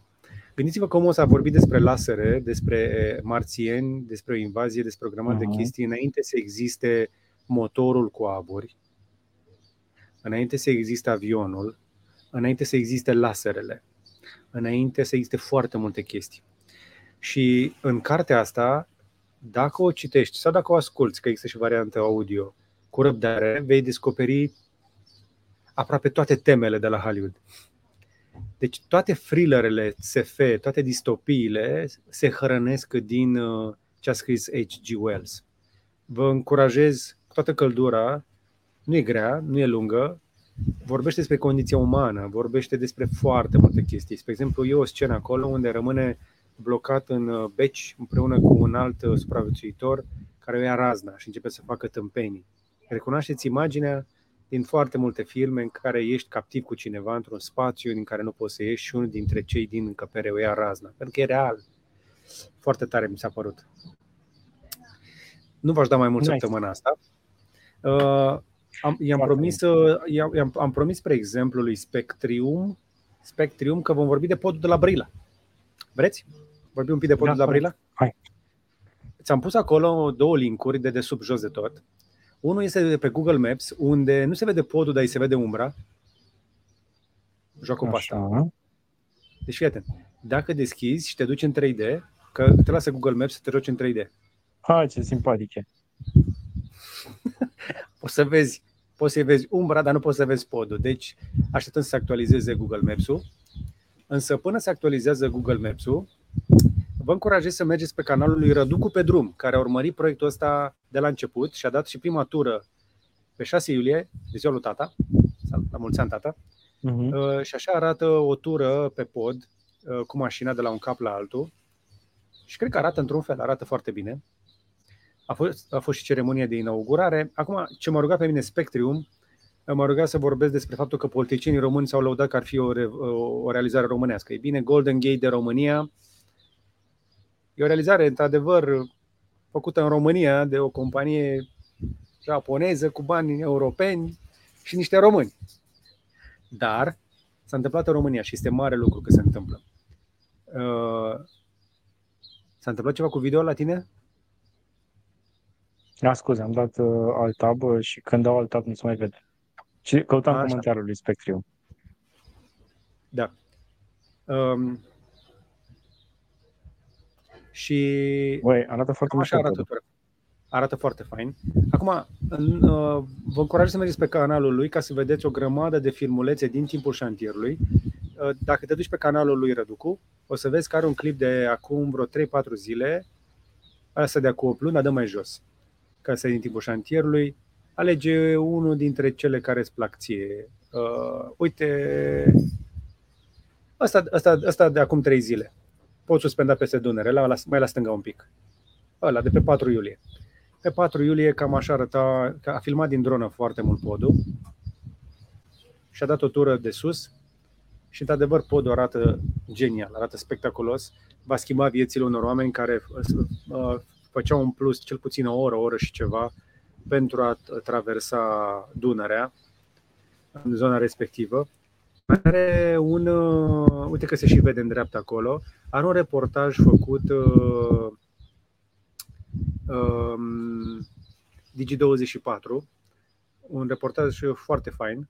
Gândiți-vă cum o să vorbit despre lasere, despre marțieni, despre o invazie, despre o grămadă uh-huh. de chestii, înainte să existe motorul cu aburi, înainte să existe avionul, înainte să existe laserele, înainte să existe foarte multe chestii. Și în cartea asta, dacă o citești sau dacă o asculți, că există și variantă audio, cu răbdare, vei descoperi aproape toate temele de la Hollywood. Deci toate thrillerele SF, toate distopiile se hrănesc din uh, ce a scris H.G. Wells. Vă încurajez cu toată căldura, nu e grea, nu e lungă, vorbește despre condiția umană, vorbește despre foarte multe chestii. Spre exemplu, e o scenă acolo unde rămâne blocat în uh, beci împreună cu un alt uh, supraviețuitor care o ia razna și începe să facă tâmpenii. Recunoașteți imaginea din foarte multe filme în care ești captiv cu cineva într-un spațiu din care nu poți să ieși și unul dintre cei din încăpere o ia razna. Pentru că e real. Foarte tare mi s-a părut. Nu v-aș da mai mult nice. săptămâna asta. Uh, am, i-am, promis, uh, i-am, am promis, spre exemplu, lui Spectrium, Spectrium că vom vorbi de podul de la Brila. Vreți? Vorbim un pic de podul da, de la Brila? Hai. Ți-am pus acolo două linkuri de sub jos de tot. Unul este de pe Google Maps, unde nu se vede podul, dar îi se vede umbra. Joacă cu asta. Deci fii atent. Dacă deschizi și te duci în 3D, că te lasă Google Maps să te joci în 3D. Hai, ce simpatic e. poți să vezi, poți să vezi umbra, dar nu poți să vezi podul. Deci așteptăm să se actualizeze Google Maps-ul. Însă până se actualizează Google Maps-ul, vă încurajez să mergeți pe canalul lui Răducu pe drum, care a urmărit proiectul ăsta de la început și a dat și prima tură pe 6 iulie, de ziua lui tata, la mulți ani tata, uh-huh. și așa arată o tură pe pod uh, cu mașina de la un cap la altul și cred că arată într-un fel, arată foarte bine. A fost, a fost și ceremonia de inaugurare. Acum, ce m-a rugat pe mine Spectrium, m-a rugat să vorbesc despre faptul că politicienii români s-au lăudat că ar fi o, o realizare românească. E bine, Golden Gate de România E o realizare, într-adevăr, făcută în România de o companie japoneză cu bani europeni și niște români. Dar s-a întâmplat în România și este mare lucru că se întâmplă. Uh, s-a întâmplat ceva cu video la tine? Da, scuze, am dat uh, alt tab și când dau alt tab nu se mai vede. Și căutam Așa. comentariul lui Spectriu. Da. Um, și Băi, arată foarte așa arată tot. Arată foarte fain. Acum, în, uh, vă încurajez să mergeți pe canalul lui ca să vedeți o grămadă de filmulețe din timpul șantierului. Uh, dacă te duci pe canalul lui Răducu, o să vezi că are un clip de acum vreo 3-4 zile, asta de acum 8 luni, dar dă mai jos. Ca să din timpul șantierului, alege unul dintre cele care îți plac ție. Uh, uite, asta, asta, asta de acum 3 zile pot suspenda peste Dunăre, la, mai la stânga un pic. Ăla, de pe 4 iulie. Pe 4 iulie cam așa arăta, că a filmat din dronă foarte mult podul și a dat o tură de sus și, într-adevăr, podul arată genial, arată spectaculos. Va schimba viețile unor oameni care uh, făceau un plus cel puțin o oră, o oră și ceva pentru a traversa Dunărea în zona respectivă are un, uh, uite că se și vede în dreapta acolo, are un reportaj făcut uh, um, Digi24, un reportaj foarte fain,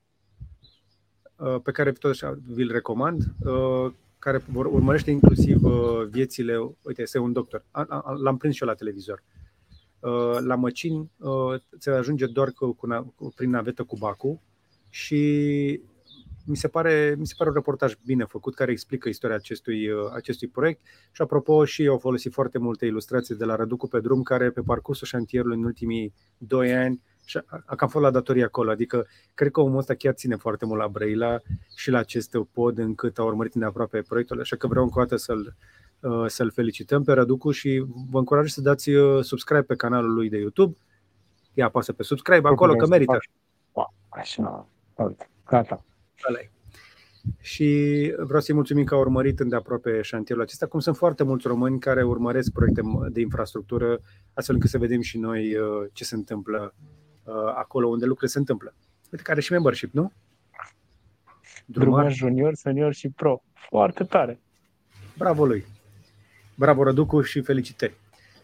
uh, pe care tot așa vi-l recomand, uh, care urmărește inclusiv uh, viețile, uite, este un doctor, l-am prins și eu la televizor, La Măcin ți ajunge doar cu, cu, prin navetă cu Bacu și mi se pare, mi se pare un reportaj bine făcut care explică istoria acestui, acestui proiect și apropo și eu au folosit foarte multe ilustrații de la Răducu pe drum care pe parcursul șantierului în ultimii doi ani și a, a cam fost la datorie acolo. Adică cred că omul ăsta chiar ține foarte mult la Brăila și la acest pod încât a urmărit aproape proiectul, așa că vreau încă o dată să-l, uh, să-l felicităm pe Răducu și vă încurajez să dați uh, subscribe pe canalul lui de YouTube. Ia apasă pe subscribe acolo, că merită. Așa, gata. Și vreau să-i mulțumim că au urmărit îndeaproape șantierul acesta, cum sunt foarte mulți români care urmăresc proiecte de infrastructură, astfel încât să vedem și noi uh, ce se întâmplă Uh, acolo unde lucrurile se întâmplă. Uite care și membership, nu? Drumar. Drumar junior, senior și pro. Foarte tare. Bravo lui. Bravo Răducu și felicitări.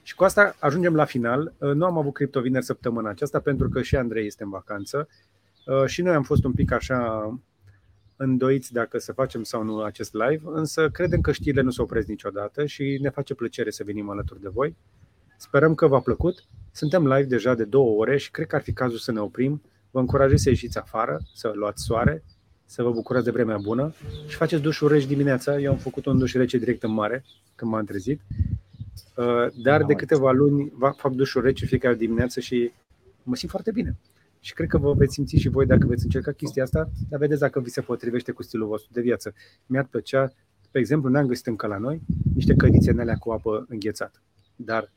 Și cu asta ajungem la final. Uh, nu am avut cripto vineri săptămâna aceasta pentru că și Andrei este în vacanță uh, și noi am fost un pic așa îndoiți dacă să facem sau nu acest live, însă credem că știrile nu se opresc niciodată și ne face plăcere să venim alături de voi. Sperăm că v-a plăcut. Suntem live deja de două ore și cred că ar fi cazul să ne oprim. Vă încurajez să ieșiți afară, să luați soare, să vă bucurați de vremea bună și faceți dușuri reci dimineața. Eu am făcut un duș rece direct în mare când m-am trezit. Uh, dar de câteva luni fac dușuri rece fiecare dimineață și mă simt foarte bine. Și cred că vă veți simți și voi dacă veți încerca chestia asta, dar vedeți dacă vi se potrivește cu stilul vostru de viață. Mi-ar plăcea, pe exemplu, n-am găsit încă la noi niște cădițe în alea cu apă înghețată. Dar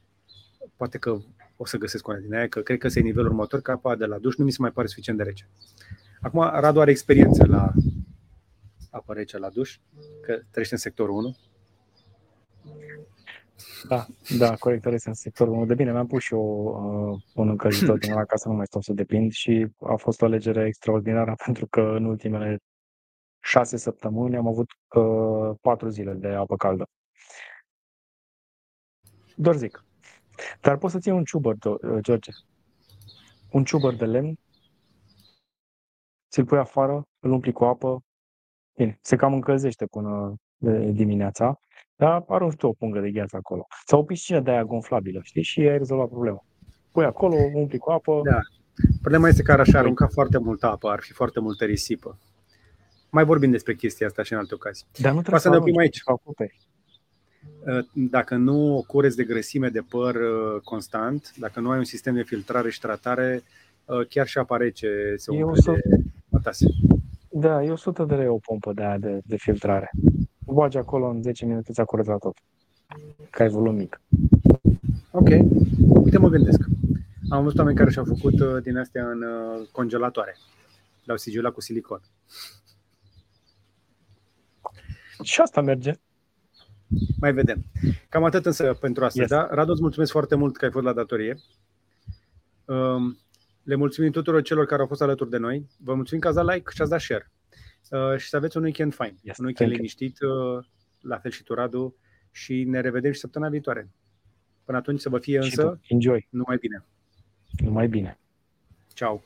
poate că o să găsesc una din aia, că cred că se e nivelul următor, că apa de la duș nu mi se mai pare suficient de rece. Acum, Radu are experiență la apă rece la duș, că trăiește în sectorul 1. Da, da, corect, trăiesc în sectorul 1. De bine, mi-am pus și eu uh, un încălzitor din la ca să nu mai stau să depind și a fost o alegere extraordinară pentru că în ultimele șase săptămâni am avut uh, patru zile de apă caldă. Doar zic. Dar poți să-ți iei un ciubăr, uh, George. Un ciubăr de lemn, ți-l pui afară, îl umpli cu apă, bine, se cam încălzește până dimineața, dar arunci tu o pungă de gheață acolo. Sau o piscină de aia gonflabilă, știi? Și ai rezolvat problema. Pui acolo, umpli cu apă. Da. Problema este că ar așa arunca foarte multă apă, ar fi foarte multă risipă. Mai vorbim despre chestia asta și în alte ocazii. Dar nu trebuie să, să ne oprim aici. Acoperi. Uh, dacă nu cureți de grăsime de păr uh, constant, dacă nu ai un sistem de filtrare și tratare, uh, chiar și apa rece se umple de matase. Da, e 100 de lei o pompă de aia de, de filtrare. Bagi acolo în 10 minute, ți-a curățat tot. Ca ai volum mic. Ok. Uite, mă gândesc. Am văzut oameni care și-au făcut din astea în congelatoare. Le-au sigilat cu silicon. Și asta merge. Mai vedem. Cam atât însă pentru asta. Yes. Da? Radu, îți mulțumesc foarte mult că ai fost la datorie. Um, le mulțumim tuturor celor care au fost alături de noi. Vă mulțumim că ați dat like și ați dat share. Uh, și să aveți un weekend fain. Yes, un weekend liniștit, uh, la fel și tu, Radu. Și ne revedem și săptămâna viitoare. Până atunci să vă fie însă Enjoy. numai bine. Numai bine. Ciao.